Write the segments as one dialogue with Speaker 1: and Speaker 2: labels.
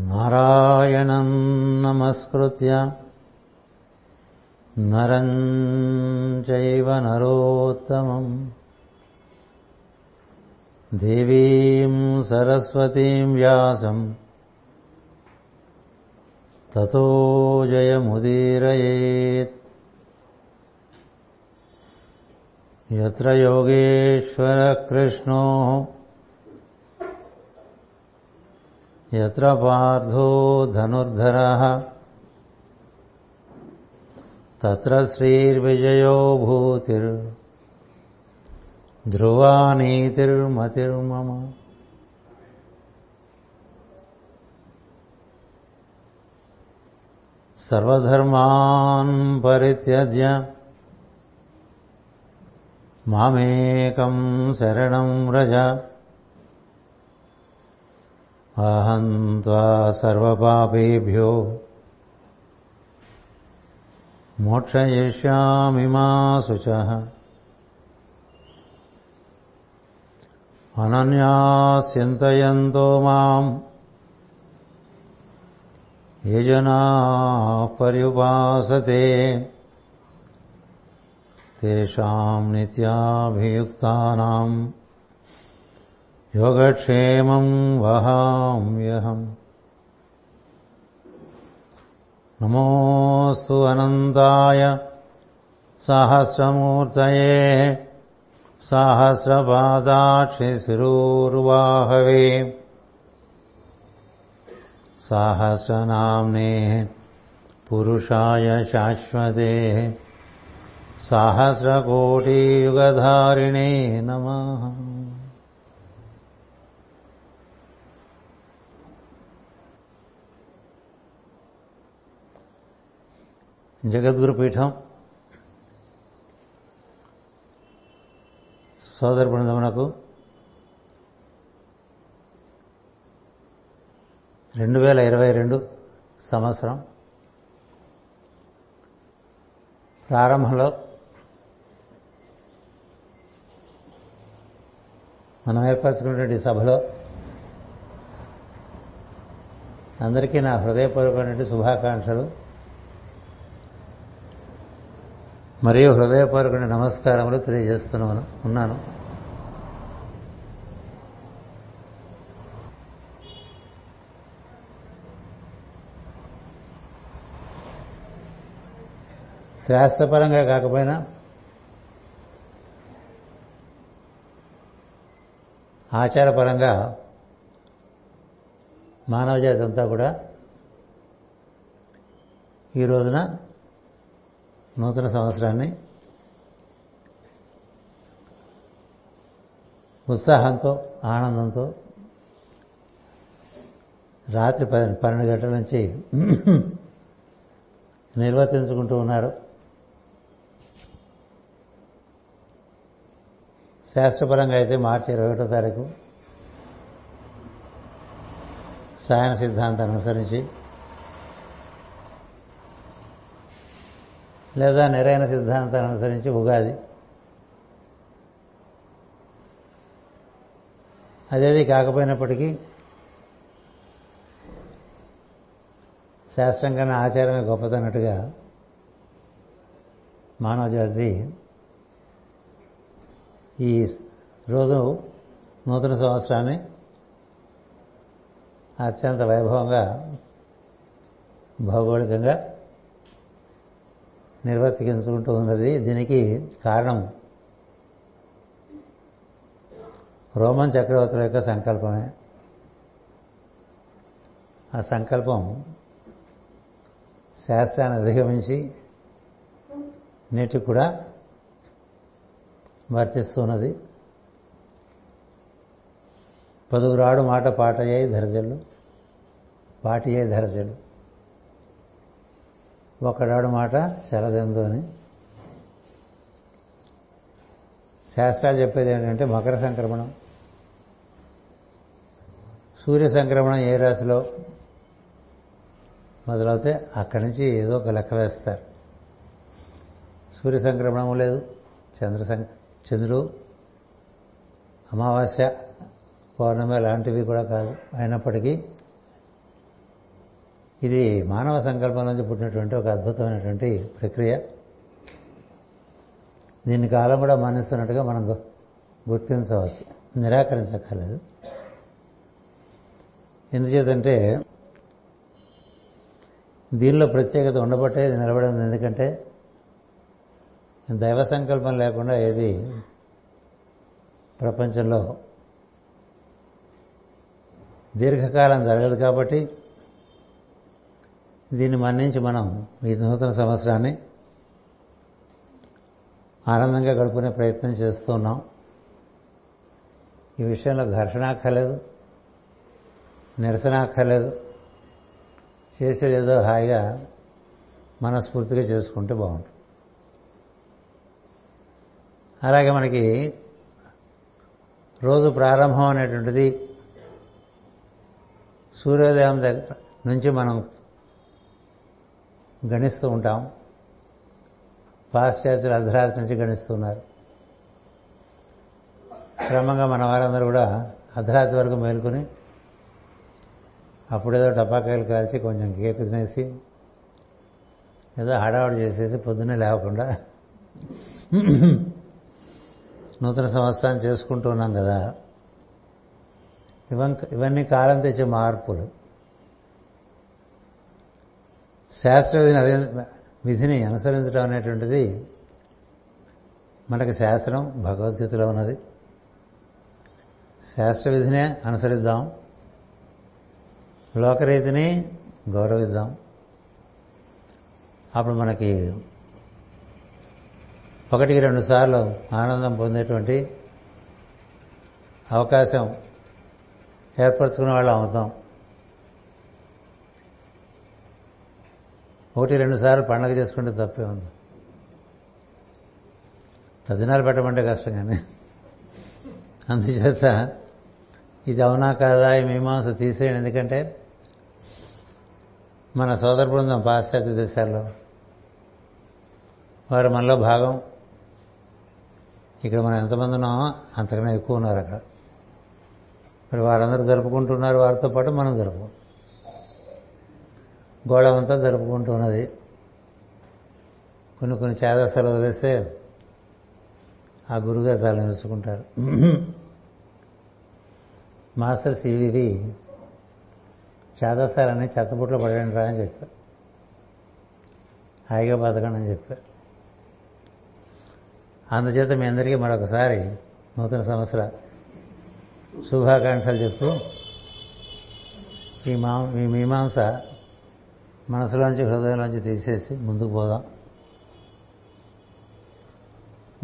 Speaker 1: नारायणम् नमस्कृत्य नरैव नरोत्तमम् देवीम् सरस्वतीम् व्यासम् ततो जयमुदीरयेत्। यत्र योगेश्वरकृष्णोः కృష్ణో యత్ర పార్థో ధనుర్ధరः తత్ర శ్రీర్విజయో భూతిర్ ధ్రువా నీతిర్మతిర్మమ సర్వధర్మాన్ పరిత్యజ్య మామేకం శరణం अहं त्वा सर्वपापेभ्यो। मोक्षयिष्यामि मा शुचः। अनन्याश्चिन्तयन्तो माम्। ये जनाः पर्युपासते। तेषाम् नित्याभियुक्तानाम्। योगक्षेमं वहाम्यहम्। नमोऽस्तु अनन्ताय सहस्रमूर्तये सहस्रपादाक्षिशिरूर्वाहवे सहस्रनाम्ने पुरुषाय शाश्वते सहस्रकोटियुगधारिणे नमः। జగద్గురు పీఠం సోదర బృందమునకు రెండు వేల ఇరవై రెండు సంవత్సరం ప్రారంభంలో మనం ఏర్పరచుకున్నటువంటి సభలో అందరికీ నా హృదయపూర్వకమైనటువంటి శుభాకాంక్షలు. మరియు హృదయపూర్వక నమస్కారములు తెలియజేస్తున్నాను ఉన్నాను. శాస్త్రపరంగా కాకపోయినా ఆచారపరంగా మానవజాతి అంతా కూడా ఈ రోజున నూతన సంవత్సరాన్ని ఉత్సాహంతో ఆనందంతో రాత్రి పన్నెండు గంటల నుంచి నిర్వర్తించుకుంటూ ఉన్నారు. శాస్త్రపరంగా అయితే మార్చి ఇరవై ఒకటో తారీఖు సాయన సిద్ధాంతాన్ని అనుసరించి లేదా నిరైన సిద్ధాంతాన్ని అనుసరించి ఉగాది. అదేది కాకపోయినప్పటికీ శాస్త్రం కన్నా ఆచారమే గొప్పదన్నట్టుగా మానవ జాతి ఈ రోజు నూతన సంవత్సరాన్ని అత్యంత వైభవంగా భౌగోళికంగా నిర్వర్తించుకుంటూ ఉన్నది దీనికి కారణం రోమన్ చక్రవర్తుల యొక్క సంకల్పమే. ఆ సంకల్పం శాస్త్రాన్ని అధిగమించి నేటి కూడా వర్తిస్తున్నది. పదుగురాడు మాట పాటయ్యాయి ధరజలు పాటియ్యాయి ధరజలు ఒకడాడు మాట శరదెందు అని శాస్త్రాలు చెప్పేది ఏంటంటే మకర సంక్రమణం. సూర్య సంక్రమణం ఏ రాశిలో మొదలవుతే అక్కడి నుంచి ఏదో ఒక లెక్క వేస్తారు. సూర్య సంక్రమణం లేదు. చంద్ర సం చంద్రుడు అమావాస్య పౌర్ణమి లాంటివి కూడా కాదు. అయినప్పటికీ ఇది మానవ సంకల్పం నుంచి పుట్టినటువంటి ఒక అద్భుతమైనటువంటి ప్రక్రియ. దీన్ని కాలం కూడా మన్నిస్తున్నట్టుగా మనం గుర్తించవచ్చు. నిరాకరించక్కర్లేదు. ఎందుచేతంటే దీనిలో ప్రత్యేకత ఉండబట్టే ఇది నిలబడింది. ఎందుకంటే దైవ సంకల్పం లేకుండా ఏది ప్రపంచంలో దీర్ఘకాలం జరగదు కాబట్టి దీన్ని మన్నించి మనం ఈ నూతన సంవత్సరాన్ని ఆనందంగా గడుపుకునే ప్రయత్నం చేస్తూ ఉన్నాం ఈ విషయంలో ఘర్షణ అక్కర్లేదు నిరసన అక్కర్లేదు చేసేది ఏదో హాయిగా మనస్ఫూర్తిగా చేసుకుంటే బాగుంటుంది. అలాగే మనకి రోజు ప్రారంభం అనేటువంటిది సూర్యోదయం దగ్గర నుంచి మనం గణిస్తూ ఉంటాం. పాశ్చాత్యులు అర్ధరాత్రి నుంచి గణిస్తున్నారు. క్రమంగా మన వారందరూ కూడా అర్ధరాత్రి వరకు మేలుకొని అప్పుడేదో టపాకాయలు కాల్చి కొంచెం కేక్ తినేసి ఏదో హడావుడి చేసేసి పొద్దున్నే లేవకుండా నూతన సంవత్సరాన్ని చేసుకుంటూ ఉన్నాం కదా. ఇవన్నీ కాలం తెచ్చే మార్పులు. శాస్త్ర విధిని అనుసరించడం అనేటువంటిది మనకు శాస్త్రం భగవద్గీతలో ఉన్నది. శాస్త్ర విధినే అనుసరిద్దాం. లోకరీతిని గౌరవిద్దాం. అప్పుడు మనకి ఒకటికి రెండు సార్లు ఆనందం పొందేటువంటి అవకాశం ఏర్పరచుకునే వాళ్ళు అవుతాం. ఒకటి రెండు సార్లు పండగ చేసుకుంటే తప్పే ఉంది. తదినాలు పెట్టమంటే కష్టం కానీ. అందుచేత ఇది అవునా కాదా ఈ మీమాంస తీసేయండి. ఎందుకంటే మన సోదర బృందం పాశ్చాత్య దేశాల్లో వారు మనలో భాగం ఇక్కడ మనం ఎంతమంది ఉన్నామో అంతకన్నా ఎక్కువ ఉన్నారు అక్కడ. మరి వారందరూ జరుపుకుంటున్నారు వారితో పాటు మనం గోడమంతా జరుపుకుంటూ జరుపుకుంటున్నది కొన్ని కొన్ని చేదస్తాలు వదిలేస్తే ఆ గురుగా చాలా నేర్చుకుంటారు మాస్టర్ సివివి చేదస్తారని చెత్తబుట్లో పడండి రా అని చెప్పారు. హాయిగా బతకండి అని చెప్పారు. అందుచేత మీ అందరికీ మరొకసారి నూతన సంవత్సర శుభాకాంక్షలు చెప్తూ ఈ మా మీ మీమాంస మనసులోంచి హృదయంలోంచి తీసేసి ముందుకు పోదాం.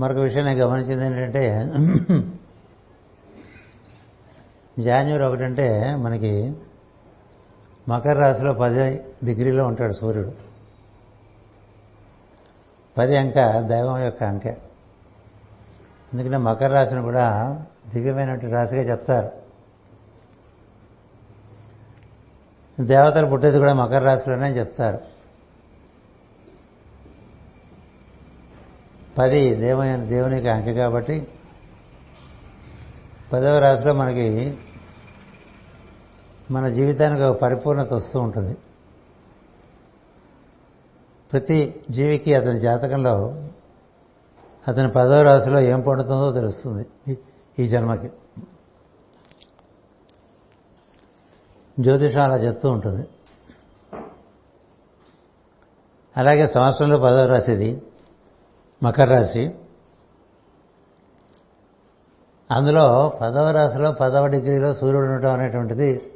Speaker 1: మరొక విషయం నేను గమనించింది ఏంటంటే జాన్యువరి ఒకటంటే మనకి మకర రాశిలో పది డిగ్రీలో ఉంటాడు సూర్యుడు. పది అంక దైవం యొక్క అంకె. ఎందుకంటే మకర రాశిని కూడా దివ్యమైనటువంటి రాశిగా చెప్తారు. దేవతలు పుట్టేది కూడా మకర రాశిలోనే చెప్తారు. పది దేవమైన దేవునికి అంకె కాబట్టి పదవ రాశిలో మనకి మన జీవితానికి ఒక పరిపూర్ణత వస్తూ ఉంటుంది. ప్రతి జీవికి అతని జాతకంలో అతని పదవ రాశిలో ఏం పండుతుందో తెలుస్తుంది ఈ జన్మకి. జ్యోతిషం అలా చెప్తూ ఉంటుంది. అలాగే సంవత్సరంలో పదవ రాశిది మకర రాశి. అందులో పదవ రాశిలో పదవ డిగ్రీలో సూర్యుడు ఉండటం అనేటువంటిది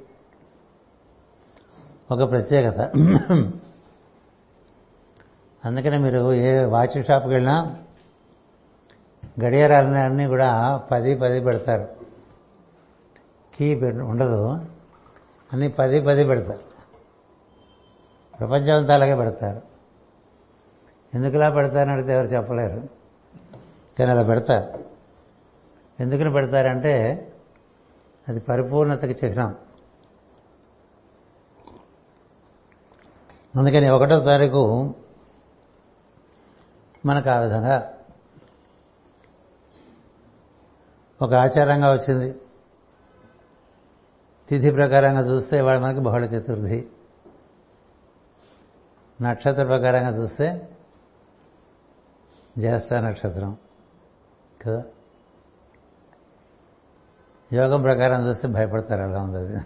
Speaker 1: ఒక ప్రత్యేకత. అందుకనే మీరు ఏ వాచ్ షాప్కి వెళ్ళినా గడియారాలని కూడా పది పది పెడతారు. కీ ఉండదు. అని పది పది పెడతారు. ప్రపంచం అంతా అలాగే పెడతారు ఎందుకులా పెడతారని అడిగితే ఎవరు చెప్పలేరు. కానీ అలా పెడతారు. ఎందుకని పెడతారంటే అది పరిపూర్ణతకి చిహ్నం. అందుకని ఒకటో తారీఖు మనకు ఆ విధంగా ఒక ఆచారంగా వచ్చింది. తిథి ప్రకారంగా చూస్తే వాడు మనకి బహుళ చతుర్థి. నక్షత్ర ప్రకారంగా చూస్తే జ్యేష్ఠ నక్షత్రం. కదా యోగం ప్రకారం చూస్తే భయపడతారు అలా ఉంది అది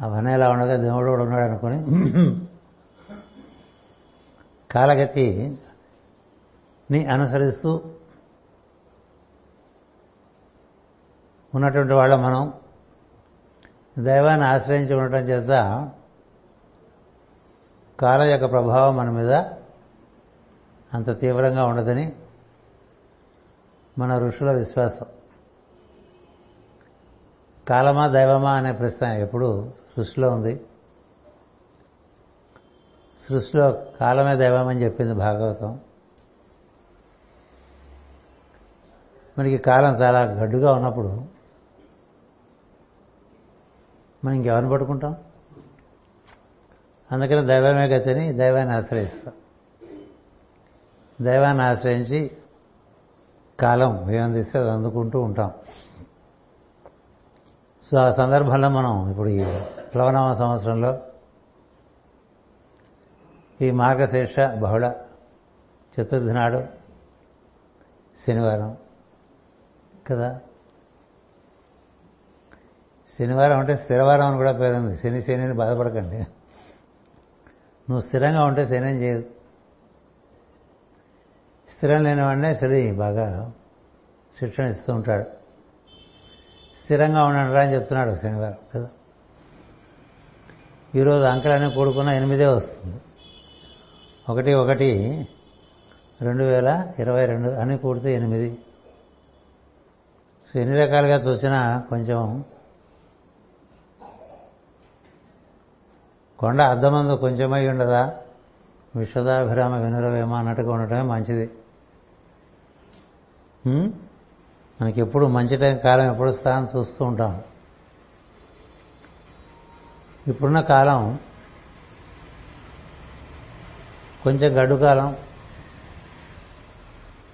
Speaker 1: అవన్నీ ఎలా ఉండగా దేవుడు కూడా ఉన్నాడు అనుకుని కాలగతి ని అనుసరిస్తూ ఉన్నటువంటి వాళ్ళ మనం. దైవాన్ని ఆశ్రయించి ఉండటం చేత కాలం యొక్క ప్రభావం మన మీద అంత తీవ్రంగా ఉండదని మన ఋషుల విశ్వాసం. కాలమా దైవమా అనే ప్రశ్న ఎప్పుడు సృష్టిలో ఉంది. సృష్టిలో కాలమే దైవం అని చెప్పింది భాగవతం. మనకి కాలం చాలా గడ్డుగా ఉన్నప్పుడు మనం ఇంకెవరిని పట్టుకుంటాం? అందుకని దైవమే గతిని దైవాన్ని ఆశ్రయిస్తాం. దైవాన్ని ఆశ్రయించి కాలం ఏమందిస్తే అది అందుకుంటూ ఉంటాం. సో ఆ సందర్భంలో మనం ఇప్పుడు ఈ ప్లవనామ సంవత్సరంలో ఈ మార్గశీర్ష బహుళ చతుర్థి నాడు శనివారం కదా? శనివారం అంటే స్థిరవారం అని కూడా పేరుంది శని శనిని బాధపడకండి. నువ్వు స్థిరంగా ఉంటే శని ఏం చేయదు. స్థిరం లేనివాడినే శని బాగా శిక్షణ ఇస్తూ ఉంటాడు. స్థిరంగా ఉండండి అని చెప్తున్నాడు శనివారం కదా? ఈరోజు అంకెలన్నీ కూడుకున్న ఎనిమిదే వస్తుంది. ఒకటి ఒకటి రెండు వేల ఇరవై రెండు అని కూడితే ఎనిమిది. సో ఎన్ని రకాలుగా చూసినా కొంచెం కొండ అద్దమందు కొంచెమై ఉండదా? విశ్వదాభిరామ వినురవేమ అన్నట్టుగా ఉండటమే మంచిది. మనకి ఎప్పుడు మంచి టైం కాలం ఎప్పుడు స్థానం చూస్తూ ఉంటాం. ఇప్పుడున్న కాలం కొంచెం గడ్డు కాలం.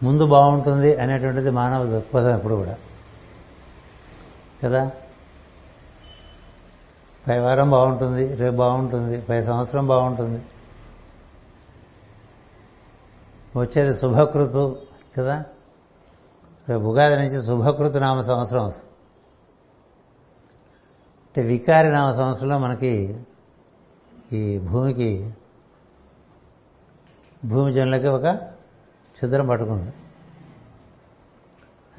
Speaker 1: ముందు బాగుంటుంది అనేటువంటిది మానవ దృక్పథం ఎప్పుడు కూడా. కదా? పై వారం బాగుంటుంది రేపు బాగుంటుంది పై సంవత్సరం బాగుంటుంది. వచ్చేది శుభకృతు కదా? రేపు ఉగాది నుంచి శుభకృతు నామ సంవత్సరం వస్తుంది. అంటే వికారి నామ సంవత్సరంలో మనకి ఈ భూమికి భూమి జనులకి ఒక చిద్రం పట్టుకుంది.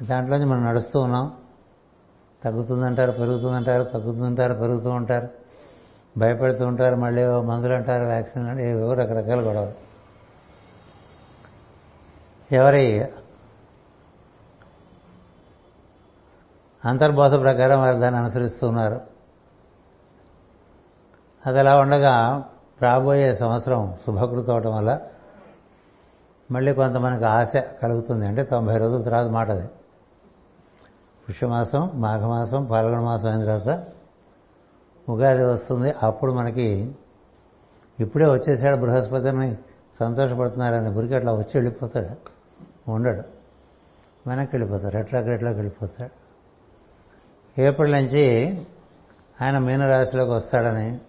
Speaker 1: దాంట్లోంచి మనం నడుస్తూ ఉన్నాం. తగ్గుతుందంటారు పెరుగుతుందంటారు తగ్గుతుందంటారు పెరుగుతూ ఉంటారు. భయపెడుతూ ఉంటారు మళ్ళీ మందులు అంటారు వ్యాక్సిన్ అంటే ఏవో రకరకాల గొడవలు. ఎవరి అంతర్బోధ ప్రకారం వారు దాన్ని అనుసరిస్తున్నారు. అది అలా ఉండగా రాబోయే సంవత్సరం శుభకృత అవటం వల్ల మళ్ళీ కొంతమందికి ఆశ కలుగుతుంది. అంటే తొంభై రోజుల తర్వాత మాట అది పుష్యమాసం మాఘమాసం పాల్గొన మాసం అయిన తర్వాత ఉగాది వస్తుంది. అప్పుడు మనకి ఇప్పుడే వచ్చేసాడు బృహస్పతిని సంతోషపడుతున్నారని గురికి అట్లా వచ్చి వెళ్ళిపోతాడు. ఉండడు. వెనక్కి వెళ్ళిపోతాడు. రెట్రాకి వెళ్ళిపోతాడు. ఏప్రిల్ నుంచి ఆయన మీనరాశిలోకి వస్తాడని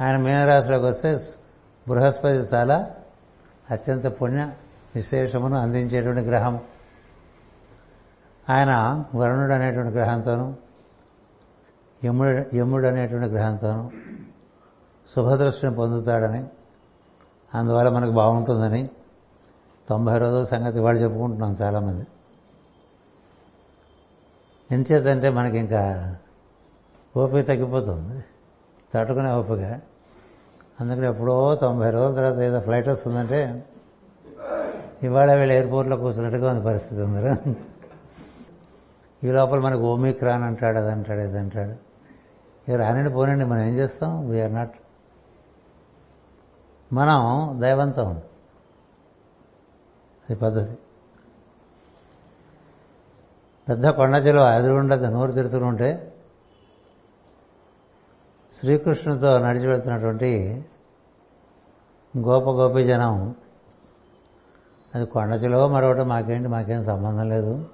Speaker 1: ఆయన మీనరాశిలోకి వస్తే బృహస్పతి చాలా అత్యంత పుణ్య విశేషమును అందించేటువంటి గ్రహం. ఆయన వరుణుడు అనేటువంటి గ్రహంతోనూ యముడు యముడు అనేటువంటి గ్రహంతోనూ శుభదృష్టిని పొందుతాడని అందువల్ల మనకు బాగుంటుందని తొంభై రోజుల సంగతి వాళ్ళు చెప్పుకుంటున్నాం చాలామంది. ఎంచేతంటే మనకి ఇంకా ఓపిక తగ్గిపోతుంది. తట్టుకునే ఓపిక. అందుకని ఎప్పుడో తొంభై రోజుల తర్వాత ఏదో ఫ్లైట్ వస్తుందంటే ఇవాళ వీళ్ళు ఎయిర్పోర్ట్లో కూర్చున్నట్టుగా ఉంది పరిస్థితి అందరూ. ఈ లోపల మనకు ఓమిక్రాన్ అంటాడు అది అంటాడు ఇది అంటాడు. ఇక రానండి పోనండి మనం ఏం చేస్తాం? వీఆర్ నాట్ మనం దైవంతం. అది పద్ధతి. పెద్ద కొండ చెలువ ఎదురుగుండదు నోరు తిరుగుతుంటే శ్రీకృష్ణుతో నడిచి వెళ్తున్నటువంటి గోప గోపి జనం అది కొండ చెలువ మరొకటి మాకేంటి మాకేం సంబంధం లేదు.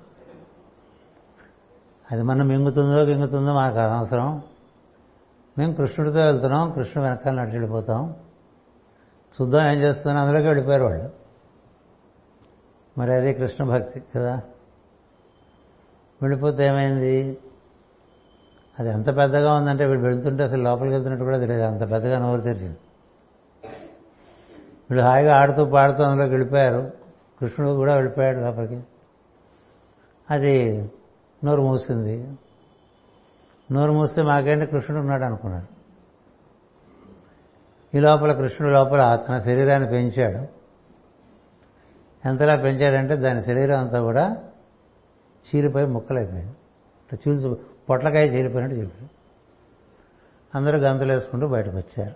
Speaker 1: అది మనం మింగుతుందో గింగుతుందో మాకు అనవసరం. మేము కృష్ణుడితో వెళ్తున్నాం కృష్ణుడు వెనకాల నడిచి వెళ్ళిపోతాం చూద్దాం ఏం చేస్తున్నాం అందులోకి వెళ్ళిపోయారు వాళ్ళు. మరి అది కృష్ణ భక్తి కదా. వెళ్ళిపోతే ఏమైంది? అది ఎంత పెద్దగా ఉందంటే వీడు వెళ్తుంటే అసలు లోపలికి వెళ్తున్నట్టు కూడా తెలియదు. అంత పెద్దగా నోరు తెరిచింది. వీళ్ళు హాయిగా ఆడుతూ పాడుతూ అందులోకి వెళ్ళిపోయారు. కృష్ణుడు కూడా వెళ్ళిపోయాడు లోపలికి. అది నోరు మూసింది. నోరు మూస్తే మాకేంటి కృష్ణుడు ఉన్నాడు అనుకున్నాడు. ఈ లోపల కృష్ణుడు లోపల తన శరీరాన్ని పెంచాడు. ఎంతలా పెంచాడంటే దాని శరీరం అంతా కూడా చీరిపోయి ముక్కలైపోయింది. చూసి పొట్లకాయ చీలిపోయినట్టు చెప్పాడు అందరూ గంతులు వేసుకుంటూ బయటకు వచ్చారు.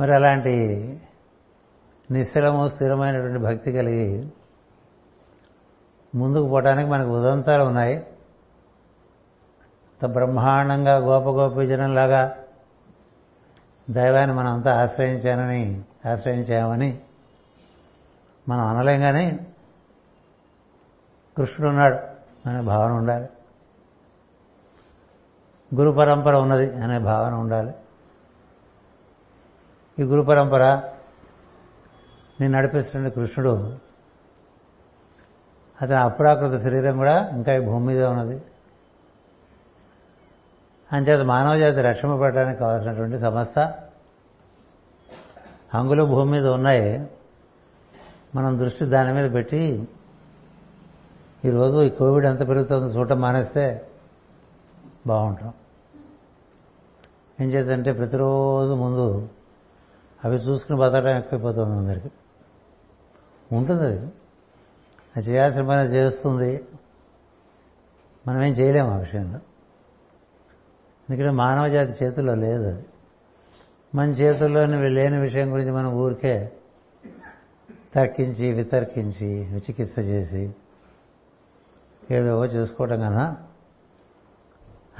Speaker 1: మరి అలాంటి నిశ్చలము స్థిరమైనటువంటి భక్తి కలిగి ముందుకు పోవడానికి మనకు ఉదంతాలు ఉన్నాయి. బ్రహ్మాండంగా గోపగోపీజనంలాగా దైవాన్ని మనం అంతా ఆశ్రయించానని ఆశ్రయించామని మనం అనలేం కానీ కృష్ణుడు ఉన్నాడు అనే భావన ఉండాలి. గురు పరంపర ఉన్నది అనే భావన ఉండాలి. ఈ గురు పరంపర నేను నడిపిస్తున్న కృష్ణుడు అతని అప్రాకృత శరీరం కూడా ఇంకా ఈ భూమి మీద ఉన్నది. అంచేత మానవ జాతి రక్షింపబడడానికి కావాల్సినటువంటి సమస్త హంగులు భూమి మీద ఉన్నాయి. మనం దృష్టి దాని మీద పెట్టి ఈరోజు ఈ కోవిడ్ ఎంత పెరుగుతుందో చూడటం మానేస్తే బాగుంటాం. ఏం చేద్దంటే ప్రతిరోజు ముందు అవి చూసుకుని బతకడం ఎక్కువైపోతుంది అందరికి. ఉంటుంది అది. అది చేయాల్సిన పని చేస్తుంది. మనం ఏం చేయలేము ఆ విషయంలో. ఎందుకంటే మానవ జాతి చేతుల్లో లేదు అది. మన చేతుల్లోని లేని విషయం గురించి మనం ఊరికే తర్కించి వితర్కించి విచికిత్స చేసి ఏవేవో చేసుకోవటం కన్నా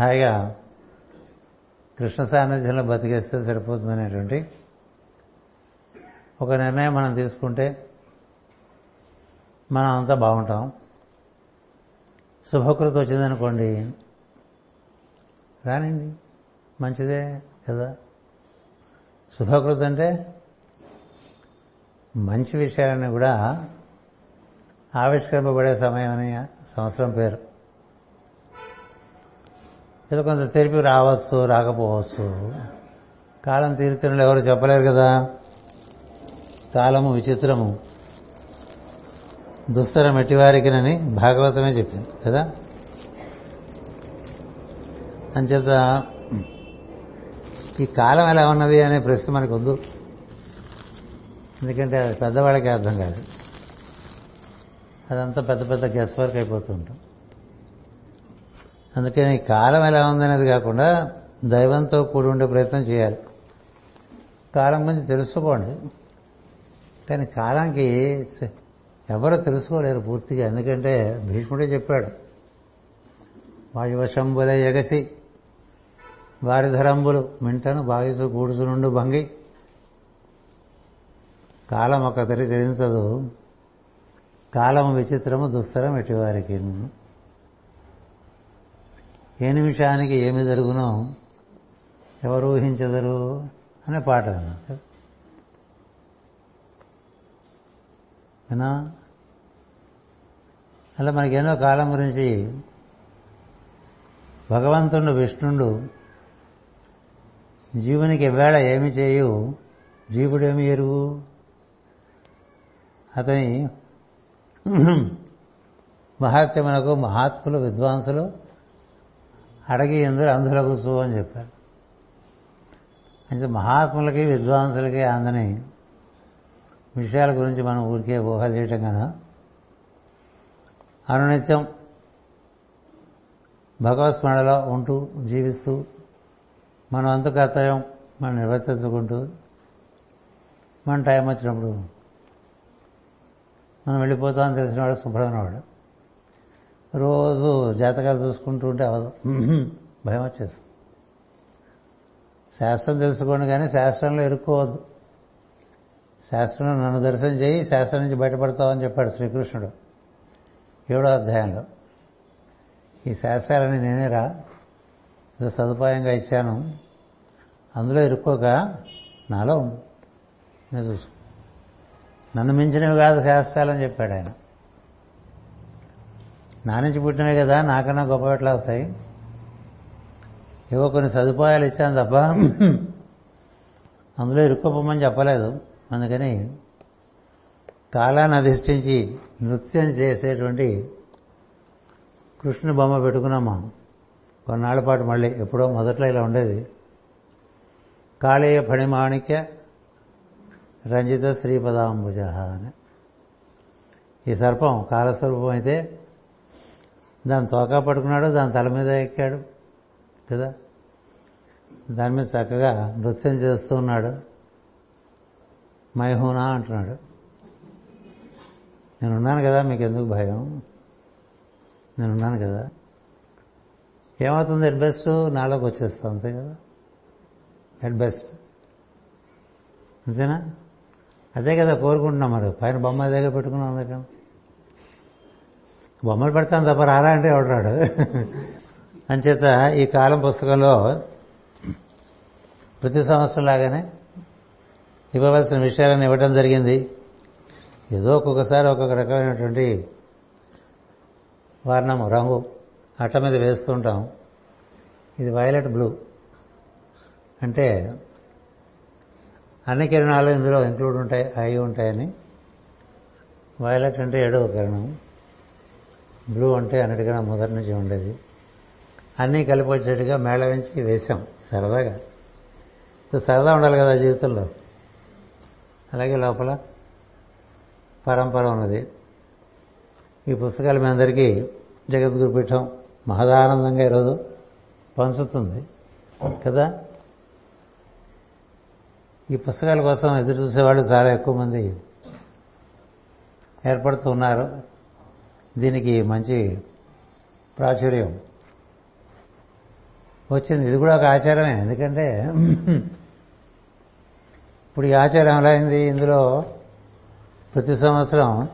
Speaker 1: హాయిగా కృష్ణ సాన్నిధ్యంలో బతికేస్తే సరిపోతుందనేటువంటి ఒక నిర్ణయం మనం తీసుకుంటే మనం అంతా బాగుంటాం. శుభకృతి వచ్చిందనుకోండి రానండి మంచిదే కదా? శుభకృతి అంటే మంచి విషయాలని కూడా ఆవిష్కరింపబడే సమయం అని సంవత్సరం పేరు. ఏదో కొంత తెరిపి రావచ్చు రాకపోవచ్చు. కాలం తీరుతున్నట్లు ఎవరు చెప్పలేరు కదా? కాలము విచిత్రము. దుస్తరం ఎట్టివారికినని భాగవతమే చెప్పింది కదా? అంచేత ఈ కాలం ఎలా ఉన్నది అనే ప్రశ్న మనకు వద్దు ఎందుకంటే అది పెద్దవాళ్ళకి అర్థం కాదు. అదంతా పెద్ద పెద్ద గెస్ వర్క్ అయిపోతుంటాం అందుకని కాలం ఎలా ఉందనేది కాకుండా దైవంతో కూడి ఉండే ప్రయత్నం చేయాలి. కాలం గురించి తెలుసుకోండి. కానీ కాలానికి ఎవరు తెలుసుకోలేరు పూర్తిగా ఎందుకంటే భీష్ముడే చెప్పాడు వాయువశంబుల ఎగసి వారి ధరంబులు మింటను బాగిసు కూడుసు నుండి భంగి. కాలం ఒక తరి చెల్లించదు కాలం విచిత్రము దుస్తరం ఎటివారికి. ఏ నిమిషానికి ఏమి జరుగునో ఎవరు ఊహించదరు అనే పాట వినా? అలా మనకెన్నో కాలం గురించి భగవంతుడు విష్ణుడు జీవునికి వేళ ఏమి చేయు జీవుడేమి ఎరువు? అతని మహాత్యమునకు మహాత్ములు విద్వాంసులు అడగి ఎందుకు అందులకు చూ అని చెప్పారు. అంటే మహాత్ములకి విద్వాంసులకి అందని విషయాల గురించి మనం ఊరికే ఊహ చేయటం కదా. అనునిత్యం భగవత్స్మరణలో ఉంటూ జీవిస్తూ మనం అంత కర్తవ్యం మనం నిర్వర్తించుకుంటూ మన టైం వచ్చినప్పుడు మనం వెళ్ళిపోతామని తెలిసినవాడు శుభ్రమైనవాడు రోజు జాతకాలు చూసుకుంటూ ఉంటే అవదు. భయం వచ్చేస్తుంది. శాస్త్రం తెలుసుకోండి కానీ శాస్త్రంలో ఇరుక్కోవద్దు. శాస్త్రంలో నన్ను దర్శనం చేయి శాస్త్రం నుంచి బయటపడతావని చెప్పాడు శ్రీకృష్ణుడు. ఏడో అధ్యాయంలో. ఈ శాస్త్రాలని నేనే రా సదుపాయంగా ఇచ్చాను అందులో ఇరుక్కోక నాలో ఉండు. నేను చూసుకో. నన్ను మించినవి కాదు శాస్త్రాలని చెప్పాడు ఆయన. నా నుంచి పుట్టినవి కదా నాకన్నా గొప్ప ఎట్లా అవుతాయి? ఏవో కొన్ని సదుపాయాలు ఇచ్చాను తప్ప అందులో ఇరుక్కోపమని చెప్పలేదు. అందుకని కాలాన్ని అధిష్ఠించి నృత్యం చేసేటువంటి కృష్ణ బొమ్మ పెట్టుకున్నాం మనం. కొన్నాళ్ళ పాటు మళ్ళీ ఎప్పుడో మొదట్లో ఇలా ఉండేది. కాళీయ ఫణిమాణిక్య రంజిత శ్రీపదాంబుజ అని. ఈ సర్పం కాలస్వరూపం అయితే దాని తోకా పట్టుకున్నాడు దాని తల మీద ఎక్కాడు కదా? దాని మీద చక్కగా నృత్యం చేస్తూ ఉన్నాడు. మైహూనా అంటున్నాడు. నేనున్నాను కదా మీకు ఎందుకు భయం? నేనున్నాను కదా. ఏమవుతుంది ఎట్ బెస్ట్ నాలోకి వచ్చేస్తా అంతే కదా? ఎట్ బెస్ట్ అంతేనా? అదే కదా కోరుకుంటున్నాం మరి. పైన బొమ్మ దగ్గర పెట్టుకున్నాం అందుక బొమ్మలు పెడతాను తప్ప రారా అంటే ఎవడరాడు అంచేత ఈ కాలం పుస్తకంలో ప్రతి సంవత్సరం లాగానే ఇవ్వవలసిన విషయాలను ఇవ్వటం జరిగింది. ఏదో ఒక్కొక్కసారి ఒక్కొక్క రకమైనటువంటి వర్ణము రంగు. అట్ట మీద వేస్తుంటాం. ఇది వైలెట్ బ్లూ. అంటే అన్ని కిరణాలు ఇందులో ఇంక్లూడ్ ఉంటాయి అయి ఉంటాయని. వైలెట్ అంటే ఏడవ కిరణం. బ్లూ అంటే అన్నిటికన్నా మొదటి నుంచి ఉండేది. అన్నీ కలిపి వచ్చేట్టుగా మేళవించి వేశాం సరదాగా. సరదా ఉండాలి కదా జీవితంలో. అలాగే లోపల పరంపర ఉన్నది. ఈ పుస్తకాలు మీ అందరికీ జగద్గురు పీఠం మహదానందంగా ఈరోజు పంచుతుంది. కదా? ఈ పుస్తకాల కోసం ఎదురు చూసేవాళ్ళు చాలా ఎక్కువ మంది ఏర్పడుతూ ఉన్నారు. దీనికి మంచి ప్రాచుర్యం వచ్చింది. ఇది కూడా ఒక ఆచారమే. ఎందుకంటే ఇప్పుడు ఈ ఆచారం ఎలా అయింది? ఇందులో ప్రతి సంవత్సరం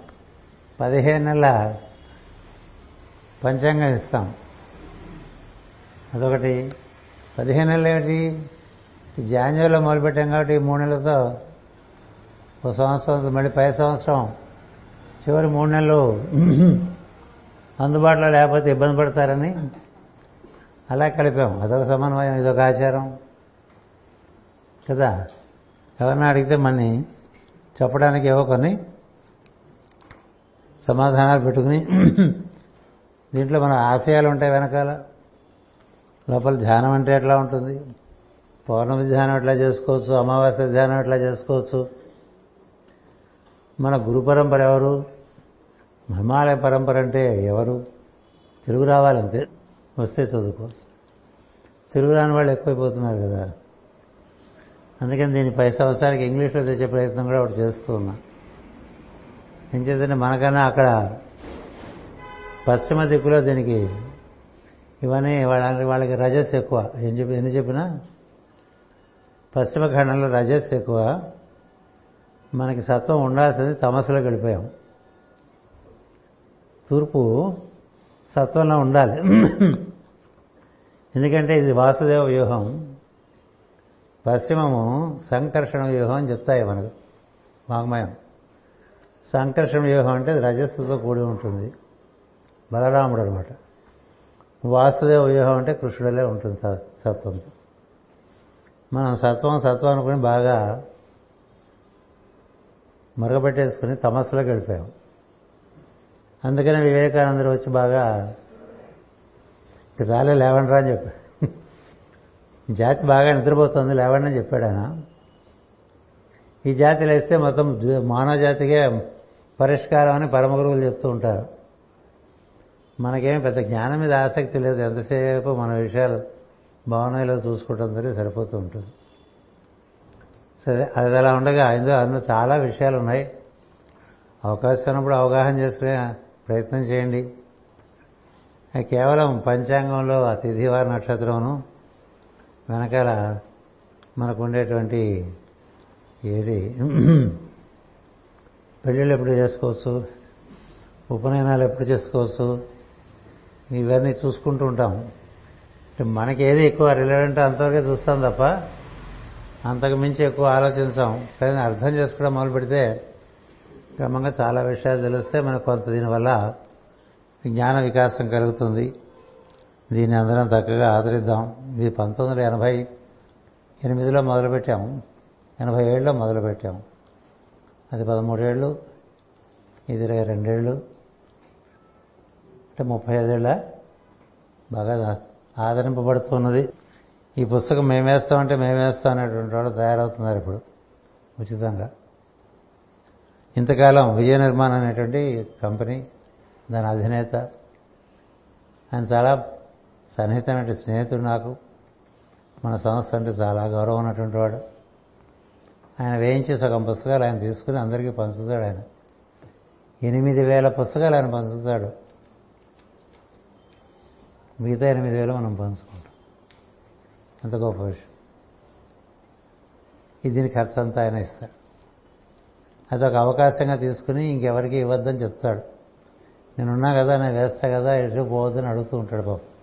Speaker 1: పదిహేను నెలల పంచాంగం ఇస్తాం. అదొకటి. పదిహేను నెలలు ఏమిటి? జాన్యువరిలో మొదలుపెట్టాం కాబట్టి మూడు నెలలతో ఒక సంవత్సరం మళ్ళీ పై సంవత్సరం చివరి మూడు నెలలు అందుబాటులో లేకపోతే ఇబ్బంది పడతారని అలా కలిపాం. అదొక సమన్వయం ఇదొక ఆచారం. కదా? ఎవరిని అడిగితే మన్ని చెప్పడానికి ఏవో కొన్ని సమాధానాలు పెట్టుకుని దీంట్లో మన ఆశయాలు ఉంటాయి వెనకాల. లోపల ధ్యానం అంటే ఎట్లా ఉంటుంది? పౌర్ణమి ధ్యానం ఎట్లా చేసుకోవచ్చు? అమావాస్య ధ్యానం ఎట్లా చేసుకోవచ్చు? మన గురు పరంపర ఎవరు? హిమాలయ పరంపర అంటే ఎవరు? తెలుగు రావాలంతే. వస్తే చదువుకోవచ్చు తెలుగు రాని వాళ్ళు ఎక్కువైపోతున్నారు కదా. అందుకని దీన్ని పై సంవత్సరానికి ఇంగ్లీష్లో తెచ్చే ప్రయత్నం కూడా ఒకటి చేస్తూ ఉన్నా. ఏం మనకన్నా అక్కడ పశ్చిమ దిక్కులో దీనికి ఇవన్నీ వాళ్ళ వాళ్ళకి రజస్ ఎక్కువ. ఏం చెప్పి ఎన్ని చెప్పినా? పశ్చిమ ఖండంలో రజస్ ఎక్కువ. మనకి సత్వం ఉండాల్సింది తమస్సులో గడిపోయాం తూర్పు సత్వంలో ఉండాలి. ఎందుకంటే ఇది వాసుదేవ వ్యూహం. పశ్చిమము సంకర్షణ వ్యూహం అని చెప్తాయి మనకు వాగ్మయం. సంకర్షణ వ్యూహం అంటే రజస్సుతో కూడి ఉంటుంది. బలరాముడు అనమాట వాసుదేవ వ్యూహం అంటే కృష్ణుడలే ఉంటుంది సత్వంతో మనం సత్వం సత్వం అనుకుని బాగా మరగబెట్టేసుకుని తమస్సులో గడిపాం. అందుకనే వివేకానందరు వచ్చి బాగా ఇక చాలే లేవండి రా అని చెప్పాడు. జాతి బాగా నిద్రపోతుంది లేవండి అని చెప్పాడు ఆయన. ఈ జాతి లేస్తే మొత్తం మానవ జాతికే పరిష్కారం అని పరమ గురువులు చెప్తూ ఉంటారు. మనకేం పెద్ద జ్ఞానం మీద ఆసక్తి లేదు. ఎంతసేపు మన విషయాలు భావనలో చూసుకోవటం జరిగి సరిపోతూ ఉంటుంది. సరే అది అలా ఉండగా ఇందులో అందులో చాలా విషయాలు ఉన్నాయి. అవకాశం ఉన్నప్పుడు అవగాహన చేసుకునే ప్రయత్నం చేయండి. కేవలం పంచాంగంలో ఆ తిథివార నక్షత్రమును వెనకాల మనకు ఉండేటువంటి ఏది పెళ్ళిళ్ళు ఎప్పుడు చేసుకోవచ్చు? ఉపనయనాలు ఎప్పుడు చేసుకోవచ్చు? ఇవన్నీ చూసుకుంటూ ఉంటాం. మనకి ఏది ఎక్కువ రిలేవెంట్ అంతవరకే చూస్తాం తప్ప అంతకు మించి ఎక్కువ ఆలోచించాం. కానీ అర్థం చేసుకోవడం మొదలు పెడితే క్రమంగా చాలా విషయాలు తెలిస్తే మనకు కొంత దీనివల్ల జ్ఞాన వికాసం కలుగుతుంది. దీన్ని అందరం చక్కగా ఆదరిద్దాం. ఇది పంతొమ్మిది వందల ఎనభై ఎనిమిదిలో మొదలుపెట్టాము. ఎనభై ఏడులో మొదలుపెట్టాము. అది పదమూడేళ్ళు ఇది ఇరవై రెండేళ్ళు అంటే ముప్పై ఐదేళ్ళ బాగా ఆదరింపబడుతున్నది. ఈ పుస్తకం మేమేస్తామంటే మేమేస్తాం అనేటువంటి వాళ్ళు తయారవుతున్నారు ఇప్పుడు ఉచితంగా. ఇంతకాలం విజయ నిర్మాణం అనేటువంటి కంపెనీ దాని అధినేత ఆయన చాలా సన్నిహితమైన స్నేహితుడు నాకు. మన సంస్థ అంటే చాలా గౌరవం ఉన్నటువంటి వాడు. ఆయన వేయించి సగం పుస్తకాలు ఆయన తీసుకుని అందరికీ పంచుతాడు ఆయన. ఎనిమిది వేల పుస్తకాలు ఆయన పంచుతాడు. మిగతా ఎనిమిది వేలు మనం పంచుకుంటాం. అంత గొప్ప విషయం. ఇది దీని ఖర్చు అంతా ఆయన ఇస్తాడు. అదొక అవకాశంగా తీసుకుని ఇంకెవరికి ఇవ్వద్దని చెప్తాడు. నేనున్నా కదా నేను వేస్తా కదా ఎటు పోవద్దని అడుగుతూ ఉంటాడు బాబు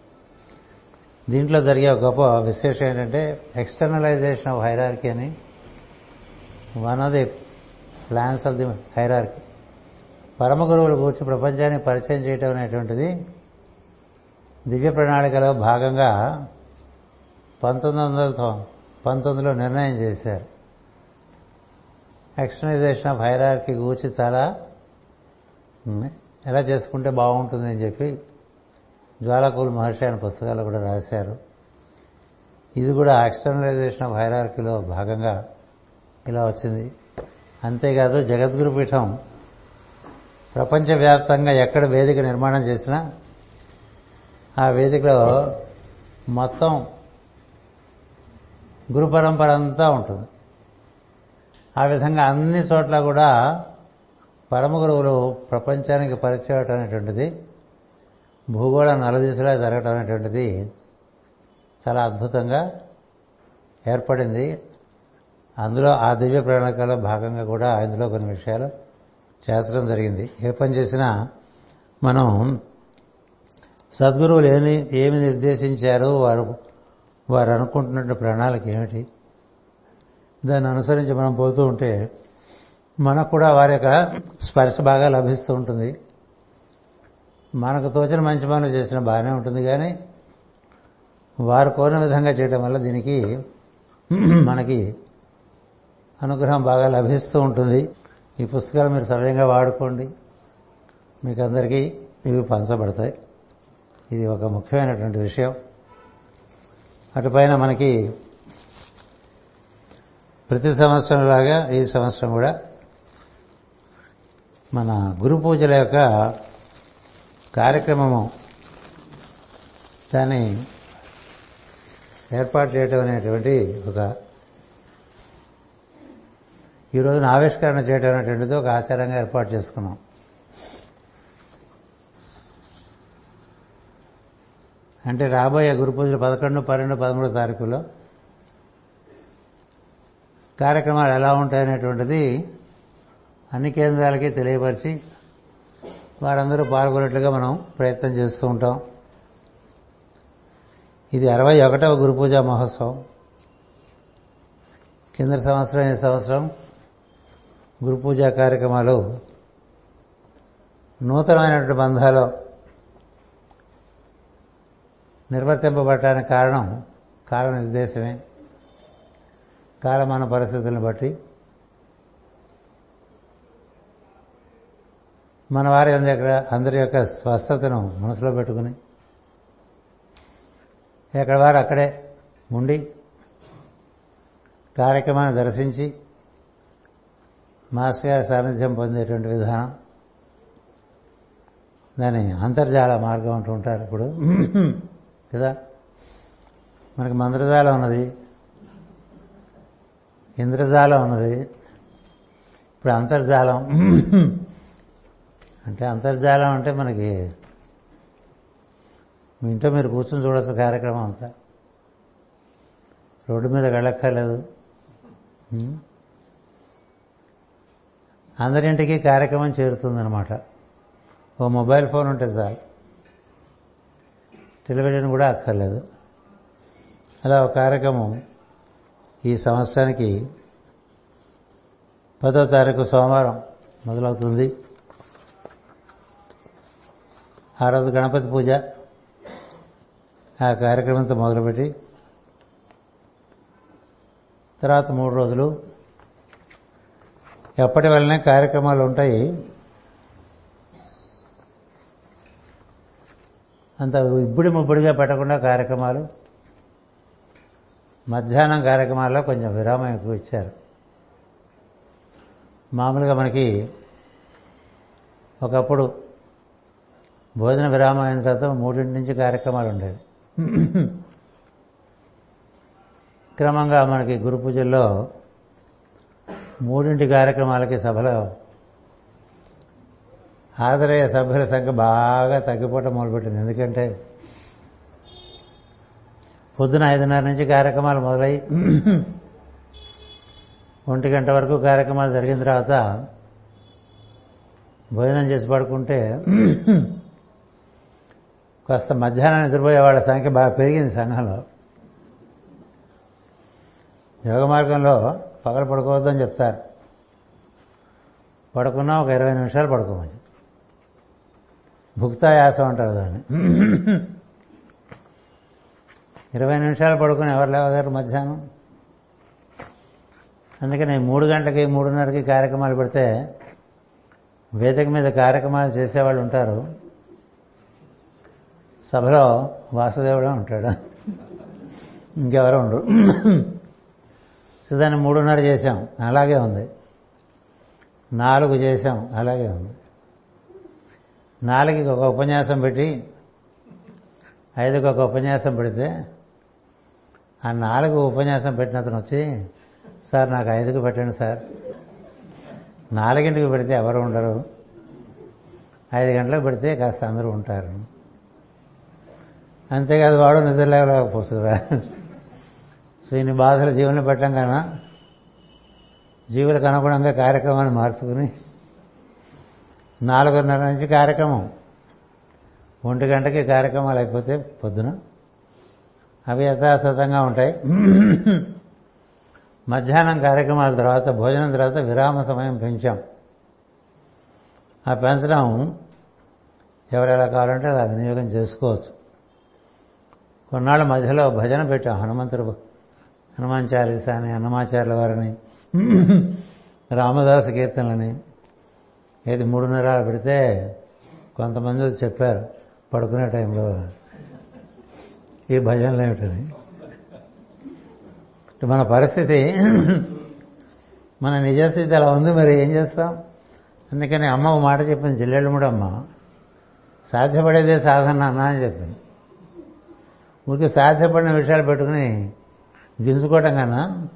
Speaker 1: దీంట్లో జరిగే ఒక గొప్ప విశేషం ఏంటంటే ఎక్స్టర్నలైజేషన్ ఆఫ్ హైరార్కీ అని one of the plans of the hierarchy పరమ గురువులు కూర్చి ప్రపంచాన్ని పరిచయం చేయటం అనేటువంటిది దివ్య ప్రణాళికలో భాగంగా పంతొమ్మిది వందల పంతొమ్మిదిలో నిర్ణయం చేశారు. ఎక్స్టర్నలైజేషన్ ఆఫ్ హైరార్కి కూర్చి చాలా ఎలా చేసుకుంటే బాగుంటుందని చెప్పి జ్వాలకూలు మహర్షి ఆయన పుస్తకాలు కూడా రాశారు. ఇది కూడా ఎక్స్టర్నలైజేషన్ ఆఫ్ హైరార్కీలో భాగంగా ఇలా వచ్చింది. అంతేకాదు జగద్గురు పీఠం ప్రపంచవ్యాప్తంగా ఎక్కడ వేదిక నిర్మాణం చేసినా ఆ వేదికలో మొత్తం గురు పరంపర అంతా ఉంటుంది. ఆ విధంగా అన్ని చోట్ల కూడా పరమ గురువులు ప్రపంచానికి పరిచయం అనేటువంటిది భూగోళ నలదిశలా జరగటం అనేటువంటిది చాలా అద్భుతంగా ఏర్పడింది. అందులో ఆ దివ్య ప్రణాళికలో భాగంగా కూడా ఇందులో కొన్ని విషయాలు చేర్చడం జరిగింది. ఏ పని చేసినా మనం సద్గురువులు ఏమి ఏమి నిర్దేశించారో వారు వారు అనుకుంటున్న ప్రణాళిక ఏమిటి? దాన్ని అనుసరించి మనం పోతూ ఉంటే మనకు కూడా వారి యొక్క స్పర్శ బాగా లభిస్తూ ఉంటుంది. మనకు తోచిన మంచి పనులు చేసిన బాగానే ఉంటుంది కానీ వారు కోరిన విధంగా చేయడం వల్ల దీనికి మనకి అనుగ్రహం బాగా లభిస్తూ ఉంటుంది. ఈ పుస్తకాలు మీరు సవ్యంగా వాడుకోండి. మీకు అందరికీ ఇవి పంచబడతాయి. ఇది ఒక ముఖ్యమైనటువంటి విషయం. అటుపైన మనకి ప్రతి సంవత్సరం లాగా ఈ సంవత్సరం కూడా మన గురు పూజల యొక్క కార్యక్రమము దాన్ని ఏర్పాటు చేయటం అనేటువంటి ఒక ఈ రోజున ఆవిష్కరణ చేయటం అనేటువంటిది ఒక ఆచారంగా ఏర్పాటు చేసుకున్నాం. అంటే రాబోయే గురు పూజలు పదకొండు పన్నెండు పదమూడు తారీఖులో కార్యక్రమాలు ఎలా ఉంటాయనేటువంటిది అన్ని కేంద్రాలకి తెలియపరిచి వారందరూ పాల్గొనేట్లుగా మనం ప్రయత్నం చేస్తూ ఉంటాం. ఇది అరవై ఒకటవ గురు పూజా మహోత్సవం. కింద సంవత్సరం ఈ సంవత్సరం గురు పూజా కార్యక్రమాలు నూతనమైనటువంటి బంధాలు నిర్వర్తింపబడటానికి కారణం కాల నిర్దేశమే కాలమాన పరిస్థితులను బట్టి. మన వారి దగ్గర అందరి యొక్క స్వస్థతను మనసులో పెట్టుకుని ఎక్కడ వారు అక్కడే ఉండి కార్యక్రమాన్ని దర్శించి మాస్ గారి సాన్నిధ్యం పొందేటువంటి విధానం. దాని అంతర్జాల మార్గం అంటూ ఉంటారు ఇప్పుడు. కదా? మనకి మంత్రజాలం ఉన్నది. ఇంద్రజాలం ఉన్నది. ఇప్పుడు అంతర్జాలం. అంటే అంతర్జాలం అంటే మనకి మీ ఇంట్లో మీరు కూర్చొని చూడొచ్చు కార్యక్రమం అంతా. రోడ్డు మీద వెళ్ళక్కర్లేదు. అందరింటికి కార్యక్రమం చేరుతుందనమాట ఓ మొబైల్ ఫోన్ ఉంటే చాలు. టెలివిజన్ కూడా అక్కర్లేదు. అలా ఒక కార్యక్రమం ఈ సంవత్సరానికి పదో తారీఖు సోమవారం మొదలవుతుంది. ఆ రోజు గణపతి పూజ ఆ కార్యక్రమంతో మొదలుపెట్టి తర్వాత మూడు రోజులు ఎప్పటి వల్లనే కార్యక్రమాలు ఉంటాయి. అంత ఇబ్బడి ముబ్బడిగా పెట్టకుండా కార్యక్రమాలు. మధ్యాహ్నం కార్యక్రమాల్లో కొంచెం విరామం ఎక్కువ ఇచ్చారు. మామూలుగా మనకి ఒకప్పుడు భోజన విరామం అయిన తర్వాత మూడింటి నుంచి కార్యక్రమాలు ఉండేవి. క్రమంగా మనకి గురు పూజల్లో మూడింటి కార్యక్రమాలకి సభలో హాజరయ్యే సభ్యుల సంఖ్య బాగా తగ్గిపోవటం మొదలుపెట్టింది. ఎందుకంటే పొద్దున ఐదున్నర నుంచి కార్యక్రమాలు మొదలై ఒంటి గంట వరకు కార్యక్రమాలు జరిగిన తర్వాత భోజనం చేసి పడుకుంటే కాస్త మధ్యాహ్నం నిద్రపోయే వాళ్ళ సంఖ్య బాగా పెరిగింది సంఘంలో యోగ మార్గంలో పగలు పడుకోవద్దని చెప్తారు. పడుకున్నా ఒక ఇరవై నిమిషాలు పడుకోమని భుక్తాయాసం అంటారు దాన్ని. ఇరవై నిమిషాలు పడుకుని ఎవరు లేవగారు మధ్యాహ్నం? అందుకని మూడు గంటలకి మూడున్నరకి కార్యక్రమాలు పెడితే వేదిక మీద కార్యక్రమాలు చేసేవాళ్ళు ఉంటారు. సభలో వాసుదేవుడే ఉంటాడు. ఇంకెవరో ఉండరు. సో దాన్ని మూడున్నర చేశాం. అలాగే ఉంది. నాలుగు చేశాం. అలాగే ఉంది. నాలుగుకి ఒక ఉపన్యాసం పెట్టి ఐదుకి ఒక ఉపన్యాసం పెడితే ఆ నాలుగు ఉపన్యాసం పెట్టిన అతను వచ్చి సార్ నాకు ఐదుకు పెట్టండి సార్. నాలుగింటికి పెడితే ఎవరు ఉండరు. ఐదు గంటలకు పెడితే కాస్త అందరూ ఉంటారు. అంతేకాదు వాడు నిద్రలేకపోతుందా సో ఇన్ని బాధలు జీవన పెట్టడం కన్నా జీవులకు అనుగుణంగా కార్యక్రమాన్ని మార్చుకుని నాలుగున్నర నుంచి కార్యక్రమం. ఒంటి గంటకి కార్యక్రమాలు అయిపోతే పొద్దున. అవి యథాతథంగా ఉంటాయి. మధ్యాహ్నం కార్యక్రమాల తర్వాత భోజనం తర్వాత విరామ సమయం పెంచాం. ఆ పెంచడం ఎవరెలా కావాలంటే అలా వినియోగం చేసుకోవచ్చు. కొన్నాళ్ళ మధ్యలో భజన పెట్టాం హనుమంతుడు హనుమాన్ చాలీస అని హనుమాచార్యుల వారిని రామదాస కీర్తనలని ఏది మూడున్నర పెడితే కొంతమంది చెప్పారు పడుకునే టైంలో ఈ భజనలు ఏమిటని. మన పరిస్థితి మన నిజస్థితి అలా ఉంది మరి ఏం చేస్తాం? అందుకని అమ్మ ఒక మాట చెప్పింది జిల్లెళ్ళముడు అమ్మ సాధ్యపడేదే సాధన అన్న అని చెప్పింది. ఊరికి సాధ్యపడిన విషయాలు పెట్టుకుని గింజుకోవటం కన్నా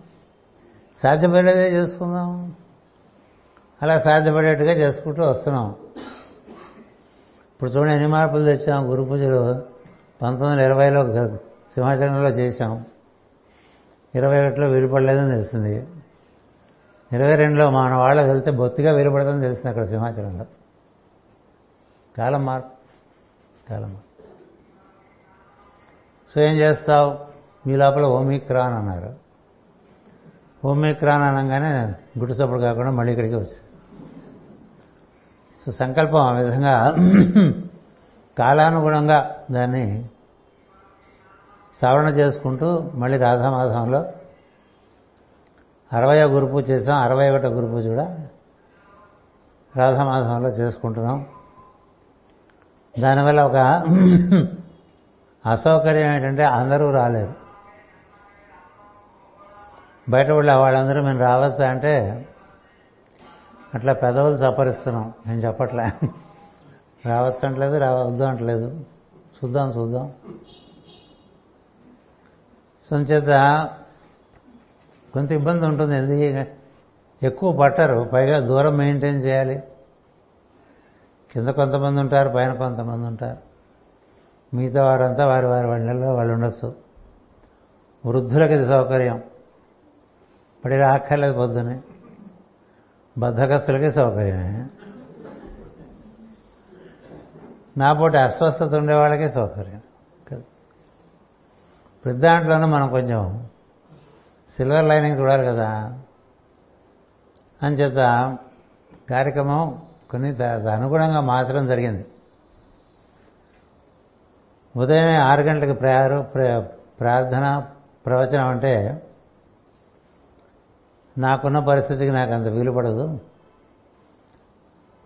Speaker 1: సాధ్యపడేదే చేసుకుందాం. అలా సాధ్యపడేట్టుగా చేసుకుంటూ వస్తున్నాం. ఇప్పుడు చూడండి ఎన్ని మార్పులు తెచ్చాం. గురు పూజలు పంతొమ్మిది వందల ఇరవైలో సింహాచలంలో చేశాం. ఇరవై ఒకటిలో విడిపడలేదని తెలిసింది. ఇరవై రెండులో మన వాళ్ళకి వెళ్తే బొత్తిగా విలుపడదని తెలిసింది అక్కడ సింహాచలంలో కాలం మార్పు. కాలం మార్పు. సో ఏం చేస్తావు? మీ లోపల ఓమిక్రాన్ అన్నారు. ఓమిక్రాన్ అనగానే గుడిసప్పుడు కాకుండా మళ్ళీ ఇక్కడికి వచ్చింది సో సంకల్పం ఆ విధంగా కాలానుగుణంగా దాన్ని సవరణ చేసుకుంటూ మళ్ళీ రాధామాధవంలో అరవయో గురుపూజ చేసాం. అరవై ఒకటో గురుపూజ కూడా రాధామాధంలో చేసుకుంటున్నాం. దానివల్ల ఒక అసౌకర్యం ఏంటంటే అందరూ రాలేరు బయట వాళ్ళ వాళ్ళందరూ మేము రావచ్చా అంటే అట్లా పెదవులు సపరిస్తున్నాం నేను చెప్పట్లే. రావచ్చు అంటలేదు రావద్దు అంటలేదు. చూద్దాం చూద్దాం. సంచేత కొంత ఇబ్బంది ఉంటుంది. ఎందుకు ఎక్కువ పట్టరు. పైగా దూరం మెయింటైన్ చేయాలి. కింద కొంతమంది ఉంటారు పైన కొంతమంది ఉంటారు. మిగతా వారంతా వారి వారి వాళ్ళల్లో వాళ్ళు ఉండొచ్చు. వృద్ధులకి ఇది సౌకర్యం. పడి రాక్కర్లేదు పొద్దునే. బద్ధకస్తులకి సౌకర్యమే. నా అస్వస్థత ఉండే వాళ్ళకే సౌకర్యం. ప్రతి దాంట్లోనూ మనం కొంచెం సిల్వర్ లైనింగ్ చూడాలి కదా. అంచేత కార్యక్రమం కొన్ని దా- అనుగుణంగా మార్చడం జరిగింది. ఉదయం ఆరు గంటలకు ప్రయారు ప్ర- ప్రార్థన ప్రవచనం అంటే నాకున్న పరిస్థితికి నాకు అంత వీలు పడదు.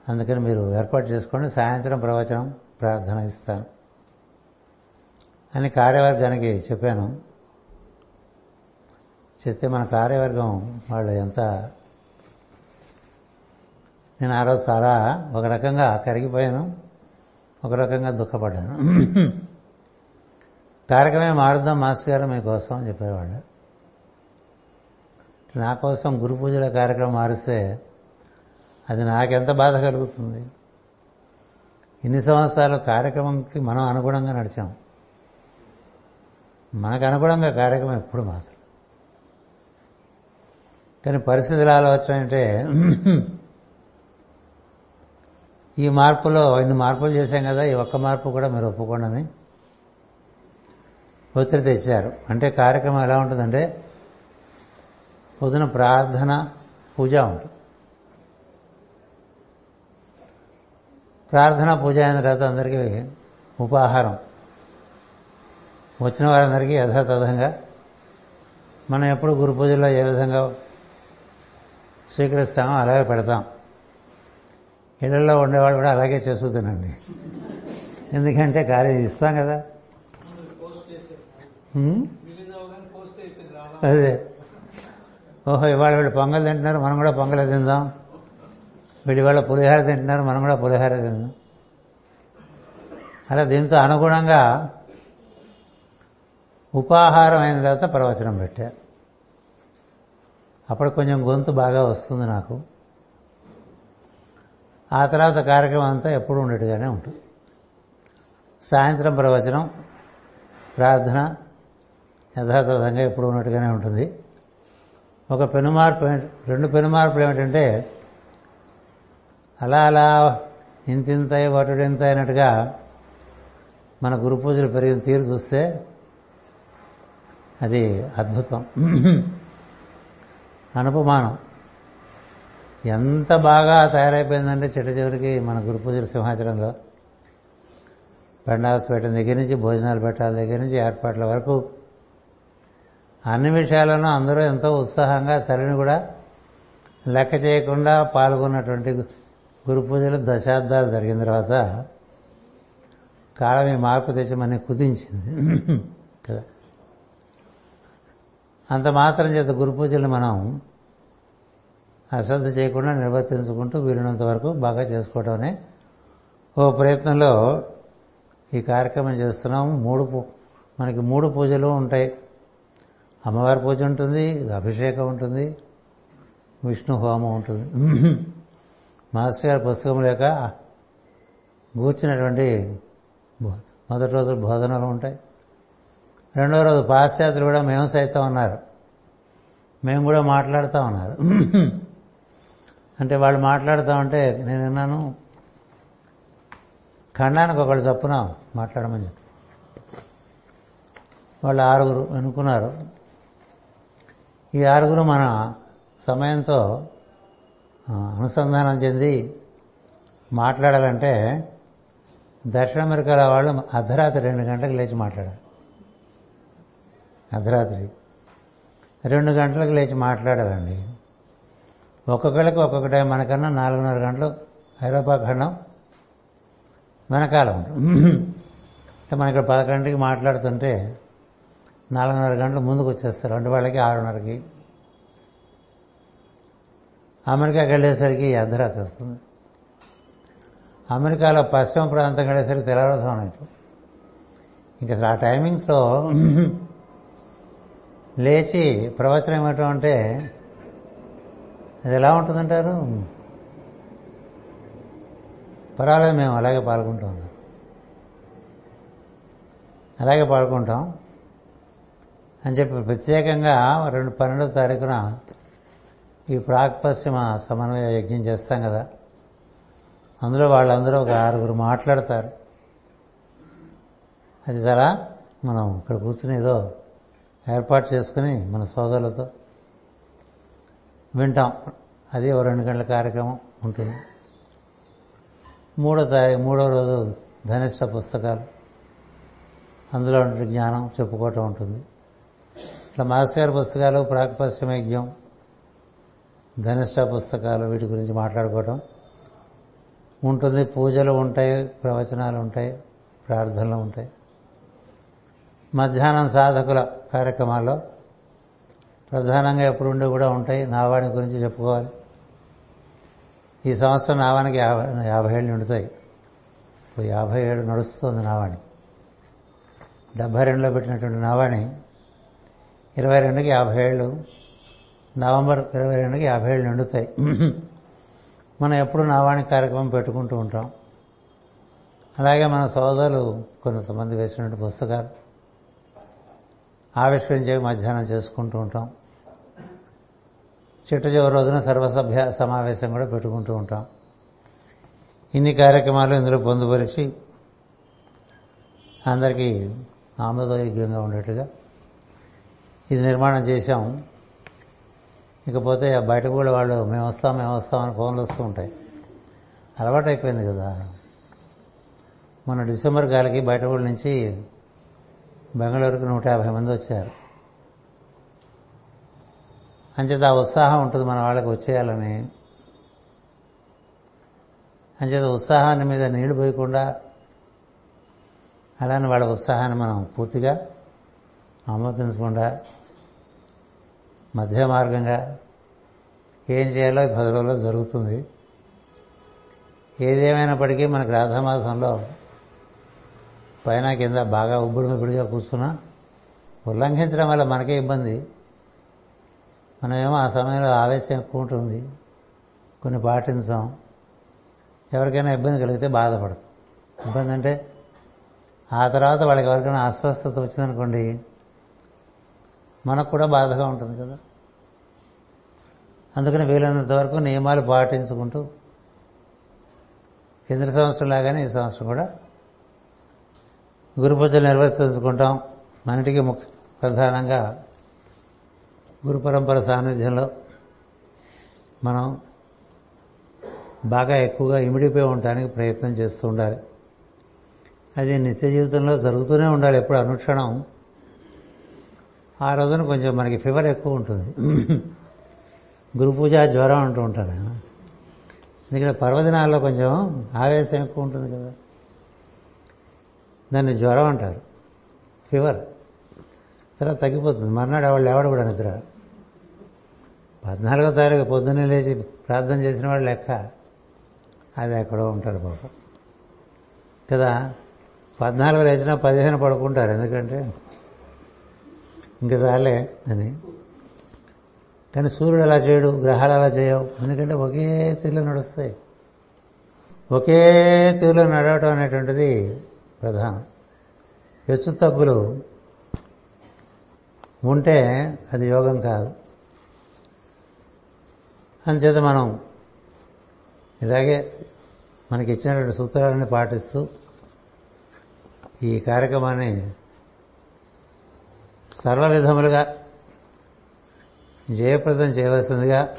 Speaker 1: అందుకని మీరు ఏర్పాటు చేసుకోండి. సాయంత్రం ప్రవచనం ప్రార్థన ఇస్తాను. అని కార్యవర్గానికి చెప్పాను. చెప్తే మన కార్యవర్గం వాళ్ళు ఎంత నేను ఆ రోజు చాలా ఒక రకంగా కరిగిపోయాను. ఒక రకంగా దుఃఖపడ్డాను. కార్యక్రమే మారుద్దాం మాస్టర్ గారు మీకోసం అని చెప్పేవాళ్ళు. నా కోసం గురు పూజల కార్యక్రమం మారిస్తే అది నాకెంత బాధ కలుగుతుంది? ఇన్ని సంవత్సరాలు కార్యక్రమంకి మనం అనుగుణంగా నడిచాం. మనకు అనుగుణంగా కార్యక్రమం ఎప్పుడు మాసలు కానీ పరిస్థితులు ఆలోచన అంటే ఈ మార్పులో ఇన్ని మార్పులు చేశాం కదా ఈ ఒక్క మార్పు కూడా మీరు ఒప్పుకోండి ఒత్తిడి తెచ్చారు. అంటే కార్యక్రమం ఎలా ఉంటుందంటే పొద్దున ప్రార్థన పూజ ఉంటుంది. ప్రార్థన పూజ అయిన తర్వాత అందరికీ ఉపాహారం. వచ్చిన వారందరికీ యథాతథంగా మనం ఎప్పుడు గురు పూజలో ఏ విధంగా స్వీకరిస్తామో అలాగే పెడతాం. ఇళ్ళలో ఉండేవాళ్ళు కూడా అలాగే చేస్తుందండి ఎందుకంటే కార్యం ఇస్తాం కదా? అదే. ఓహో ఇవాళ వీళ్ళు పొంగల్ తింటున్నారు మనం కూడా పొంగలే తిందాం. వీళ్ళు ఇవాళ పులిహార తింటున్నారు మనం కూడా పులిహార తిందాం. అలా దీంతో అనుగుణంగా ఉపాహారం అయిన తర్వాత ప్రవచనం పెట్టారు. అప్పుడు కొంచెం గొంతు బాగా వస్తుంది నాకు. ఆ తర్వాత కార్యక్రమం అంతా ఎప్పుడు ఉండేట్టుగానే ఉంటుంది. సాయంత్రం ప్రవచనం ప్రార్థన యథాతథంగా ఎప్పుడు ఉన్నట్టుగానే ఉంటుంది. ఒక పెనుమార్పు రెండు పెనుమార్పులు ఏమిటంటే అలా అలా ఇంతింత వటుడింత అయినట్టుగా మన గురు పూజలు పెరిగిన తీరు చూస్తే అది అద్భుతం. అనుపమానం. ఎంత బాగా తయారైపోయిందంటే చిట్ట చివరికి మన గురు పూజల సింహాచలంలో. పెండాల్సి పెట్టిన దగ్గర నుంచి భోజనాలు పెట్టాల దగ్గర నుంచి ఏర్పాట్ల వరకు అన్ని విషయాలను అందరూ ఎంతో ఉత్సాహంగా సరిని కూడా లెక్క చేయకుండా పాల్గొన్నటువంటి గురు పూజలు దశాబ్దాలు జరిగిన తర్వాత కాలం ఈ మార్పు తెచ్చి కుదించింది. కదా. అంత మాత్రం చేత గురు పూజలు మనం అశ్రద్ధ చేయకుండా నిర్వర్తించుకుంటూ వీలున్నంత వరకు బాగా చేసుకోవటమే ఓ ప్రయత్నంలో ఈ కార్యక్రమం చేస్తున్నాం. మూడు మనకి మూడు పూజలు ఉంటాయి. అమ్మవారి పూజ ఉంటుంది అభిషేకం ఉంటుంది విష్ణు హోమం ఉంటుంది. మాస్టర్ గారి పుస్తకం లేక కూర్చున్నటువంటి మొదటి రోజు బోధనలు ఉంటాయి. రెండో రోజు పాశ్చాత్యులు కూడా మేము సైతం ఉన్నారు. మేము కూడా మాట్లాడుతూ ఉన్నారు. అంటే వాళ్ళు మాట్లాడుతూ ఉంటే నేను విన్నాను ఖండానికి ఒకళ్ళు చప్పున మాట్లాడమని చెప్పి. వాళ్ళు ఆరుగురు అనుకున్నారు. ఈ ఆరుగురు మన సమయంతో అనుసంధానం చెంది మాట్లాడాలంటే దక్షిణ అమెరికాలో వాళ్ళు అర్ధరాత్రి రెండు గంటలకు లేచి మాట్లాడారు. అర్ధరాత్రి రెండు గంటలకు లేచి మాట్లాడారండి. ఒక్కొక్కళ్ళకి ఒక్కొక్క టైం మనకన్నా నాలుగున్నర గంటలు ఐరోపా ఖండం వెనకాల ఉంటుంది. అంటే మన ఇక్కడ పదకొండుకి మాట్లాడుతుంటే నాలుగున్నర గంటలు ముందుకు వచ్చేస్తారు అంటే వాళ్ళకి ఆరున్నరకి. అమెరికాకి వెళ్ళేసరికి అర్ధరాత్రి వస్తుంది. అమెరికాలో పశ్చిమ ప్రాంతం వెళ్ళేసరికి తెల్లవారుతాం అన్నట్టు ఇంకా అసలు ఆ టైమింగ్స్లో లేచి ప్రవచనం ఏమిటో అంటే అది ఎలా ఉంటుందంటారు? పర్వాలేదు మేము అలాగే పాల్గొంటాం అలాగే పాల్గొంటాం. అని చెప్పి ప్రత్యేకంగా రెండు పన్నెండవ తారీఖున ఈ ప్రాక్ పశ్చిమ సమన్వయ యజ్ఞం చేస్తాం కదా. అందులో వాళ్ళందరూ ఒక ఆరుగురు మాట్లాడతారు. అది చాలా మనం ఇక్కడ కూర్చుని ఏదో ఏర్పాటు చేసుకుని మన సోదరులతో వింటాం. అది ఓ రెండు గంటల కార్యక్రమం ఉంటుంది. మూడో తారీఖు మూడో రోజు ధనిష్ట పుస్తకాలు. అందులో ఉండే జ్ఞానం చెప్పుకోవటం ఉంటుంది. ఇట్లా మాస్ గారి పుస్తకాలు ప్రాక్పశ్చిమ యజ్ఞం ధనిష్ట పుస్తకాలు వీటి గురించి మాట్లాడుకోవటం. ఉంటుంది పూజలు ఉంటాయి ప్రవచనాలు ఉంటాయి ప్రార్థనలు ఉంటాయి. మధ్యాహ్నం సాధకుల కార్యక్రమాల్లో ప్రధానంగా ఎప్పుడుండి కూడా ఉంటాయి. నావాణి గురించి చెప్పుకోవాలి. ఈ సంవత్సరం నావానికి యాభై యాభై ఏళ్ళు నిండుతాయి. ఇప్పుడు యాభై ఏడు నడుస్తుంది నావాణి. డెబ్బై రెండులో పెట్టినటువంటి నావాణి ఇరవై రెండుకి యాభై ఏళ్ళు నవంబర్ ఇరవై రెండుకి యాభై ఏళ్ళు నిండుతాయి. మనం ఎప్పుడు నావాణి కార్యక్రమం పెట్టుకుంటూ ఉంటాం. అలాగే మన సోదరులు కొంతమంది వేసినటువంటి పుస్తకాలు ఆవిష్కరించే మధ్యాహ్నం చేసుకుంటూ ఉంటాం. చిట్ట చివరి రోజున సర్వసభ్య సమావేశం కూడా పెట్టుకుంటూ ఉంటాం. ఇన్ని కార్యక్రమాలు ఇందులో పొందుపరిచి అందరికీ ఆమోదయోగ్యంగా ఉండేట్టుగా ఇది నిర్మాణం చేశాం. ఇకపోతే బయట కూడా వాళ్ళు మేము వస్తాం మేము వస్తాం అని ఫోన్లు వస్తూ ఉంటాయి. అలవాటు అయిపోయింది కదా. మన డిసెంబర్ గాలికి బయట ఊళ్ళ నుంచి బెంగళూరుకు నూట యాభై మంది వచ్చారు. అంచేత ఆ ఉత్సాహం ఉంటుంది మన వాళ్ళకి వచ్చేయాలని. అంచేత ఉత్సాహాన్ని మీద నీళ్ళు పోయకుండా అలానే వాళ్ళ ఉత్సాహాన్ని మనం పూర్తిగా ఆమోదించకుండా మధ్య మార్గంగా ఏం చేయాలో పది రోజుల్లో జరుగుతుంది. ఏదేమైనప్పటికీ మనకు రాధామాసంలో పైన కింద బాగా ఉబ్బుడుమిబ్బుడిగా కూర్చున్నా ఉల్లంఘించడం వల్ల మనకే ఇబ్బంది. మనమేమో ఆ సమయంలో ఆవేశం ఎక్కువ ఉంటుంది. కొన్ని పాటించాం. ఎవరికైనా ఇబ్బంది కలిగితే బాధపడతాం. ఇబ్బంది అంటే ఆ తర్వాత వాళ్ళకి ఎవరికైనా అస్వస్థత వచ్చిందనుకోండి మనకు కూడా బాధగా ఉంటుంది కదా. అందుకని వీలైనంత వరకు నియమాలు పాటించుకుంటూ కింద సంవత్సరం లాగానే ఈ సంవత్సరం కూడా గురు పూజలు నిర్వర్తించుకుంటాం. మనిటికి ముఖ్య ప్రధానంగా గురు పరంపర సాన్నిధ్యంలో మనం బాగా ఎక్కువగా ఇమిడిపోయి ఉండటానికి ప్రయత్నం చేస్తూ ఉండాలి. అది నిత్య జీవితంలో జరుగుతూనే ఉండాలి. ఎప్పుడు అనుక్షణం ఆ రోజున కొంచెం మనకి ఫీవర్ ఎక్కువ ఉంటుంది. గురు పూజ జ్వరం అంటూ ఉంటారు. ఎందుకంటే పర్వదినాల్లో కొంచెం ఆవేశం ఎక్కువ ఉంటుంది కదా. దాన్ని జ్వరం అంటారు. ఫీవర్. తర్వాత తగ్గిపోతుంది. మర్నాడు వాళ్ళు ఎవడు కూడా నిద్ర. పద్నాలుగో తారీఖు పొద్దున్నే లేచి ప్రార్థన చేసిన వాళ్ళు లెక్క. అది ఎక్కడో ఉంటారు బాబు కదా పద్నాలుగు లేచినా పదిహేను పడుకుంటారు. ఎందుకంటే ఇంకా చాలే అని. కానీ సూర్యుడు అలా చేయడు గ్రహాలు అలా చేయవు. ఎందుకంటే ఒకే తీరులో నడుస్తాయి. ఒకే తీరులో నడవటం అనేటువంటిది ప్రధానం. హెచ్చు తగ్గులు ఉంటే అది యోగం కాదు. అంచేత మనం ఇలాగే మనకి ఇచ్చినటువంటి సూత్రాలను పాటిస్తూ ఈ కార్యక్రమాన్ని సర్వ విధములుగా జయప్రదం చేయవలసిందిగా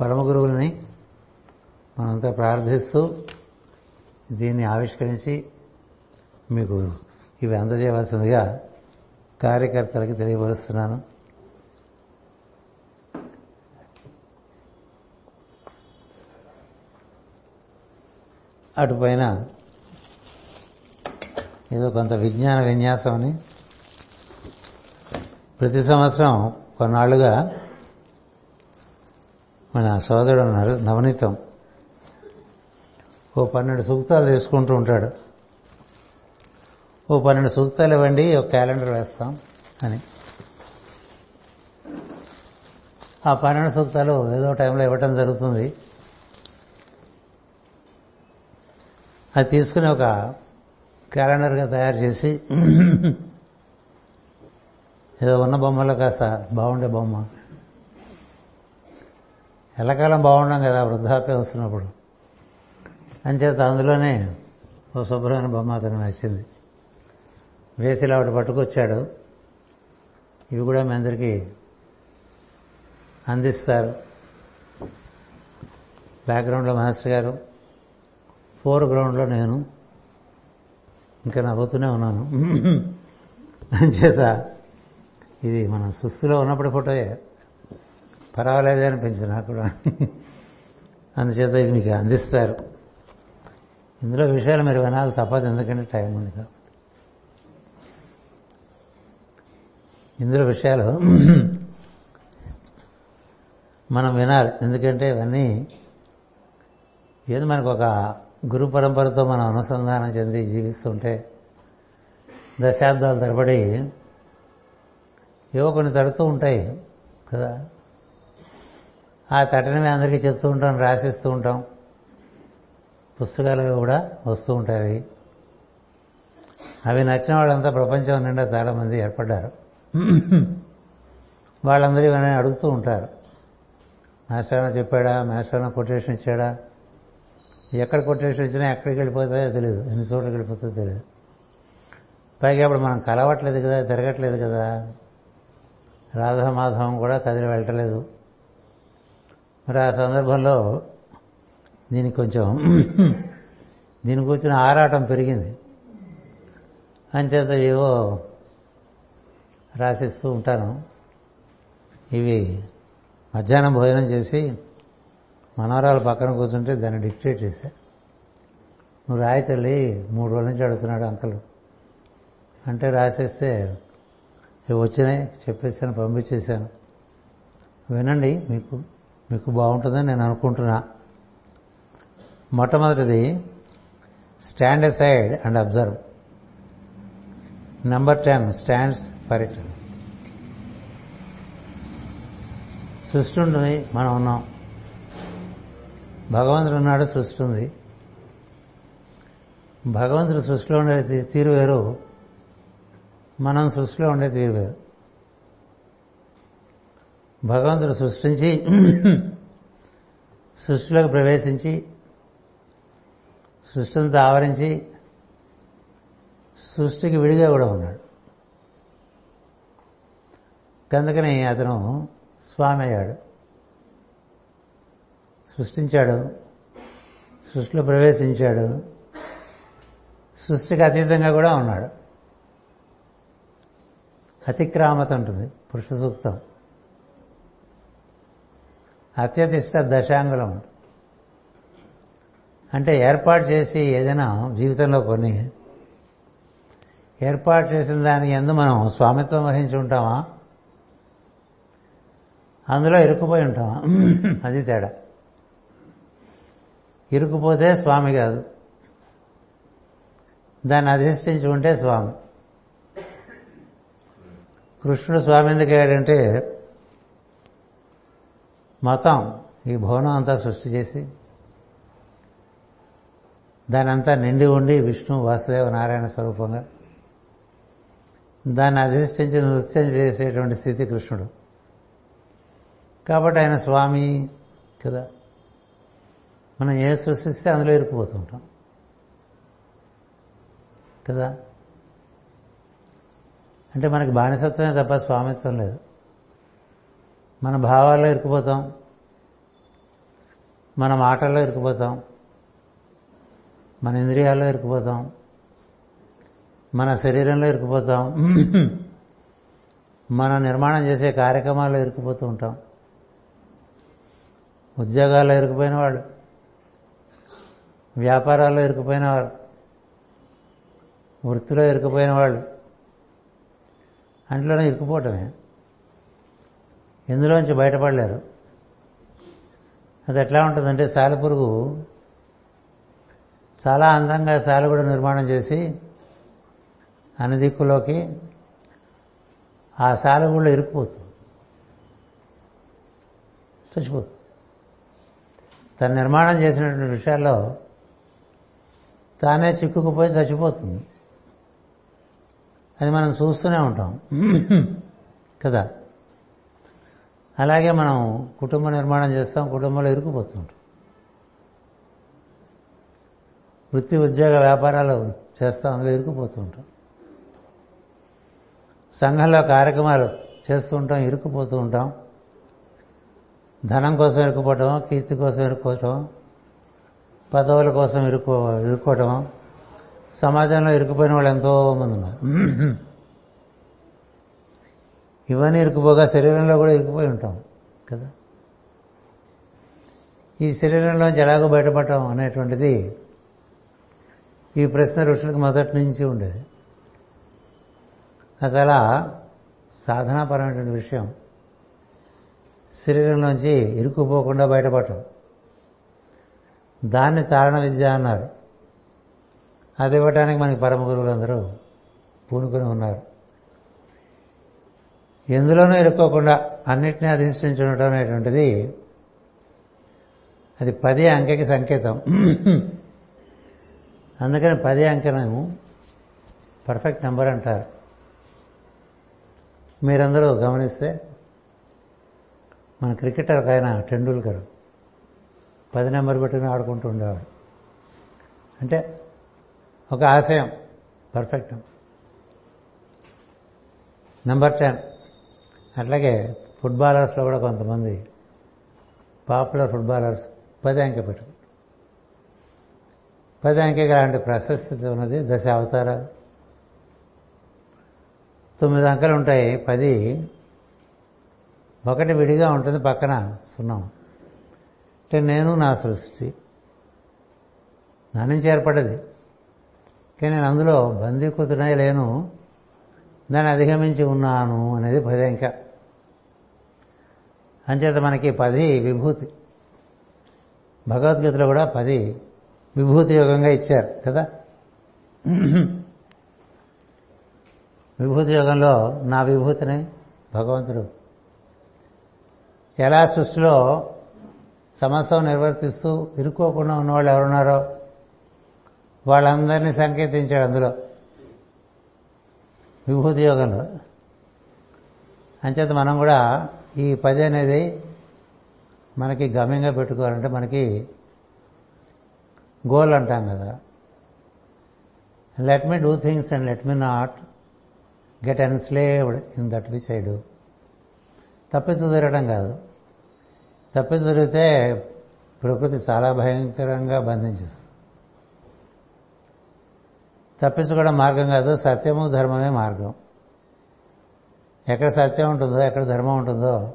Speaker 1: పరమ గురువులని మనంతా ప్రార్థిస్తూ దీన్ని ఆవిష్కరించి మీకు ఇవి అందజేయవలసిందిగా కార్యకర్తలకు తెలియపరుస్తున్నాను. అటుపైన ఏదో కొంత విజ్ఞాన విన్యాసం అని ప్రతి సంవత్సరం కొన్నాళ్ళుగా మన సోదరుడు ఉన్నారు నవనీతం ఓ పన్నెండు సూక్తాలు తీసుకుంటూ ఉంటాడు. ఓ పన్నెండు సూక్తాలు ఇవ్వండి ఒక క్యాలెండర్ వేస్తాం అని. ఆ పన్నెండు సూక్తాలు ఏదో టైంలో ఇవ్వటం జరుగుతుంది. అది తీసుకుని ఒక క్యాలెండర్గా తయారు చేసి ఏదో ఉన్న బొమ్మలో కాస్త బాగుండే బొమ్మ. ఎల్లకాలం బాగుండం కదా వృద్ధాప్యం వస్తున్నప్పుడు. అంచేత అందులోనే ఓ శుభ్రమైన బొమ్మ అతను నచ్చింది. వేసిలా ఒకటి పట్టుకొచ్చాడు. ఇవి కూడా మీ అందరికీ అందిస్తారు. బ్యాక్గ్రౌండ్లో మాస్టర్ గారు ఫోర్ గ్రౌండ్లో నేను. ఇంకా నవ్వుతూనే ఉన్నాను. అంచేత ఇది మనం సుస్థిలో ఉన్నప్పుడు ఫోటోయే. పర్వాలేదు అనిపించింది నాకు కూడా. అందుచేత ఇది మీకు అందిస్తారు. ఇందులో విషయాలు మీరు వినాలి తప్పదు ఎందుకంటే టైం ఉంది కాబట్టి. ఇందులో విషయాలు మనం వినాలి ఎందుకంటే ఇవన్నీ ఏదో మనకు ఒక గురు పరంపరతో మనం అనుసంధానం చెంది జీవిస్తుంటే దశాబ్దాల తరబడి ఏవో కొన్ని తడుతూ ఉంటాయి కదా. ఆ తటని అందరికీ చెప్తూ ఉంటాం రాసిస్తూ ఉంటాం. పుస్తకాలు కూడా వస్తూ ఉంటాయి అవి. నచ్చిన వాళ్ళంతా ప్రపంచం నిండా చాలామంది ఏర్పడ్డారు. వాళ్ళందరూ ఇవన్నీ అడుగుతూ ఉంటారు. మాస్టర్ చెప్పాడా మాస్టర్ కొటేషన్ ఇచ్చాడా? ఎక్కడ కొటేషన్ ఇచ్చినా ఎక్కడికి వెళ్ళిపోతాయో తెలియదు ఎన్ని చోట్లకి వెళ్ళిపోతాయో తెలియదు పైగా ఇప్పుడు మనం కలవట్లేదు కదా తిరగట్లేదు కదా. రాధామాధవం కూడా కదిలి వెళ్ళటలేదు మరి ఆ సందర్భంలో దీనికి కొంచెం దీని కూర్చుని ఆరాటం పెరిగింది. అంచేత ఏవో రాసిస్తూ ఉంటాను. ఇవి మధ్యాహ్నం భోజనం చేసి మనవరాలు పక్కన కూర్చుంటే దాన్ని డిక్టేట్ చేశా. నువ్వు రాయి తల్లి మూడు రోజుల నుంచి అడుగుతున్నాడు అంకలు. అంటే రాసేస్తే వచ్చినాయి చెప్పేసాను పంపించేశాను. వినండి మీకు మీకు బాగుంటుందని నేను అనుకుంటున్నా. మొట్టమొదటిది stand aside and observe number ten stands for it సృష్టి ఉంటుంది మనం ఉన్నాం. భగవంతుడు ఉన్నాడు సృష్టి ఉంది. భగవంతుడు సృష్టిలో ఉండే తీరు వేరు. మనం సృష్టిలో ఉండే తీరు వేరు. భగవంతుడు సృష్టించి సృష్టిలోకి ప్రవేశించి సృష్టింతో ఆవరించి సృష్టికి విడిగా కూడా ఉన్నాడు. అందుకని అతను స్వామి అయ్యాడు. సృష్టించాడు. సృష్టిలో ప్రవేశించాడు. సృష్టికి అతీతంగా కూడా ఉన్నాడు. అతిక్రామత ఉంటుంది పురుష సూక్తం అత్యధిష్ట దశాంగులం ఉంటుంది. అంటే ఏర్పాటు చేసి ఏదైనా జీవితంలో కొన్ని ఏర్పాటు చేసిన దానికి ఎందు మనం స్వామిత్వం వహించి ఉంటామా? అందులో ఇరుక్కుపోయి ఉంటామా? అది తేడా. ఇరుక్కుపోతే స్వామి కాదు. దాన్ని అధిష్ఠించి ఉంటే స్వామి. కృష్ణుడు స్వామి ఎందుకు అయ్యాడంటే మతం ఈ భవనం అంతా సృష్టి చేసి దానంతా నిండి ఉండి విష్ణు వాసుదేవ నారాయణ స్వరూపంగా దాన్ని అధిష్ఠించి నృత్యం చేసేటువంటి స్థితి కృష్ణుడు. కాబట్టి ఆయన స్వామి కదా. మనం ఏ సృష్టిస్తే అందులో ఇరుక్కుపోతుంటాం కదా? అంటే మనకి బానిసత్వమే తప్ప స్వామిత్వం లేదు. మన భావాల్లో ఇరుక్కుపోతాం. మన మాటల్లో ఇరుక్కుపోతాం. మన ఇంద్రియాల్లో ఇరుక్కుపోతాం. మన శరీరంలో ఇరుక్కుపోతాం. మనం నిర్మాణం చేసే కార్యక్రమాల్లో ఇరుక్కుపోతూ ఉంటాం. ఉద్యోగాల్లో ఇరుకుపోయిన వాళ్ళు వ్యాపారాల్లో ఇరుకుపోయిన వాళ్ళు వృత్తిలో ఇరుకుపోయిన వాళ్ళు అంట్లోనే ఇరుక్కుపోవటమే. ఎందులోంచి బయటపడలేరు? అది ఎట్లా ఉంటుందంటే సాలెపురుగు చాలా అందంగా సాలెగూడ నిర్మాణం చేసి అన్ని దిక్కులోకి ఆ సాలెగూడలో ఇరుక్కుపోతుంది. చచ్చిపోతుంది. తను నిర్మాణం చేసినటువంటి విషయాల్లో తానే చిక్కుకుపోయి చచ్చిపోతుంది. అది మనం చూస్తూనే ఉంటాం. కదా? అలాగే మనం కుటుంబ నిర్మాణం చేస్తాం కుటుంబంలో ఇరుక్కుపోతుంటాం. వృత్తి ఉద్యోగ వ్యాపారాలు చేస్తాం అందులో ఇరుక్కుపోతూ ఉంటాం సంఘంలో కార్యక్రమాలు చేస్తూ ఉంటాం ఇరుక్కుపోతూ ఉంటాం. ధనం కోసం ఇరుక్కుపోవటం కీర్తి కోసం ఇరుక్కోవటం పదవుల కోసం ఇరుక్కో ఇరుక్కోవటం సమాజంలో ఇరుక్కుపోయిన వాళ్ళు ఎంతో మంది ఉన్నారు. ఇవన్నీ ఇరుక్కుపోగా శరీరంలో కూడా ఇరుక్కుపోయి ఉంటాం కదా? ఈ శరీరంలోంచి ఎలాగో బయటపడటం అనేటువంటిది ఈ ప్రశ్న ఋషులకు మొదటి నుంచి ఉండేది. అసలు సాధనాపరమైనటువంటి విషయం. శరీరంలోంచి ఇరుక్కుపోకుండా బయటపడటం. దాన్ని తారణ విద్య అన్నారు. అది ఇవ్వటానికి మనకి పరమ గురువులందరూ పూనుకొని ఉన్నారు. ఎందులోనూ ఇరుక్కోకుండా అన్నిటినీ అధిష్ఠించుండటం అనేటువంటిది అది పది అంకెకి సంకేతం. అందుకని పది అంకెను పర్ఫెక్ట్ నెంబర్ అంటారు. మీరందరూ గమనిస్తే మన క్రికెటర్ ఒక ఆయన టెండూల్కర్. పది నెంబర్ పెట్టుకుని ఆడుకుంటూ ఉండేవాడు. అంటే ఒక ఆశయం. పర్ఫెక్ట్ నెంబర్ టెన్ అట్లాగే ఫుట్బాలర్స్లో కూడా కొంతమంది పాపులర్ ఫుట్బాలర్స్ పది అంకె పెట్టు పది అంకెకి అలాంటి ప్రశస్తి ఉన్నది దశ అవతారాలు. తొమ్మిది అంకెలు ఉంటాయి పది ఒకటి విడిగా ఉంటుంది పక్కన సున్నం అంటే నేను నా సృష్టి. నా నుంచి ఏర్పడ్డది. కానీ నేను అందులో బందీకృతుడై లేను. దాన్ని అధిగమించి ఉన్నాను అనేది పది ఇంకా అంచేత మనకి పది విభూతి. భగవద్గీతలో కూడా పది విభూతి యోగంగా ఇచ్చారు కదా? విభూతి యోగంలో నా విభూతిని భగవంతుడు ఎలా సృష్టిలో సమస్తం నిర్వర్తిస్తూ ఇరుక్కోకుండా ఉన్నవాళ్ళు ఎవరున్నారో వాళ్ళందరినీ సంకేతించాడు అందులో. విభూతి యోగంలో అంచేత మనం కూడా ఈ పది అనేది మనకి గమ్యంగా పెట్టుకోవాలంటే మనకి గోల్ అంటాం కదా. Let me do things and let me not get enslaved in that which I do తప్పిస్తూ తిరగడం కాదు. తప్పిస్తూ తిరిగితే ప్రకృతి చాలా భయంకరంగా బంధించేస్తుంది. తప్పించుకోవడం మార్గం కాదు సత్యము ధర్మమే మార్గం. ఎక్కడ సత్యం ఉంటుందో ఎక్కడ ధర్మం ఉంటుందో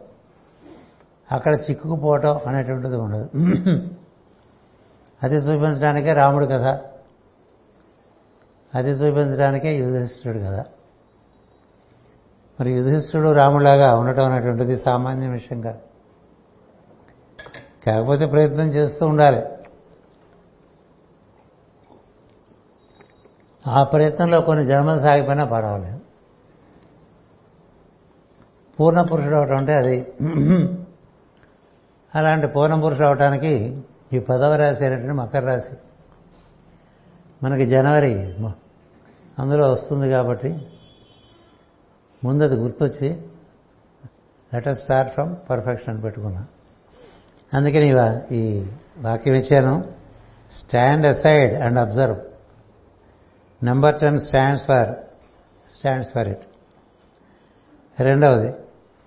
Speaker 1: అక్కడ చిక్కుకుపోవటం అనేటువంటిది ఉండదు. అది చూపించడానికే రాముడు కథ. అది చూపించడానికే యుధిష్ఠుడు కథ. మరి యుధిష్ఠుడు రాములాగా ఉండటం అనేటువంటిది సామాన్య విషయం కాదు కాకపోతే ప్రయత్నం చేస్తూ ఉండాలి. ఆ ప్రయత్నంలో కొన్ని జన్మలు సాగిపోయినా పర్వాలేదు. పూర్ణ పురుషుడు అవటం అంటే అది అలాంటి పూర్ణ పురుషుడు అవటానికి ఈ పదవ రాశి అయినటువంటి మకర రాశి. మనకి జనవరి అందులో వస్తుంది కాబట్టి ముందు అది గుర్తొచ్చి లెట్ స్టార్ట్ ఫ్రమ్ పర్ఫెక్షన్ పెట్టుకున్నా. అందుకని ఈ వాక్యం ఇచ్చాను. Stand aside and observe number ten stands for stands for it రెండవది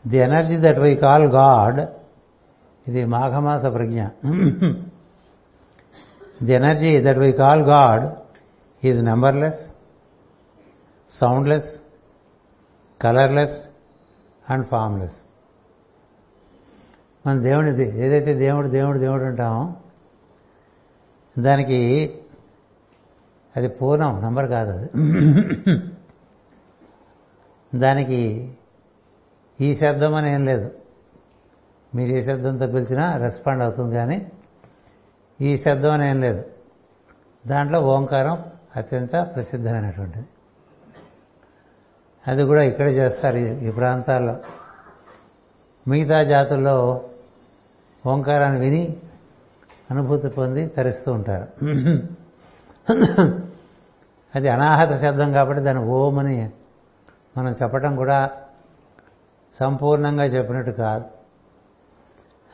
Speaker 1: the energy that we call God ఇది మాఘమాస ప్రజ్ఞ. The energy that we call God is numberless soundless colourless and formless మన దేవుడిది ఏదైతే దేవుడు దేవుడు దేవుడు అంటామో దానికి అది పూర్ణం నంబర్ కాదు అది. దానికి ఈ శబ్దం అని ఏం లేదు. మీరు ఏ శబ్దంతో పిలిచినా రెస్పాండ్ అవుతుంది కానీ ఈ శబ్దం అని ఏం లేదు. దాంట్లో ఓంకారం అత్యంత ప్రసిద్ధమైనటువంటిది. అది కూడా ఇక్కడే చేస్తారు ఈ ప్రాంతాల్లో. మిగతా జాతుల్లో ఓంకారాన్ని విని అనుభూతి పొంది తరిస్తూ ఉంటారు. అది అనాహత శబ్దం కాబట్టి దాని ఓమని మనం చెప్పటం కూడా సంపూర్ణంగా చెప్పినట్టు కాదు.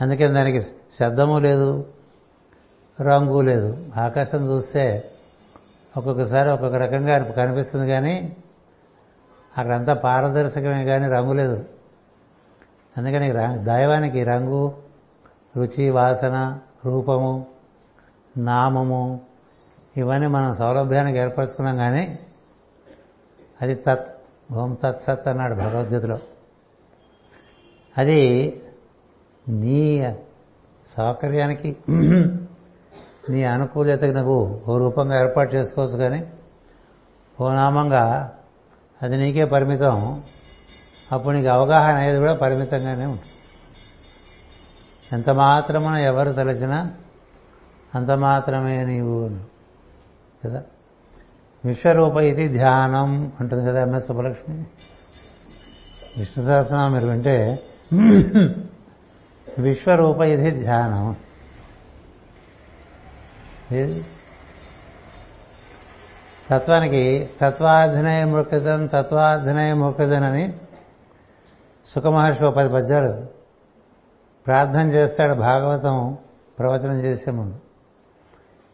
Speaker 1: అందుకని దానికి శబ్దము లేదు రంగు లేదు. ఆకాశం చూస్తే ఒక్కొక్కసారి ఒక్కొక్క రకంగా కనిపిస్తుంది కానీ అక్కడంతా పారదర్శకమే కానీ రంగు లేదు. అందుకని దైవానికి రంగు రుచి వాసన రూపము నామము ఇవన్నీ మనం సౌలభ్యానికి ఏర్పరచుకున్నాం కానీ అది తత్ ఓం తత్ సత్ అన్నాడు భగవద్గీతలో. అది నీ సౌకర్యానికి నీ అనుకూలతకు నువ్వు ఓ రూపంగా ఏర్పాటు చేసుకోవచ్చు కానీ ఓ నామంగా అది నీకే పరిమితం. అప్పుడు నీకు అవగాహన అనేది కూడా పరిమితంగానే ఉంటుంది. ఎంత మాత్రమున ఎవరు తలచినా అంత మాత్రమే నీవు కదా? విశ్వరూప ఇది ధ్యానం అంటుంది కదా ఎంఎస్ సుబ్బలక్ష్మి. విష్ణు సహస్రనామం మీరు వింటే విశ్వరూప ఇది ధ్యానం తత్వానికి తత్వాధినయ మృకదన్ తత్వాధినయ మృకదన్ అని సుఖమహర్షి ఒక పది పద్యాలు. ప్రార్థన చేస్తాడు భాగవతం ప్రవచనం చేసే ముందు.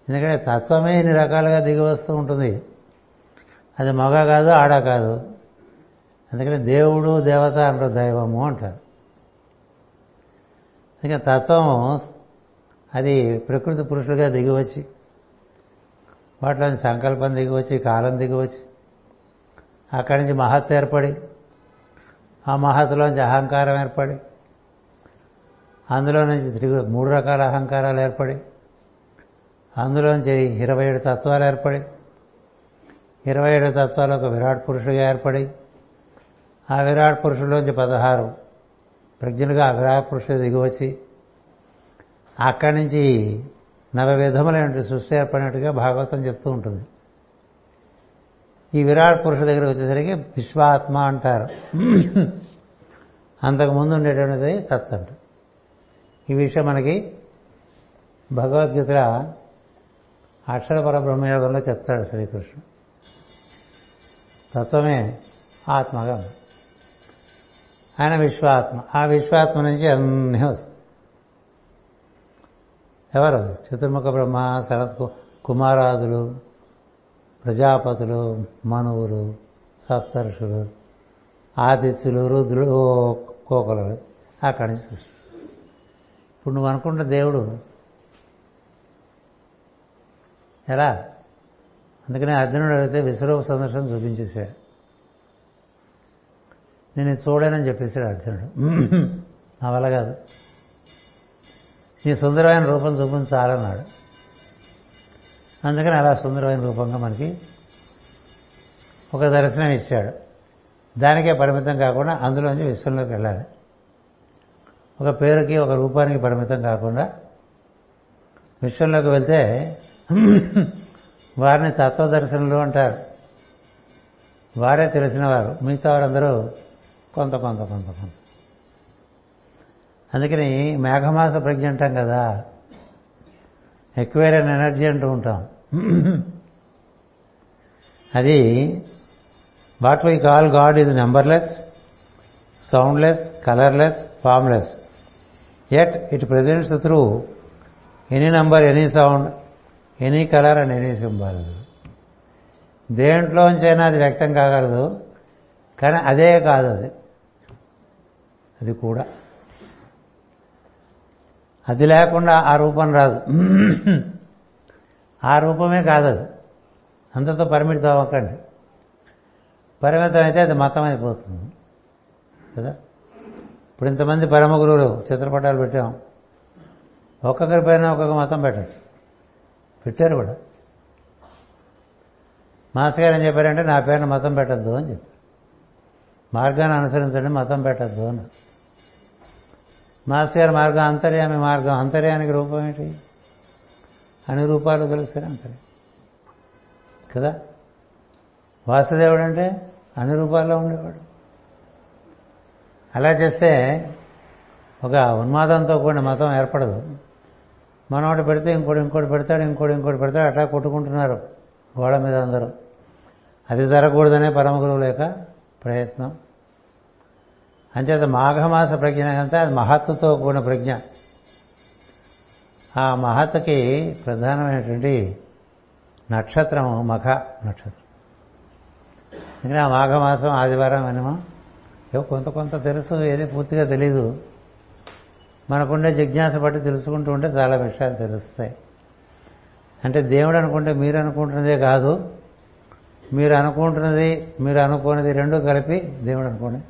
Speaker 1: ఎందుకంటే తత్వమే ఇన్ని రకాలుగా దిగి వస్తూ ఉంటుంది. అది మగ కాదు ఆడ కాదు. అందుకని దేవుడు దేవత అంటారు దైవము అంటారు. ఇంకా తత్వం అది ప్రకృతి పురుషులుగా దిగివచ్చి వాటిలోని సంకల్పం దిగివచ్చి కాలం దిగివచ్చి అక్కడి నుంచి మహత్ ఏర్పడి ఆ మహత్తులోంచి అహంకారం ఏర్పడి అందులో నుంచి త్రిగు మూడు రకాల అహంకారాలు ఏర్పడి అందులోంచి ఇరవై ఏడు తత్వాలు ఏర్పడి ఇరవై ఏడు తత్వాలు ఒక విరాట్ పురుషుడిగా ఏర్పడి ఆ విరాట్ పురుషుల్లోంచి పదహారు ప్రజ్ఞలుగా ఆ విరాట్ పురుషుడు దిగివచ్చి అక్కడి నుంచి నవ విధములైన సృష్టి ఏర్పడినట్టుగా భాగవతం చెప్తూ ఉంటుంది. ఈ విరాట్ పురుష దగ్గర వచ్చేసరికి విశ్వాత్మ అంటారు. అంతకుముందు ఉండేటువంటిది తత్ అంట. ఈ విషయం మనకి భగవద్గీత అక్షర పరబ్రహ్మయోగంలో చెప్తాడు శ్రీకృష్ణుడు. తత్వమే ఆత్మగా ఆయన విశ్వాత్మ. ఆ విశ్వాత్మ నుంచి అన్నీ వస్తాయి. ఎవరు? చతుర్ముఖ బ్రహ్మ శరత్ కుమారాదులు ప్రజాపతులు మనువులు సప్తర్షులు ఆదిత్యులు రుద్రులు కోకలు. అక్కడి నుంచి సృష్టి. ఇప్పుడు నువ్వు అనుకుంటున్న దేవుడు ఎలా అందుకనే అర్జునుడు అడిగితే విశ్వరూప సందర్శనం చూపించేశాడు. నేను చూడనని చెప్పేశాడు అర్జునుడు. నా వల్ల కాదు. నీ సుందరమైన రూపం చూపించాలన్నాడు అందుకని అలా సుందరమైన రూపంగా మనకి ఒక దర్శనం ఇచ్చాడు. దానికే పరిమితం కాకుండా అందులోంచి విశ్వంలోకి వెళ్ళాలి. ఒక పేరుకి ఒక రూపానికి పరిమితం కాకుండా విశ్వంలోకి వెళ్తే వారిని తత్వదర్శనులు అంటారు. వారే తెలిసిన వారు మిగతా వారందరూ కొంత కొంత కొంత కొంత. అందుకని మేఘమాస ప్రజ్ఞ అంటాం కదా. ఎక్వేరియన్ ఎనర్జీ అంటూ ఉంటాం. అది what we call God is numberless soundless colourless formless. At it presents through any number any sound any colour and any symbol. దేంట్లోంచైనా అది వ్యక్తం కాగలదు. కానీ అదే కాదు అది. అది కూడా. అది లేకుండా ఆ రూపం రాదు. ఆ రూపమే కాదు అది. అంతతో పరిమితం అవ్వకండి. పరిమితం అయితే అది మతం అయిపోతుంది కదా? ఇప్పుడు ఇంతమంది పరమ గురువులు చిత్రపటాలు పెట్టాం. ఒక్కొక్కరి పైన ఒక్కొక్క మతం పెట్టచ్చు. పెట్టారు కూడా. మాస్టర్ గారు ఏం చెప్పారంటే నా పేరును మతం పెట్టద్దు అని చెప్పారు. మార్గాన్ని అనుసరించండి మతం పెట్టద్దు అని. మాస్టర్ గారి మార్గం అంతర్యామి మార్గం అంతర్యానికి రూపం ఏంటి? అన్ని రూపాలు కలిస్తారు అంతర్యం కదా? వాసుదేవుడు అంటే అన్ని రూపాల్లో ఉండేవాడు. అలా చేస్తే ఒక ఉన్మాదంతో కూడిన మతం ఏర్పడదు. మనోటి పెడితే ఇంకోటి ఇంకోటి పెడతాడు ఇంకోటి ఇంకోటి పెడతాడు అట్లా కొట్టుకుంటున్నారు గోడ మీద అందరూ. అది జరగకూడదనే పరమ గురువుల యొక్క ప్రయత్నం. అంచేత మాఘమాస ప్రజ్ఞ అంతా అది మహత్తుతో కూడిన ప్రజ్ఞ. ఆ మహత్తుకి ప్రధానమైనటువంటి నక్షత్రం మఖ నక్షత్రం. ఇంకా మాఘమాసం ఆదివారం అని ఏవో కొంత కొంత తెలుసు ఏది పూర్తిగా తెలీదు. మనకుండే జిజ్ఞాస బట్టి తెలుసుకుంటూ ఉంటే చాలా విషయాలు తెలుస్తాయి. అంటే దేవుడు అనుకుంటే మీరు అనుకుంటున్నదే కాదు మీరు అనుకుంటున్నది మీరు అనుకున్నది రెండు కలిపి దేవుడు అనుకోండి.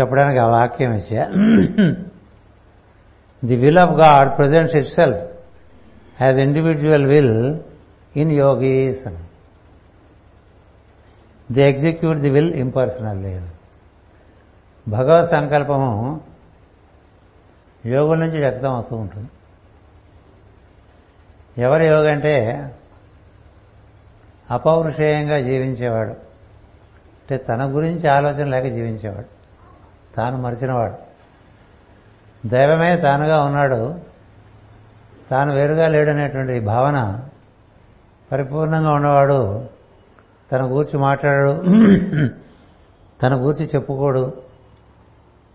Speaker 1: చెప్పడానికి ఆ వాక్యం ఇచ్చా. The will of God presents itself as individual will in yogis the execute the will impersonally భగవత్ సంకల్పము యోగం నుంచి వ్యక్తం అవుతూ ఉంటుంది. ఎవరి యోగ అంటే అపౌరుషేయంగా జీవించేవాడు. అంటే తన గురించి ఆలోచన లేక జీవించేవాడు. తాను మరిచినవాడు. దైవమే తానుగా ఉన్నాడు. తాను వేరుగా లేడనేటువంటి భావన పరిపూర్ణంగా ఉన్నవాడు తన గూర్చి మాట్లాడాడు తన గూర్చి చెప్పుకోడు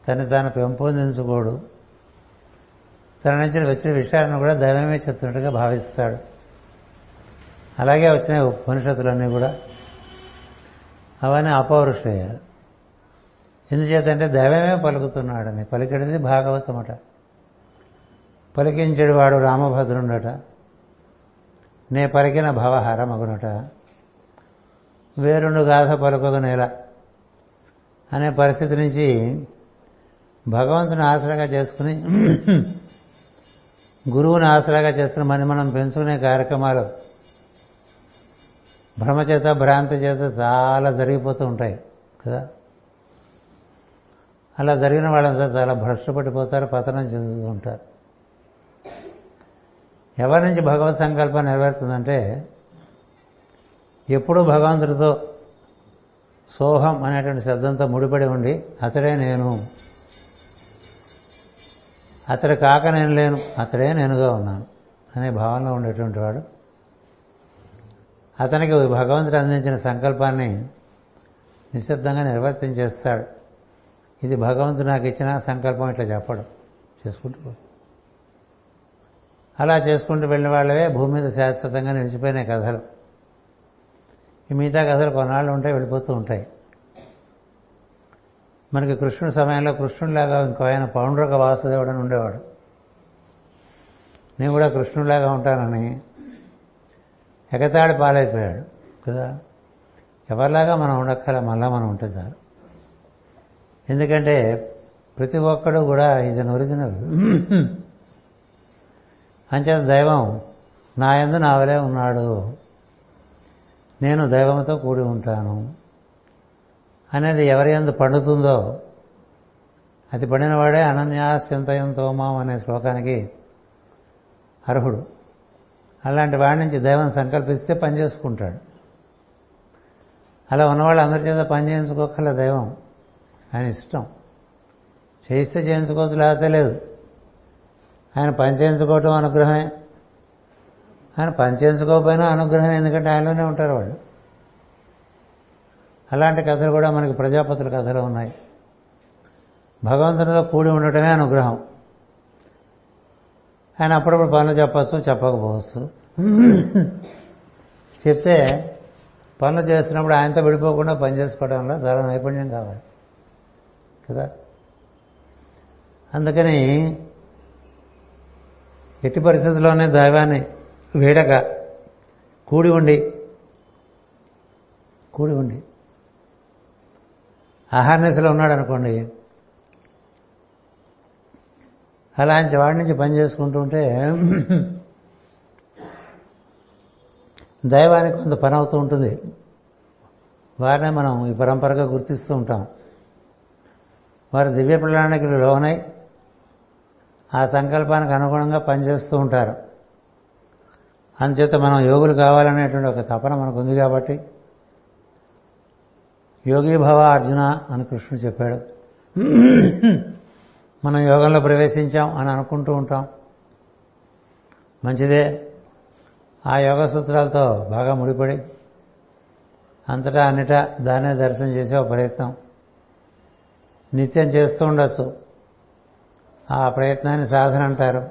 Speaker 1: తను తాను పెంపొందించుకోడు తన నుంచి వచ్చిన విషయాలను కూడా దైవమే చెప్తున్నట్టుగా భావిస్తాడు. అలాగే వచ్చిన ఉపనిషత్తులన్నీ కూడా అవన్నీ అపౌరుషయ్యారు ఎందుచేతంటే దైవమే పలుకుతున్నాడని పలికిడిది భాగవతం అట పలికించడు వాడు రామభద్రుండట. నే పలికిన భవహరమగునట. వేరుండు గాథ పలుకొక నేల అనే పరిస్థితి నుంచి భగవంతుని ఆసరాగా చేసుకుని గురువుని ఆసరాగా చేస్తున్న మన మనం పెంచుకునే కార్యక్రమాలు భ్రమ చేత భ్రాంతి చేత చాలా జరిగిపోతూ ఉంటాయి కదా? అలా జరిగిన వాళ్ళంతా చాలా భ్రష్టపడిపోతారు పతనం చెందుతూ ఉంటారు ఎవరి నుంచి భగవత్ సంకల్పం నెరవేరుతుందంటే ఎప్పుడూ భగవంతుడితో సోహం అనేటువంటి శబ్దంతో ముడిపడి ఉండి అతడే నేను. అతడు కాక నేను లేను అతడే నేనుగా ఉన్నాను అనే భావనలో ఉండేటువంటి వాడు. అతనికి భగవంతుడు అందించిన సంకల్పాన్ని నిశ్శబ్దంగా నిర్వర్తించేస్తాడు ఇది భగవంతుడు నాకు ఇచ్చిన సంకల్పం ఇట్లా చెప్పడం. చేసుకుంటూ అలా చేసుకుంటూ వెళ్ళిన వాళ్ళవే భూమి మీద శాశ్వతంగా నిలిచిపోయిన కథలు. ఈ మిగతా కథలు కొన్నాళ్ళు ఉంటాయి వెళ్ళిపోతూ ఉంటాయి. మనకి కృష్ణుడి సమయంలో కృష్ణుడిలాగా ఇంకో ఆయన పౌండ్రక వాసుదేవుడు అని ఉండేవాడు. నేను కూడా కృష్ణుడిలాగా ఉంటానని ఎగతాడి పాలైపోయాడు కదా? ఎవరిలాగా మనం ఉండక్కల మళ్ళా మనం ఉంటే చాలు. ఎందుకంటే ప్రతి ఒక్కడు కూడా ఈజ్ అన్ ఒరిజినల్. అంచేత దైవం నా ఎందు నా వలే ఉన్నాడు. నేను దైవంతో కూడి ఉంటాను. అనేది ఎవరి ఎందు పండుతుందో అది పడినవాడే అనన్యాశ్చింతయంతోమాం అనే శ్లోకానికి అర్హుడు. అలాంటి వాడి నుంచి దైవం సంకల్పిస్తే పని చేసుకుంటాడు. అలా ఉన్నవాళ్ళు అందరి చేత పని చేయించుకోకల దైవం. ఆయన ఇష్టం. చేయిస్తే చేయించుకోవచ్చు లేకపోతే లేదు. ఆయన పని చేయించుకోవటం అనుగ్రహమే. ఆయన పని చేయించుకోకపోయినా అనుగ్రహం ఎందుకంటే ఆయనలోనే ఉంటారు వాళ్ళు. అలాంటి కథలు కూడా మనకి ప్రజాపతుల కథలు ఉన్నాయి. భగవంతునితో కూడి ఉండటమే అనుగ్రహం. ఆయన అప్పుడప్పుడు పనులు చెప్పచ్చు చెప్పకపోవచ్చు. చెప్తే పనులు చేస్తున్నప్పుడు ఆయనతో విడిపోకుండా పని చేసుకోవడంలో చాలా నైపుణ్యం కావాలి. కదా? అందుకని ఎట్టి పరిస్థితుల్లోనే దైవాన్ని వీడక. కూడి ఉండి. కూడి ఉండి. అహార్నెస్లో ఉన్నాడు అనుకోండి. అలాంటి వాడి నుంచి పని చేసుకుంటూ ఉంటే దైవానికి కొంత పని అవుతూ ఉంటుంది. వారినే మనం ఈ పరంపరగా గుర్తిస్తూ ఉంటాం. వారు దివ్య ప్రణాళికలు లోనై ఆ సంకల్పానికి అనుగుణంగా పనిచేస్తూ ఉంటారు. అందుచేత మనం యోగులు కావాలనేటువంటి ఒక తపన మనకు ఉంది కాబట్టి యోగి భవ అర్జున అని కృష్ణుడు చెప్పాడు. మనం యోగంలో ప్రవేశించాం అని అనుకుంటూ ఉంటాం. మంచిదే. ఆ యోగ సూత్రాలతో బాగా ముడిపడి అంతటా అన్నిటా దాన్నే దర్శనం చేసే ఒక ప్రయత్నం. నిత్యం చేస్తూ ఉండొచ్చు. ఆ ప్రయత్నాన్ని సాధన అంటారు.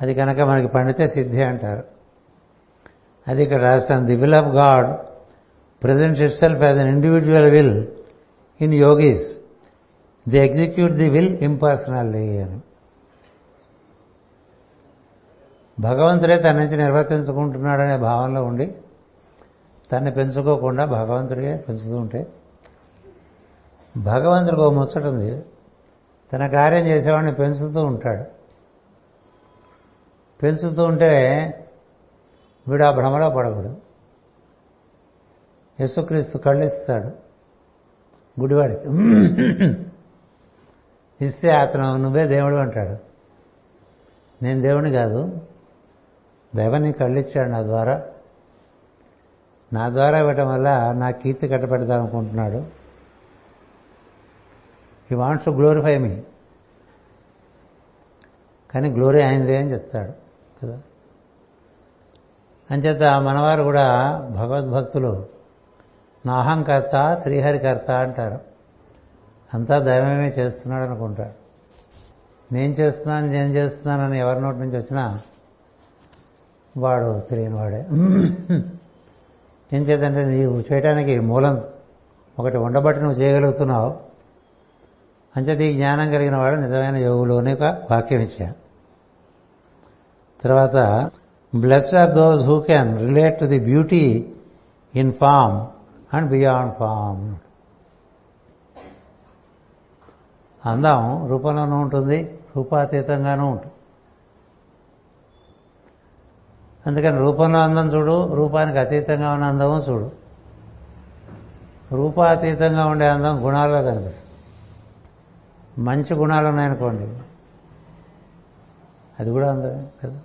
Speaker 1: అది కనుక మనకి పండితే సిద్ధి అంటారు. అది ఇక్కడ రాస్తాను the will of God. Presents itself as an individual will in yogis the execute the will impersonally అని భగవంతుడే తన నుంచి నిర్వర్తించుకుంటున్నాడనే భావనలో ఉండి తన్ని పెంచుకోకుండా భగవంతుడే పెంచుతూ ఉంటే భగవంతుడికి ఓ ముచ్చట ఉంది. తన కార్యం చేసేవాడిని పెంచుతూ ఉంటాడు. పెంచుతూ ఉంటే వీడు ఆ భ్రమలో పడకూడదు. యేసుక్రీస్తు కళ్ళిస్తాడు. గుడివాడికి. ఇస్తే అతను నువ్వే దేవుడు అంటాడు. నేను దేవుని కాదు. దైవాన్ని కళ్ళిచ్చాడు నా ద్వారా. నా ద్వారా ఇవ్వటం వల్ల నా కీర్తి కట్టబెడదాం అనుకుంటున్నాడు. ఈ వాంట్స్ టు గ్లోరిఫై మీ కానీ గ్లోరీ అయిందే అని చెప్తాడు కదా. అంచేత మనవారు కూడా భగవద్భక్తులు. నాహంకర్త శ్రీహరికర్త అంటారు. అంతా దైవమే చేస్తున్నాడు అనుకుంటాడు నేను చేస్తున్నాను నేను చేస్తున్నానని ఎవరి నోటి నుంచి వచ్చినా వాడు తెలియని వాడే ఏం చేద్దంటే నీవు చేయడానికి మూలం ఒకటి ఉండబట్టి నువ్వు చేయగలుగుతున్నావు. అంచేది ఈ జ్ఞానం కలిగిన వాడు నిజమైన యోగులోనే ఒక వాక్యం ఇచ్చా తర్వాత blessed are those who can relate to the beauty in form and beyond form. అందం రూపంలోనూ ఉంటుంది రూపాతీతంగానూ ఉంటుంది. అందుకని రూపంలో అందం చూడు రూపానికి అతీతంగా ఉన్న అందము చూడు. రూపాతీతంగా ఉండే అందం గుణాల్లో కనిపిస్తుంది. మంచి గుణాలు ఉన్నాయనుకోండి అది కూడా అందమే కదా.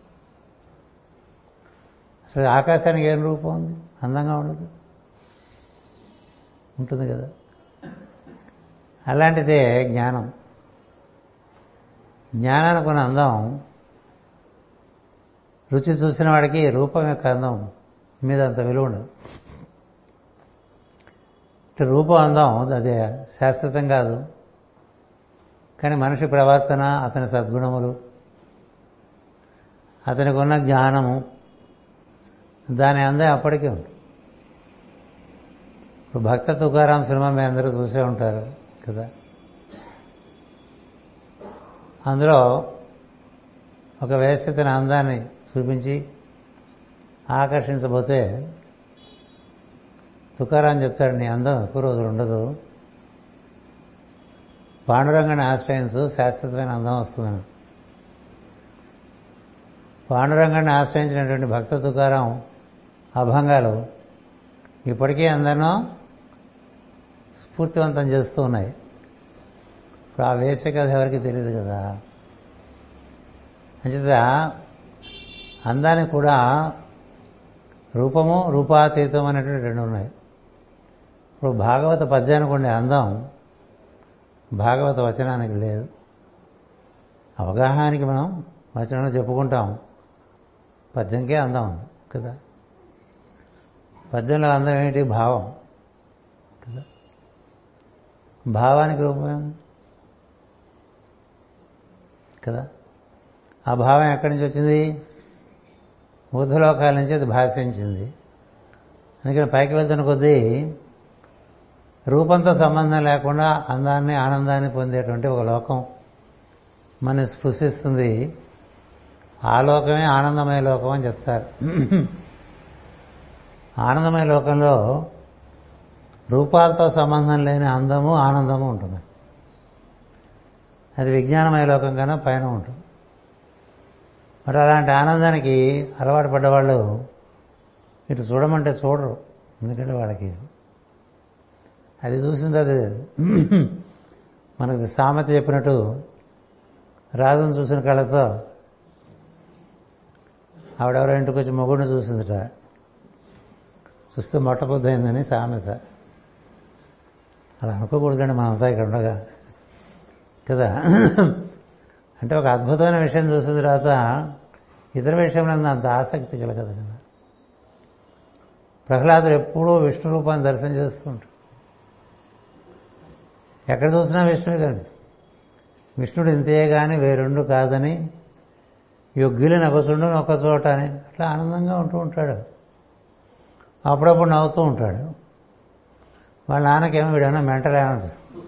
Speaker 1: అసలు ఆకాశానికి ఏం రూపం ఉంది? అందంగా ఉండదు. ఉంటుంది కదా. అలాంటిదే జ్ఞానం. జ్ఞానానికి ఉన్న అందం రుచి చూసిన వాడికి రూపం యొక్క అందం మీద అంత విలువ ఉండదు. రూపం అందం అది శాశ్వతం కాదు. కానీ మనిషి ప్రవర్తన అతని సద్గుణములు అతనికి ఉన్న జ్ఞానము దాని అందం అప్పటికే ఉంటుంది. ఇప్పుడు భక్త తుకారాం సినిమా మీ అందరూ చూసే ఉంటారు కదా. అందులో ఒక వేసి తన అందాన్ని చూపించి ఆకర్షించబోతే తుకారాం చెప్తాడు నీ అందం ఎక్కువ రోజులు ఉండదు. పాండురంగాన్ని ఆశ్రయించు శాశ్వతమైన అందం వస్తుందని. పాండురంగాన్ని ఆశ్రయించినటువంటి భక్త తుకారం అభంగాలు ఇప్పటికీ అందరినో స్ఫూర్తివంతం చేస్తూ ఉన్నాయి. ఇప్పుడు ఆ వేసే కథ ఎవరికి తెలియదు కదా? అంచేత అందానికి కూడా రూపము రూపాతీతం అనేటువంటి రెండు ఉన్నాయి. ఇప్పుడు భాగవత పద్యానికి ఉండే అందం భాగవత వచనానికి లేదు. అవగాహనకి మనం వచనంలో చెప్పుకుంటాం. పద్యంకే అందం ఉంది కదా? పద్యంలో అందం ఏంటి భావం. భావానికి రూపం కదా? ఆ భావం ఎక్కడి నుంచి వచ్చింది? బుద్ధలోకాల నుంచి అది భాషించింది. అందుకని పైకి వెళ్తున్న కొద్దీ రూపంతో సంబంధం లేకుండా అందాన్ని ఆనందాన్ని పొందేటువంటి ఒక లోకం మన స్పృశిస్తుంది. ఆ లోకమే ఆనందమయ లోకం అని చెప్తారు. ఆనందమయ లోకంలో రూపాలతో సంబంధం లేని అందము ఆనందము ఉంటుంది. అది విజ్ఞానమయ లోకం కన్నా పైన ఉంటుంది. మరి అలాంటి ఆనందానికి అలవాటు పడ్డవాళ్ళు ఇటు చూడమంటే చూడరు. ఎందుకంటే వాళ్ళకి అది చూసింది అది మనకు సామెత చెప్పినట్టు రాజును చూసిన కళ్ళతో ఆవిడెవరో ఇంటికి వచ్చి మొగుడిని చూసిందిట. చూస్తే మొట్టపొద్దయిందని సామెత. అలా అనుకోకూడదండి మనంతా ఇక్కడ ఉండగా. కదా? అంటే ఒక అద్భుతమైన విషయం చూసిన తర్వాత ఇతర విషయంలో అంత ఆసక్తి కలగదు కదా. ప్రహ్లాదుడు ఎప్పుడూ విష్ణు రూపాన్ని దర్శనం చేసుకుంటాడు. ఎక్కడ చూసినా విష్ణువు కనిపిస్తుంది విష్ణుడు ఇంతే కానీ వేరుండు కాదని యొగ్గిలి నవసుండు ఒక చోట అని అట్లా ఆనందంగా ఉంటూ ఉంటాడు. అప్పుడప్పుడు నవ్వుతూ ఉంటాడు. వాళ్ళ నాన్నకేమో వీడన్నా మెంటల్ అనిపిస్తుంది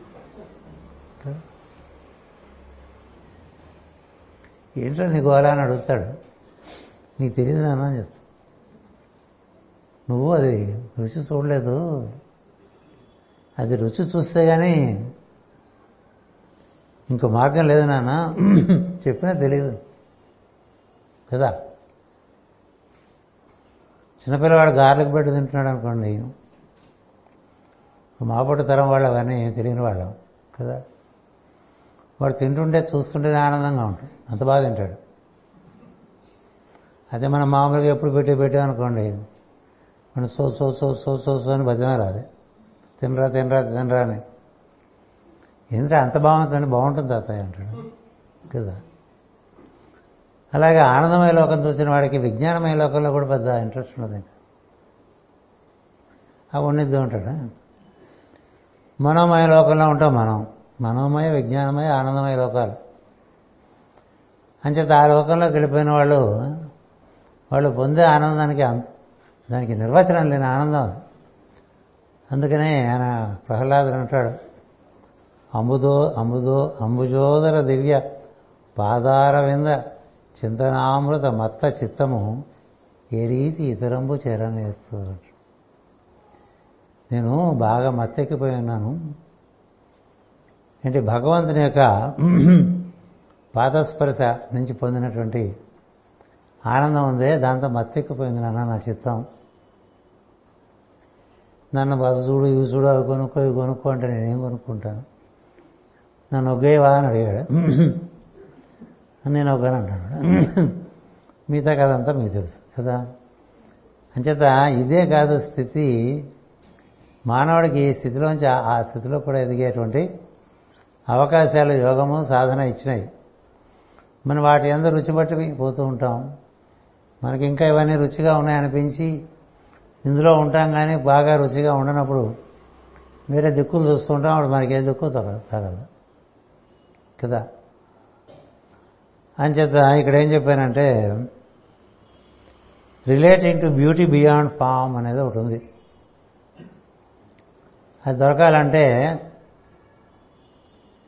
Speaker 1: ఏంటో నీకు అలా అని అడుగుతాడు. నీకు తెలియదు నాన్న అని చెప్తా నువ్వు అది రుచి చూడలేదు. అది రుచి చూస్తే కానీ ఇంకో మార్గం లేదు నాన్న. చెప్పినా తెలియదు కదా? చిన్నపిల్లవాడు గార్లకు పెట్టి తింటున్నాడు అనుకోండి. మాపటి తరం వాళ్ళు అవన్నీ తెలియని వాళ్ళం కదా? వాడు తింటుంటే చూస్తుంటే ఆనందంగా ఉంటుంది. అంత బాగా తింటాడు. అదే మనం మామూలుగా ఎప్పుడు పెట్టి పెట్టామనుకోండి మనం సో సో సో సో సో సో అని భజన రాదు. తినరా తినరా తినరా అని. ఎందుకంటే అంత బాగుంటుందండి బాగుంటుంది తాతయ్య అంటాడు. కదా? అలాగే ఆనందమయ లోకం చూసిన వాడికి విజ్ఞానమయ లోకంలో కూడా పెద్ద ఇంట్రెస్ట్ ఉండదు ఇంకా ఆ ఉండిద్దు ఉంటాడు మనోమయ లోకంలో ఉంటాం మనం. మనోమయ విజ్ఞానమయ ఆనందమయ లోకాలు. అంచేత ఆ లోకంలోకి వెళ్ళిపోయిన వాళ్ళు వాళ్ళు పొందే ఆనందానికి అంత దానికి నిర్వచనం లేని ఆనందం అది. అందుకనే ఆయన ప్రహ్లాదుడు అంటాడు అంబుదో అంబుదో అంబుజోదర దివ్య పాదార వింద చింతనామృత మత్త చిత్తము ఏ రీతి ఇతరంబు చేరనేస్తుంది. నేను బాగా మత్తెక్కిపోయి ఉన్నాను ఏంటి భగవంతుని యొక్క పాదస్పర్శ నుంచి పొందినటువంటి ఆనందం ఉందే దాంతో మత్తెక్కిపోయింది నాన్న నా చిత్తం. నన్ను బాబు చూడు ఇవి చూడు అవి కొనుక్కో ఇవి కొనుక్కో అంటే నేనేం కొనుక్కుంటాను? నన్ను ఒగ్గేవా అని అడిగాడు. నేను ఒగ్గాను అంటాడు. మిగతా కదంతా మీకు తెలుసు కదా? అంచేత ఇదే కాదు స్థితి మానవుడికి ఈ స్థితిలోంచి ఆ స్థితిలో కూడా ఎదిగేటువంటి అవకాశాలు యోగము సాధన ఇచ్చినాయి మనం వాటి అందరూ రుచి బట్టి పోతూ ఉంటాం. మనకి ఇంకా ఇవన్నీ రుచిగా ఉన్నాయనిపించి ఇందులో ఉంటాం కానీ బాగా రుచిగా ఉండనప్పుడు వేరే దిక్కులు చూస్తూ ఉంటాం అప్పుడు మనకే దిక్కు తగదు తగదు కదా? అంచేత ఇక్కడ ఏం చెప్పానంటే relating to beauty beyond form అనేది ఒకటి ఉంది. అది దొరకాలంటే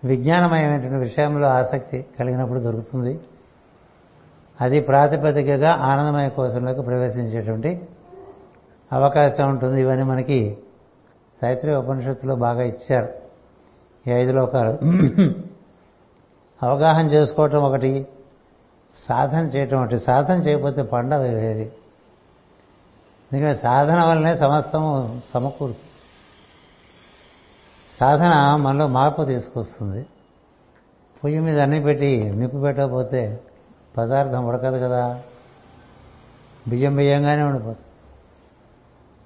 Speaker 1: విజ్ఞానమయమైనటువంటి విషయంలో ఆసక్తి కలిగినప్పుడు దొరుకుతుంది. అది ప్రాతిపదికగా ఆనందమయ కోశంలోకి ప్రవేశించేటువంటి అవకాశం ఉంటుంది. ఇవన్నీ మనకి తైత్రీయ ఉపనిషత్తులో బాగా ఇచ్చారు. ఈ ఐదు లోకాలు. అవగాహన చేసుకోవటం ఒకటి సాధన చేయటం ఒకటి. సాధన చేయకపోతే పండవ వేది ఎందుకంటే సాధన వల్లనే సమస్తము సమకూరుతుంది. సాధన మనలో మార్పు తీసుకొస్తుంది. పొయ్యి మీద అన్ని పెట్టి నిప్పు పెట్టకపోతే పదార్థం ఉడకదు కదా. బియ్యం బియ్యంగానే ఉండిపోతుంది.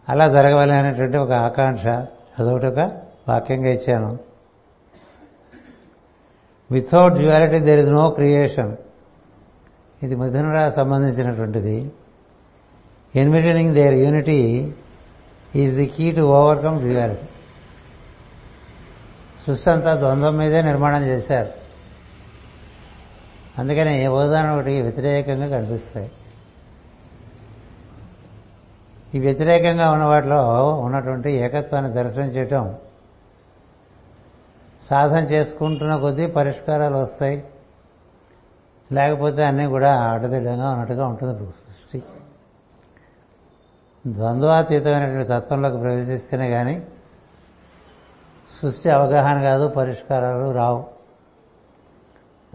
Speaker 1: అలా జరగవాలి అనేటువంటి ఒక ఆకాంక్ష అదొకటి ఒక వాక్యంగా ఇచ్చాను. Without duality there is no creation ఇది మిథునరా సంబంధించినటువంటిది. Envisioning there unity is the key to overcome duality సృష్టి అంతా ద్వంద్వం మీదే నిర్మాణం చేశారు. అందుకని ఓదాన ఒకటి వ్యతిరేకంగా కనిపిస్తాయి. ఈ వ్యతిరేకంగా ఉన్న వాటిలో ఉన్నటువంటి ఏకత్వాన్ని దర్శనం చేయటం సాధన చేసుకుంటున్న కొద్దీ పరిష్కారాలు వస్తాయి. లేకపోతే అన్నీ కూడా అడ్డదిడ్డంగా ఉన్నట్టుగా ఉంటుంది సృష్టి. ద్వంద్వాతీతమైనటువంటి తత్వంలోకి ప్రవేశిస్తేనే కానీ సృష్టి అవగాహన కాదు పరిష్కారాలు రావు.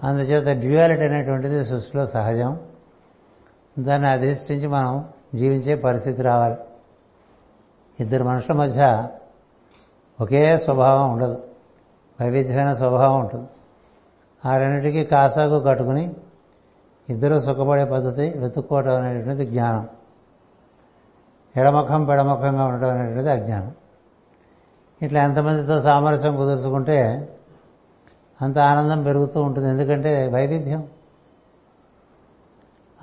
Speaker 1: అందుచేత డ్యూయాలిటీ అనేటువంటిది సృష్టిలో సహజం. దాన్ని అధిష్ఠించి మనం జీవించే పరిస్థితి రావాలి. ఇద్దరు మనుషుల మధ్య ఒకే స్వభావం ఉండదు. వైవిధ్యమైన స్వభావం ఉంటుంది. ఆ రెండింటికి కాసాగు కట్టుకుని ఇద్దరు సుఖపడే పద్ధతి వెతుక్కోవటం అనేటువంటిది జ్ఞానం. ఎడముఖం పెడముఖంగా ఉండటం అనేటువంటిది అజ్ఞానం. ఇట్లా ఎంతమందితో సామరస్యం కుదుర్చుకుంటే అంత ఆనందం పెరుగుతూ ఉంటుంది. ఎందుకంటే వైవిధ్యం.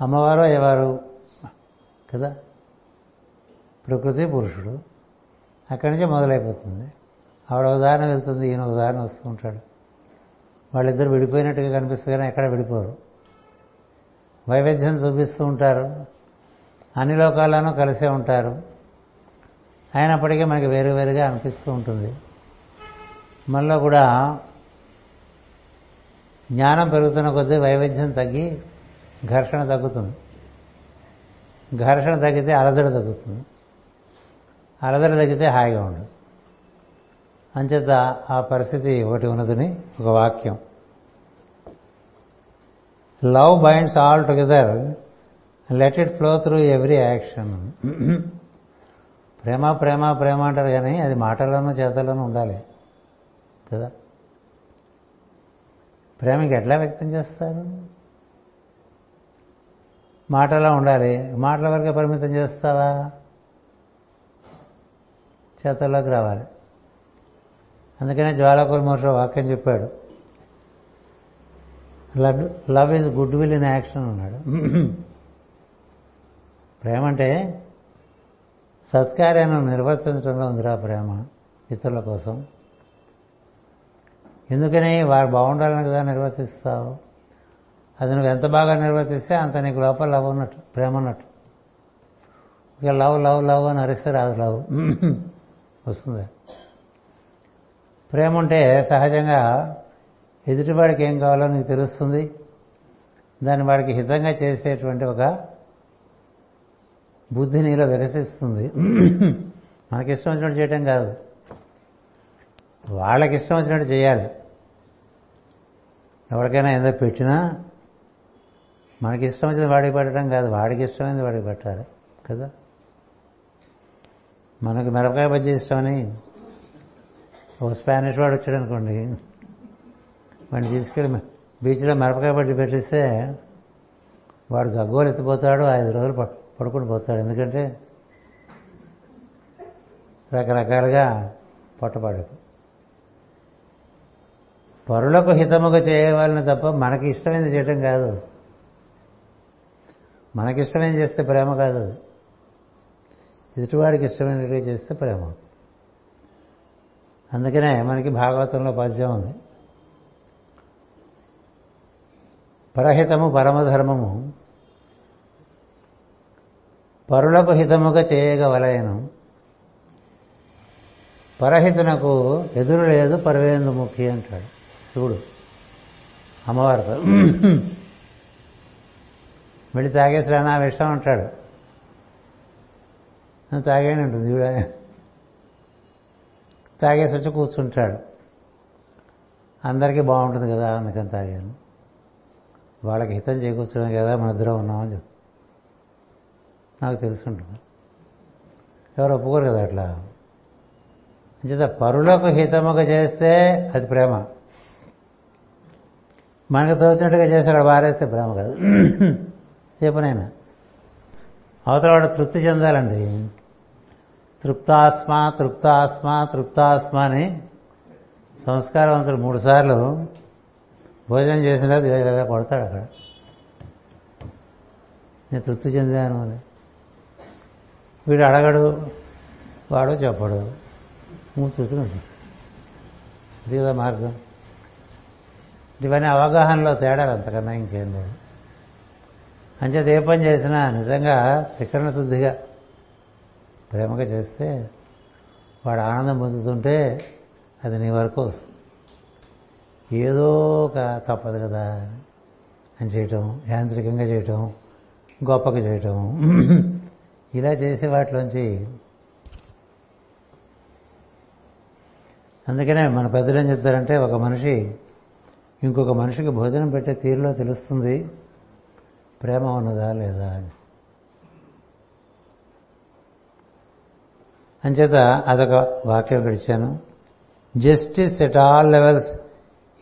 Speaker 1: అమ్మవారు అయ్యవారు కదా? ప్రకృతి పురుషుడు. అక్కడి నుంచి మొదలైపోతుంది. ఆవిడ ఉదాహరణ వెళ్తుంది ఈయన ఉదాహరణ వస్తూ ఉంటాడు. వాళ్ళిద్దరు విడిపోయినట్టుగా కనిపిస్తుంది కానీ ఎక్కడ విడిపోరు. వైవిధ్యం చూపిస్తూ ఉంటారు. అన్ని లోకాల్లోనూ కలిసే ఉంటారు. అయినప్పటికీ మనకి వేరు వేరుగా అనిపిస్తూ ఉంటుంది. మనలో కూడా జ్ఞానం పెరుగుతున్న కొద్దీ వైవిధ్యం తగ్గి ఘర్షణ తగ్గుతుంది. ఘర్షణ తగ్గితే అలజడి తగ్గుతుంది. అలజడి తగ్గితే హాయిగా ఉండదు. అంచేత ఆ పరిస్థితి ఒకటి ఉన్నదని ఒక వాక్యం. Love binds all together. Let it flow through every action. ప్రేమ ప్రేమ ప్రేమ అంటారు కానీ అది మాటల్లోనూ చేతల్లోనూ ఉండాలి. కదా? ప్రేమకి ఎట్లా వ్యక్తం చేస్తారు? మాటలా ఉండాలి. మాటల వరకే పరిమితం చేస్తావా? చేతల్లోకి రావాలి. అందుకనే జ్వాలకుల వాక్యం చెప్పాడు. Love love is good will in action అన్నాడు. ప్రేమ అంటే సత్కార్యాన్ని నిర్వర్తించడంలో ఉందిరా ప్రేమ ఇతరుల కోసం. ఎందుకని? వారు బాగుండాలని కదా నిర్వర్తిస్తావు. అది నువ్వు ఎంత బాగా నిర్వర్తిస్తే అంత నీకు లోపల లవ్ ఉన్నట్టు ప్రేమ ఉన్నట్టు. ఇక లవ్ లవ్ లవ్ అని అరిస్తే రాదు లవ్. వస్తుంది. ప్రేమ ఉంటే సహజంగా ఎదుటివాడికి ఏం కావాలో నీకు తెలుస్తుంది. దాన్ని వాడికి హితంగా చేసేటువంటి ఒక బుద్ధి నీలో వికసిస్తుంది. మనకి ఇష్టం వచ్చినట్టు చేయటం కాదు. వాళ్ళకి ఇష్టం వచ్చినట్టు చేయాలి. ఎవరికైనా ఏదో పెట్టినా మనకి ఇష్టం వచ్చింది వాడికి పెట్టడం కాదు. వాడికి ఇష్టమైంది వాడికి పెట్టాలి. కదా? మనకు మిరపకాయ బజ్జీ ఇష్టమని ఒక స్పానిష్ వాడు వచ్చాడు అనుకోండి. వాడిని తీసుకెళ్ళి బీచ్లో మిరపకాయ బజ్జీ పెట్టిస్తే వాడు గగ్గోలు ఎత్తిపోతాడు ఐదు రోజులు పడుకుని పోతాడు. ఎందుకంటే రకరకాలుగా పొట్టపాడకు. పరులకు హితముగా చేయవాలని తప్ప మనకి ఇష్టమైంది చేయటం కాదు. మనకిష్టమైంది చేస్తే ప్రేమ కాదు. ఎదుటివాడికి ఇష్టమైనట్టుగా చేస్తే ప్రేమ. అందుకనే మనకి భాగవతంలో పద్యం ఉంది. పరహితము పరమధర్మము పరులకు హితముగా చేయగవలయను పరహితునకు ఎదురు లేదు పరవేందు ముఖి అంటాడు. శివుడు అమ్మవారితో వెళ్ళి తాగేసి నా విషయం అంటాడు. తాగేని ఉంటుంది ఈవిడ తాగేసి వచ్చి కూర్చుంటాడు. అందరికీ బాగుంటుంది కదా అందుకని తాగాను. వాళ్ళకి హితం చేకూర్చడం కదా మన ఇద్దరం ఉన్నామని చెప్పి నాకు తెలుసుంటుంది ఎవరు ఒప్పుకోరు కదా అట్లా? అంచేత పరులకు హితముగా చేస్తే అది ప్రేమ. మనకు తోచినట్టుగా చేసి అక్కడ బారేస్తే ప్రేమ కాదు. చెప్పనైనా అవతల వాడు తృప్తి చెందాలండి. తృప్తాస్మా తృప్తాస్మా తృప్తాస్మా అని సంస్కారవంతుడు మూడు సార్లు భోజనం చేసిన లేదా కొడతాడు అక్కడ. నేను తృప్తి చెందాను అని. వీడు అడగడు వాడు చెప్పడు. మూడు తృప్తిగా ఇది కదా మార్గం. ఇవన్నీ అవగాహనలో తేడాలు అంతకన్నా ఇంకేం లేదు. అంచేత ఏ పని చేసినా నిజంగా త్రికరణ శుద్ధిగా ప్రేమగా చేస్తే వాడు ఆనందం పొందుతుంటే అది నీ వరకు వస్తుంది. ఏదో ఒక తప్పదు కదా అని చేయటం యాంత్రికంగా చేయటం గొప్పగా చేయటం. ఇలా చేసే వాటిలోంచి అందుకనే మన పెద్దలు ఏం చెప్తారంటే ఒక మనిషి ఇంకొక మనిషికి భోజనం పెట్టే తీరులో తెలుస్తుంది ప్రేమ ఉన్నదా లేదా అని. అంచేత అదొక వాక్యం గడిచాను justice at all levels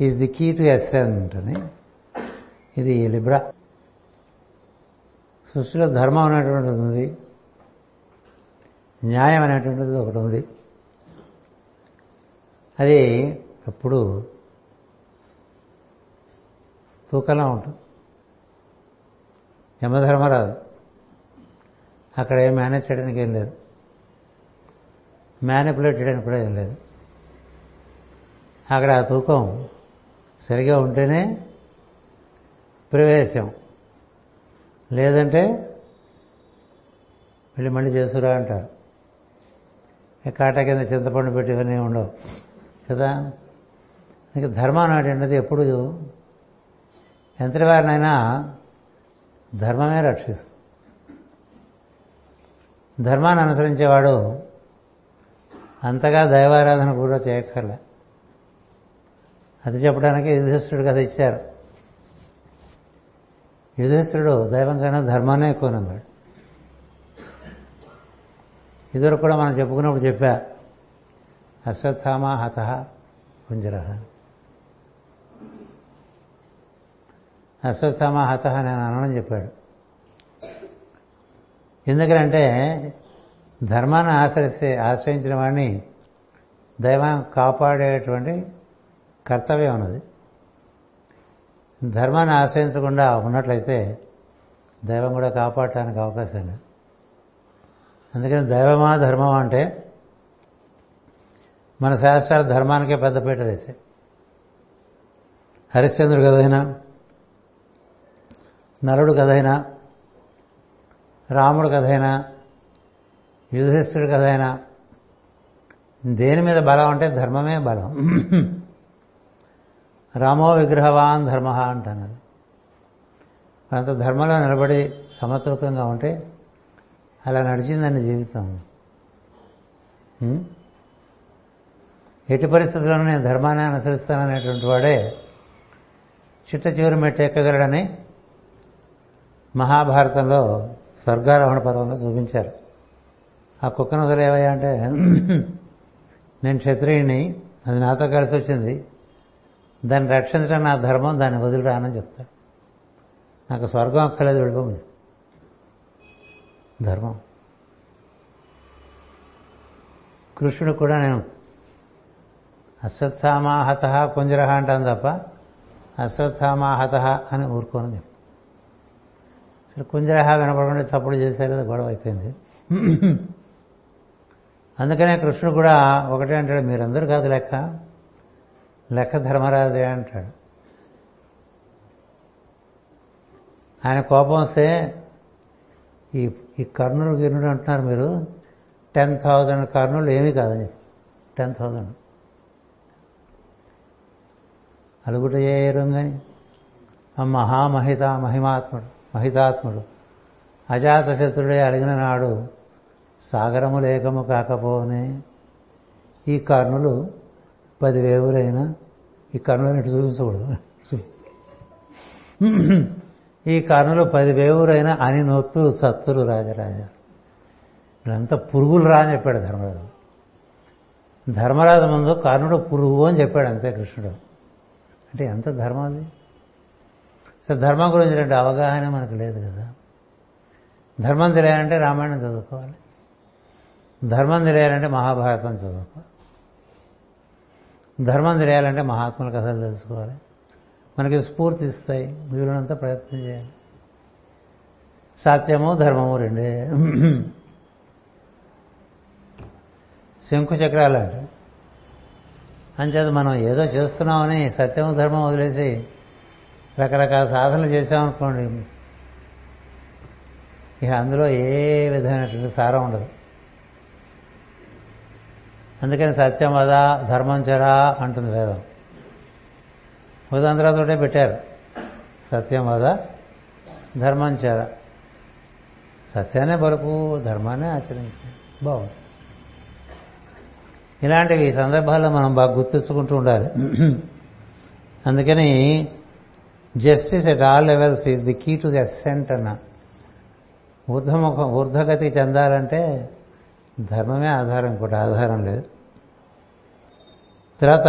Speaker 1: is the key to ascent అని. ఇది లిబ్రా సృష్టిలో ధర్మం అనేటువంటిది ఉంది. న్యాయం అనేటువంటిది ఒకటి ఉంది అది ఎప్పుడు తూకలా ఉంటుంది. యమధర్మరాజు అక్కడ ఏం మేనేజ్ చేయడానికి ఏం లేదు. మేనిపులేట్ చేయడానికి కూడా ఏం లేదు. అక్కడ ఆ తూకం సరిగా ఉంటేనే ప్రవేశం. లేదంటే వెళ్ళి మళ్ళీ చేసురా అంటారు. కాట కింద చింతపండు పెట్టి ఇవన్నీ ఉండవు. కదా? ఇక ధర్మం అనేటువంటిది ఎప్పుడు ఎంతటి వారినైనా ధర్మమే రక్షిస్తుంది. ధర్మాన్ని అనుసరించేవాడు అంతగా దైవారాధన కూడా చేయక్కర్లే. అది చెప్పడానికి యుధిష్ఠుడు కథ ఇచ్చారు. యుధిష్ఠుడు దైవం కన్నా ధర్మాన్ని ఎక్కువ నమ్మాడు ఇదివరకు కూడా మనం చెప్పుకున్నప్పుడు చెప్పా అశ్వత్థామ హత కుంజర అశ్వత్థామ హత నేను అనడం చెప్పాడు. ఎందుకంటే ధర్మాన్ని ఆశ్రయిస్తే ఆశ్రయించిన వాడిని దైవం కాపాడేటువంటి కర్తవ్యం ఉన్నది. ధర్మాన్ని ఆశ్రయించకుండా ఉన్నట్లయితే దైవం కూడా కాపాడటానికి అవకాశం లేదు. అందుకని దైవమా ధర్మమా అంటే మన శాస్త్రాలు ధర్మానికే పెద్దపీట వేసాయి హరిశ్చంద్రుడు కథైనా నలుడు కథైనా రాముడు కథైనా యుధిష్ఠుడు కథైనా దేని మీద బలం అంటే ధర్మమే బలం. రామో విగ్రహవాన్ ధర్మ అంటున్నారు. అంత ధర్మంలో నిలబడి సమతూకంగా ఉంటే అలా నడిచిందండి జీవితం. ఎట్టి పరిస్థితుల్లోనూ నేను ధర్మాన్ని అనుసరిస్తాననేటువంటి వాడే చిట్ట చివరి మెట్టు ఎక్కగలడని మహాభారతంలో స్వర్గారోహణ పర్వంలో చూపించారు. ఆ కుక్కను వదిలేవయ్యా అంటే నేను క్షత్రియుని అది నాతో కలిసి వచ్చింది. దాన్ని రక్షించడం నా ధర్మం దాన్ని వదిలిరానని చెప్తాడు నాకు స్వర్గం అక్కర్లేదు వెళ్ళిపోయి ధర్మం. కృష్ణుడు కూడా నేను అశ్వత్థామాహత కుంజరహ అంటాను తప్ప అశ్వత్థామాహత అని ఊరుకోను అసలు కుంజరహ వినపడకుండా చప్పుడు చేశారు గొడవ అయిపోయింది. అందుకనే కృష్ణుడు కూడా ఒకటే అంటాడు మీరందరూ కాదు లెక్క లెక్క ధర్మరాజే అంటాడు. ఆయన కోపం వస్తే ఈ ఈ కర్ణులు గిర్నుడు అంటున్నారు మీరు. టెన్ థౌజండ్ కర్ణులు ఏమీ కాదని టెన్ థౌజండ్ అలుగుట చేయరుంగని ఆ మహామహిత మహిమాత్ముడు మహితాత్ముడు. అజాతశత్రుడే అడిగిన నాడు సాగరము లేకము కాకపోనే ఈ కర్ణులు పదివేవులైనా ఈ కర్ణులను ఇటు చూపించకూడదు. ఈ కారణంలో పది వేవురైనా అని నొత్తు సత్తులు రాజరాజ. వీళ్ళంతా పురుగులు రా అని చెప్పాడు ధర్మరాజు. ధర్మరాజు ముందు కర్ణుడు పురుగు అని చెప్పాడు అంతే కృష్ణుడు. అంటే ఎంత ధర్మం అది? సో ధర్మం గురించి రెండు అవగాహన మనకు లేదు కదా. ధర్మం తెలియాలంటే రామాయణం చదువుకోవాలి. ధర్మం తెలియాలంటే మహాభారతం చదువుకోవాలి. ధర్మం తెలియాలంటే మహాత్ముల కథలు తెలుసుకోవాలి. మనకి స్ఫూర్తి ఇస్తాయి వీళ్ళనంతా ప్రయత్నం చేయాలి. సత్యము ధర్మము రెండే. శంకు చక్రాలు అంటే అంచేత మనం ఏదో చేస్తున్నామని సత్యము ధర్మం వదిలేసి రకరకాల సాధనలు చేసామనుకోండి ఇక అందులో ఏ విధమైనటువంటి సారం ఉండదు. అందుకని సత్యం వద ధర్మం చెరా అంటుంది వేదం. ఉదంతరాతోటే పెట్టారు. సత్యం వద ధర్మం చేర సత్యాన్నే బరుకు ధర్మాన్ని ఆచరించాలి బాగుంది. ఇలాంటివి ఈ సందర్భాల్లో మనం బాగా గుర్తించుకుంటూ ఉండాలి. అందుకని justice at all levels is the key to the ascent అన్న. ఊర్ధముఖం ఊర్ధగతి చెందాలంటే ధర్మమే ఆధారం ఇంకోటి ఆధారం లేదు. తర్వాత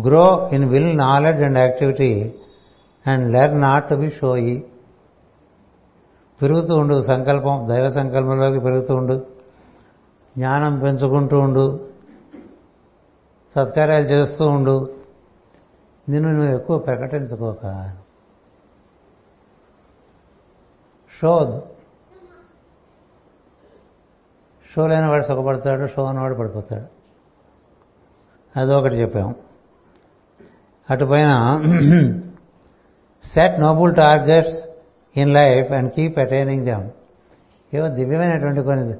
Speaker 1: grow in will knowledge and activity and learn not to be showy పెరుగుతూ ఉండు సంకల్పం దైవ సంకల్పంలోకి పెరుగుతూ ఉండు జ్ఞానం పెంచుకుంటూ ఉండు సత్కార్యాలు చేస్తూ ఉండు నిన్ను నువ్వు ఎక్కువ ప్రకటించుకోక. షోద్. షో లేనివాడు సుఖపడతాడు షో అన్నవాడు పడిపోతాడు. అదొకటి చెప్పాము. అటుపైన set noble targets in life and keep attaining them ఏవో దివ్యమైనటువంటి కొన్ని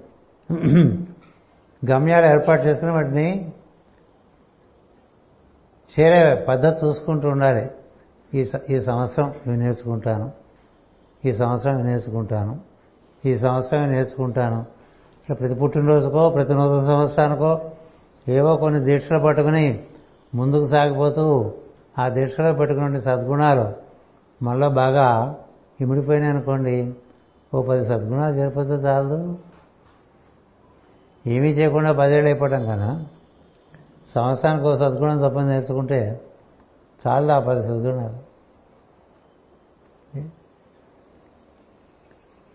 Speaker 1: గమ్యాలు ఏర్పాటు చేసుకుని వాటిని చేరే పద్ధతి చూసుకుంటూ ఉండాలి. ఈ ఈ సంవత్సరం ఇవి నేర్చుకుంటాను. ఈ సంవత్సరం ఇవి నేర్చుకుంటాను. ఈ సంవత్సరం ఇవి నేర్చుకుంటాను. ఇట్లా ప్రతి పుట్టినరోజుకో ప్రతి నూతన సంవత్సరానికో ఏవో కొన్ని దీక్షలు పట్టుకుని ముందుకు సాగిపోతూ ఆ దీక్షలో పెట్టుకునే సద్గుణాలు మళ్ళీ బాగా ఇమిడిపోయినాయి అనుకోండి. ఓ పది సద్గుణాలు జరిపోతే చాలదు. ఏమీ చేయకుండా పదేళ్ళు అయిపోవటం కన్నా సంవత్సరానికి ఒక సద్గుణం చొప్పున నేర్చుకుంటే చాలు ఆ పది సద్గుణాలు.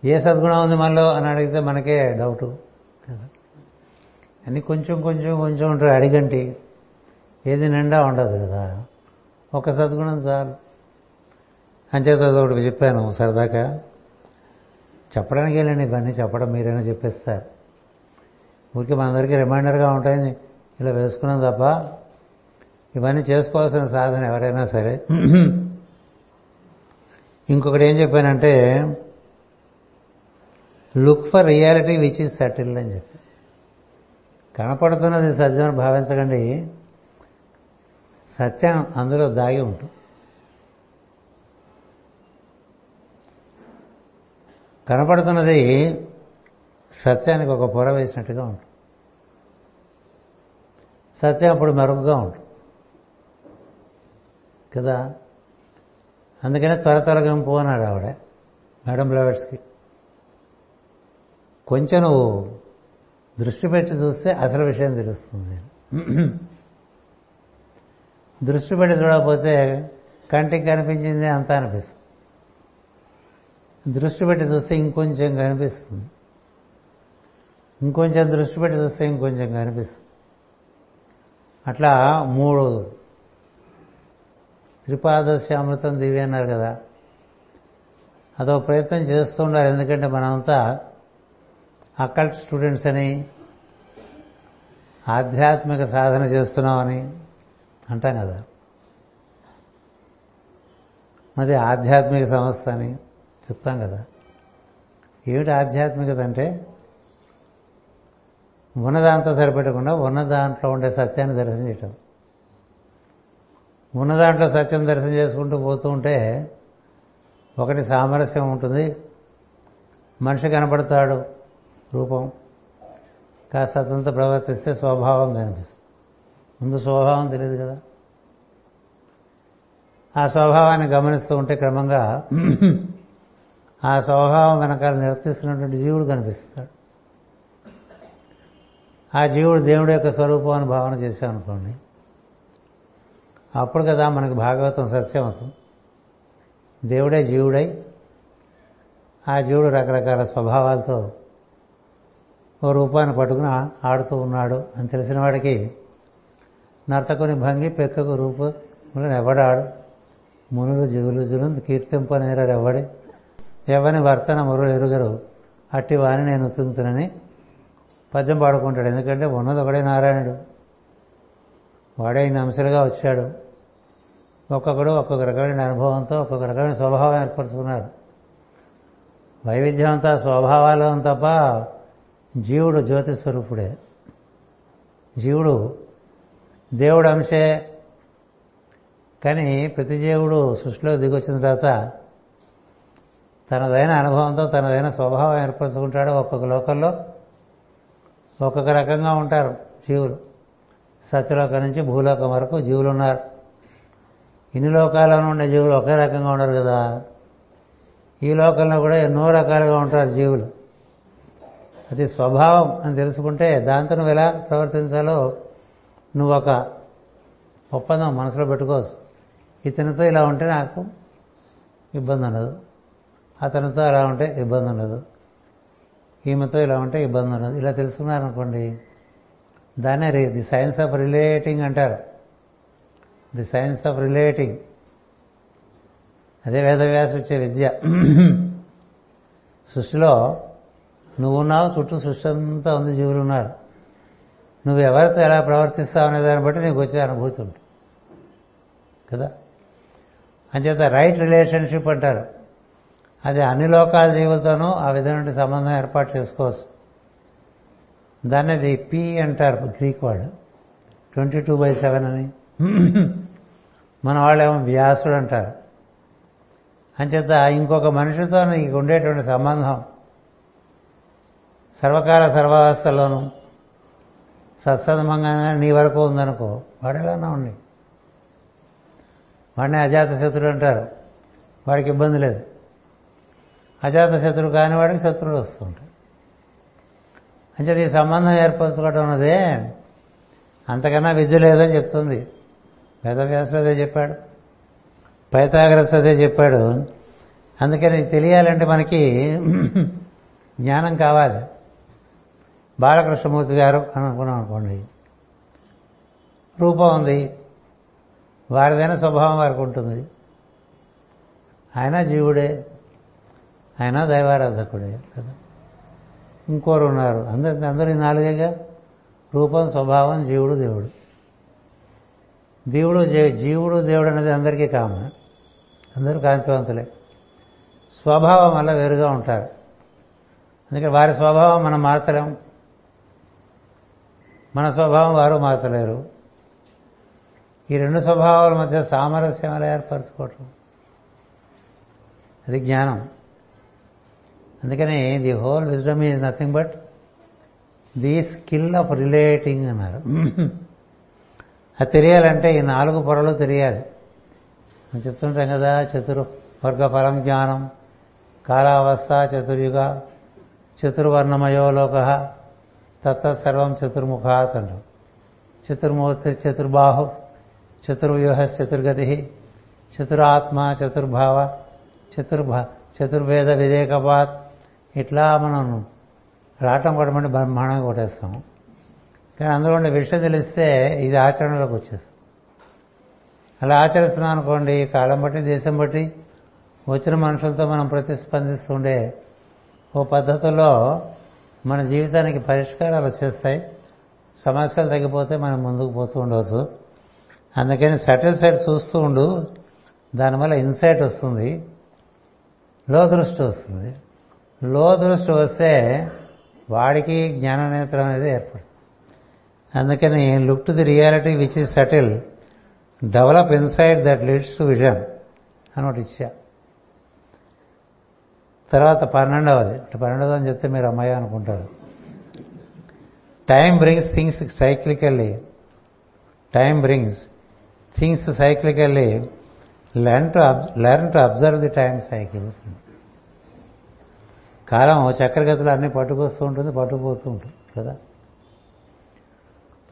Speaker 1: ఏ సద్గుణం ఉంది మనలో అని అడిగితే మనకే డౌటు. అన్నీ కొంచెం కొంచెం కొంచెం ఉంటారు అడిగంటి. ఏది నిండా ఉండదు కదా. ఒక సద్గుణం చాలు. అంచేత ఒకటి చెప్పాను సరదాగా. చెప్పడానికి వెళ్ళండి ఇవన్నీ చెప్పడం మీరైనా చెప్పేస్తారు. ఊరికి మనందరికీ రిమైండర్గా ఉంటాయని ఇలా వేసుకున్నాం తప్ప ఇవన్నీ చేసుకోవాల్సిన సాధన ఎవరైనా సరే. ఇంకొకటి ఏం చెప్పానంటే look for reality which is subtle అని చెప్పి. కనపడుతున్నది సత్యం భావించకండి. సత్యం అందులో దాగి ఉంటుంది కనపడుతున్నది సత్యానికి ఒక పొర వేసినట్టుగా ఉంటుంది సత్యం అప్పుడు మెరుగుగా ఉంటుంది కదా? అందుకనే త్వర త్వరగా పోనాడు ఆవిడ మేడం బ్లవర్స్కి కొంచెం నువ్వు దృష్టి పెట్టి చూస్తే అసలు విషయం తెలుస్తుంది. దృష్టి పెట్టి చూడకపోతే కంటికి కనిపించింది అంతా అనిపిస్తుంది. దృష్టి పెట్టి చూస్తే ఇంకొంచెం కనిపిస్తుంది. ఇంకొంచెం దృష్టి పెట్టి చూస్తే ఇంకొంచెం కనిపిస్తుంది. అట్లా మూడు అమృతం దివి అన్నారు కదా. అదో ప్రయత్నం చేస్తూ ఉండాలి ఎందుకంటే మనమంతా అకల్ట్ స్టూడెంట్స్ అని ఆధ్యాత్మిక సాధన చేస్తున్నామని అంటాం కదా. మరి ఆధ్యాత్మిక సంస్థ అని చెప్తాం కదా. ఏమిటి ఆధ్యాత్మికత అంటే ఉన్నదాంతో సరిపెట్టకుండా ఉన్న దాంట్లో ఉండే సత్యాన్ని దర్శనం చేయటం. ఉన్న దాంట్లో సత్యం దర్శనం చేసుకుంటూ పోతూ ఉంటే ఒకటి సామరస్యం ఉంటుంది మనిషి కనపడతాడు రూపం. కాస్త అతనితో ప్రవర్తిస్తే స్వభావం కనిపిస్తుంది ముందు స్వభావం తెలియదు కదా. ఆ స్వభావాన్ని గమనిస్తూ ఉంటే క్రమంగా ఆ స్వభావం వెనకాల నిర్వర్తిస్తున్నటువంటి జీవుడు కనిపిస్తాడు. ఆ జీవుడు దేవుడి యొక్క స్వరూపం అని భావన చేశామనుకోండి అప్పుడు కదా మనకి భాగవతం సత్యం అవుతుంది. దేవుడే జీవుడై ఆ జీవుడు రకరకాల స్వభావాలతో ఓ రూపాన్ని పట్టుకుని ఆడుతూ ఉన్నాడు అని తెలిసిన వాడికి నర్తకుని భంగి పెక్కకు రూపం ఎవడాడు? మునులు జీవులు జులు కీర్తింపనేరారు ఎవడే? ఎవని వర్తన మురులు ఎరుగరు? అట్టి వాని నేను తుంతునని పద్యం పాడుకుంటాడు. ఎందుకంటే ఉన్నది ఒకడే నారాయణుడు. వాడే ఇన్ని అంశాలుగా వచ్చాడు. ఒక్కొక్కడు ఒక్కొక్క రకమైన అనుభవంతో ఒక్కొక్క రకమైన స్వభావం ఏర్పరచుకున్నారు. వైవిధ్యం అంతా స్వభావాలు తప్ప జీవుడు జ్యోతి స్వరూపుడే జీవుడు దేవుడు అంశే కానీ ప్రతి జీవుడు సృష్టిలో దిగొచ్చిన తర్వాత తనదైన అనుభవంతో తనదైన స్వభావం ఏర్పరచుకుంటాడు. ఒక్కొక్క లోకంలో ఒక్కొక్క రకంగా ఉంటారు జీవులు. సత్యలోకం నుంచి భూలోకం వరకు జీవులు ఉన్నారు ఇన్ని లోకాల్లోనూ ఉండే జీవులు ఒకే రకంగా ఉండరు కదా. ఈ లోకంలో కూడా ఎన్నో రకాలుగా ఉంటారు జీవులు. అది స్వభావం అని తెలుసుకుంటే దాంతో నువ్వు ఎలా ప్రవర్తించాలో నువ్వు ఒక ఒప్పందం మనసులో పెట్టుకోవచ్చు. ఇతనితో ఇలా ఉంటే నాకు ఇబ్బంది ఉండదు అతనితో అలా ఉంటే ఇబ్బంది ఉండదు ఈమెతో ఇలా ఉంటే ఇబ్బంది ఉండదు ఇలా తెలుసుకున్నారనుకోండి దాన్నే ది సైన్స్ ఆఫ్ రిలేటింగ్ అంటారు. The science of relating. అదే వేదవ్యాస వచ్చే విద్య. సృష్టిలో నువ్వున్నావు చుట్టూ సృష్టి అంతా ఉంది జీవులు ఉన్నారు. నువ్వు ఎవరితో ఎలా ప్రవర్తిస్తావు అనే దాన్ని బట్టి నీకు వచ్చే అనుభూతి ఉంటుంది. కదా? అంచేత రైట్ రిలేషన్షిప్ అంటారు. అది అన్ని లోకాల జీవులతోనూ ఆ విధమైన సంబంధం ఏర్పాటు చేసుకోవచ్చు. దాన్ని అది పి అంటారు గ్రీక్ వాళ్ళు. ట్వంటీ టూ బై సెవెన్ అని. మన వాళ్ళేమో వ్యాసుడు అంటారు. అంచేత ఇంకొక మనిషితో నీకు ఉండేటువంటి సంబంధం సర్వకాల సర్వావస్థలోనూ సత్సంగంగా నీ వరకు ఉందనుకో వాడు ఎలానా ఉండి వాడిని అజాత శత్రుడు అంటారు. వాడికి ఇబ్బంది లేదు. అజాత శత్రువు కాని వాడికి శత్రువులు వస్తుంటాయి అంచేది ఈ సంబంధం ఏర్పరచుకోవడం అన్నదే అంతకన్నా విద్య లేదని చెప్తుంది. వేదవ్యాసుడు అదే చెప్పాడు. పైతాగ్రస్ అదే చెప్పాడు. అందుకని తెలియాలంటే మనకి జ్ఞానం కావాలి. బాలకృష్ణమూర్తి గారు అని అనుకున్నాం అనుకోండి. రూపం ఉంది. వారిదైన స్వభావం వారికి ఉంటుంది. ఆయన జీవుడే. ఆయన దైవారాధకుడే. కదా. ఇంకోరు ఉన్నారు. అందరి అందరి నాలుగేగా? రూపం స్వభావం జీవుడు దేవుడు. దేవుడు జీవుడు దేవుడు అనేది అందరికీ కామన్. అందరూ కాంతివంతులే. స్వభావం వల్ల వేరుగా ఉంటారు. అందుకే వారి స్వభావం మనం మార్చలేం. మన స్వభావం వారు మార్చలేరు. ఈ రెండు స్వభావాల మధ్య సామరస్యం ఎలా ఏర్పరచుకోవటం. అది జ్ఞానం. అందుకని the whole wisdom is nothing but the skill of relating అన్నారు. అది తెలియాలంటే ఈ నాలుగు పొరలు తెలియాలి. మనం చెప్తుంటాం కదా చతుర్ వర్గ ఫలం జ్ఞానం కాలావస్థ చతుర్యుగ చతుర్వర్ణమయో లోక తత్సర్వం చతుర్ముఖాత్ అంటాం. చతుర్మూర్తి చతుర్బాహు చతుర్వ్యూహ చతుర్గతి చతురాత్మ చతుర్భావ చతుర్భా చతుర్భేద వివేకపాత్. ఇట్లా మనం రావటం కొట్టమంటే బ్రహ్మాండంగా కొట్టేస్తాం. కానీ అందులో ఉండే విషయం తెలిస్తే ఇది ఆచరణలోకి వచ్చేస్తుంది. అలా ఆచరిస్తున్నాం అనుకోండి కాలం బట్టి దేశం బట్టి వచ్చిన మనుషులతో మనం ప్రతిస్పందిస్తుండే ఓ పద్ధతిలో మన జీవితానికి పరిష్కారాలు వచ్చేస్తాయి. సమస్యలు తగ్గిపోతే మనం ముందుకు పోతూ ఉండవచ్చు. అందుకని సటిల్ సైడ్ చూస్తూ ఉండు దానివల్ల ఇన్సైట్ వస్తుంది లో దృష్టి వస్తుంది. లో దృష్టి వస్తే వాడికి జ్ఞాన నేత్రం అనేది ఏర్పడుతుంది. అందుకని look to the reality which is subtle develop inside that leads to vision అని ఒకటి ఇచ్చా. తర్వాత పన్నెండవది. పన్నెండవది అని చెప్తే మీరు అమ్మాయి అనుకుంటారు. Time brings things cyclically time brings things cyclically learn to learn to observe the time cycles కాలం చక్రగతులు అన్నీ పట్టుకొస్తూ ఉంటుంది పట్టుకుపోతూ ఉంటుంది కదా?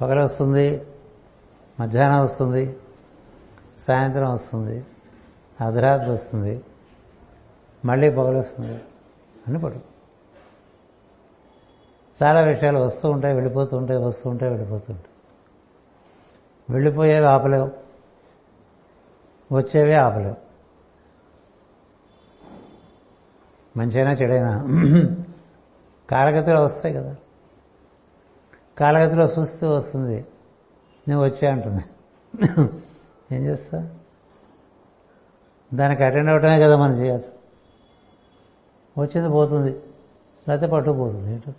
Speaker 1: పగలు వస్తుంది మధ్యాహ్నం వస్తుంది సాయంత్రం వస్తుంది అర్ధరాత్రి వస్తుంది. మళ్ళీ పొగలు వస్తుంది అని పడు చాలా విషయాలు వస్తూ ఉంటాయి వెళ్ళిపోతూ ఉంటాయి వస్తూ ఉంటాయి వెళ్ళిపోతూ ఉంటాయి. వెళ్ళిపోయేవి ఆపలేవు. వచ్చేవి ఆపలేవు. మంచైనా చెడైనా. కాలగతిలో వస్తాయి కదా. కాలగతిలో చూస్తూ వస్తుంది. నేను వచ్చా అంటుంది. ఏం చేస్తా? దానికి అటెండ్ అవటమే కదా మనం చేయాల్సి వచ్చింది పోతుంది. లేకపోతే పట్టుకుపోతుంది ఏంటో?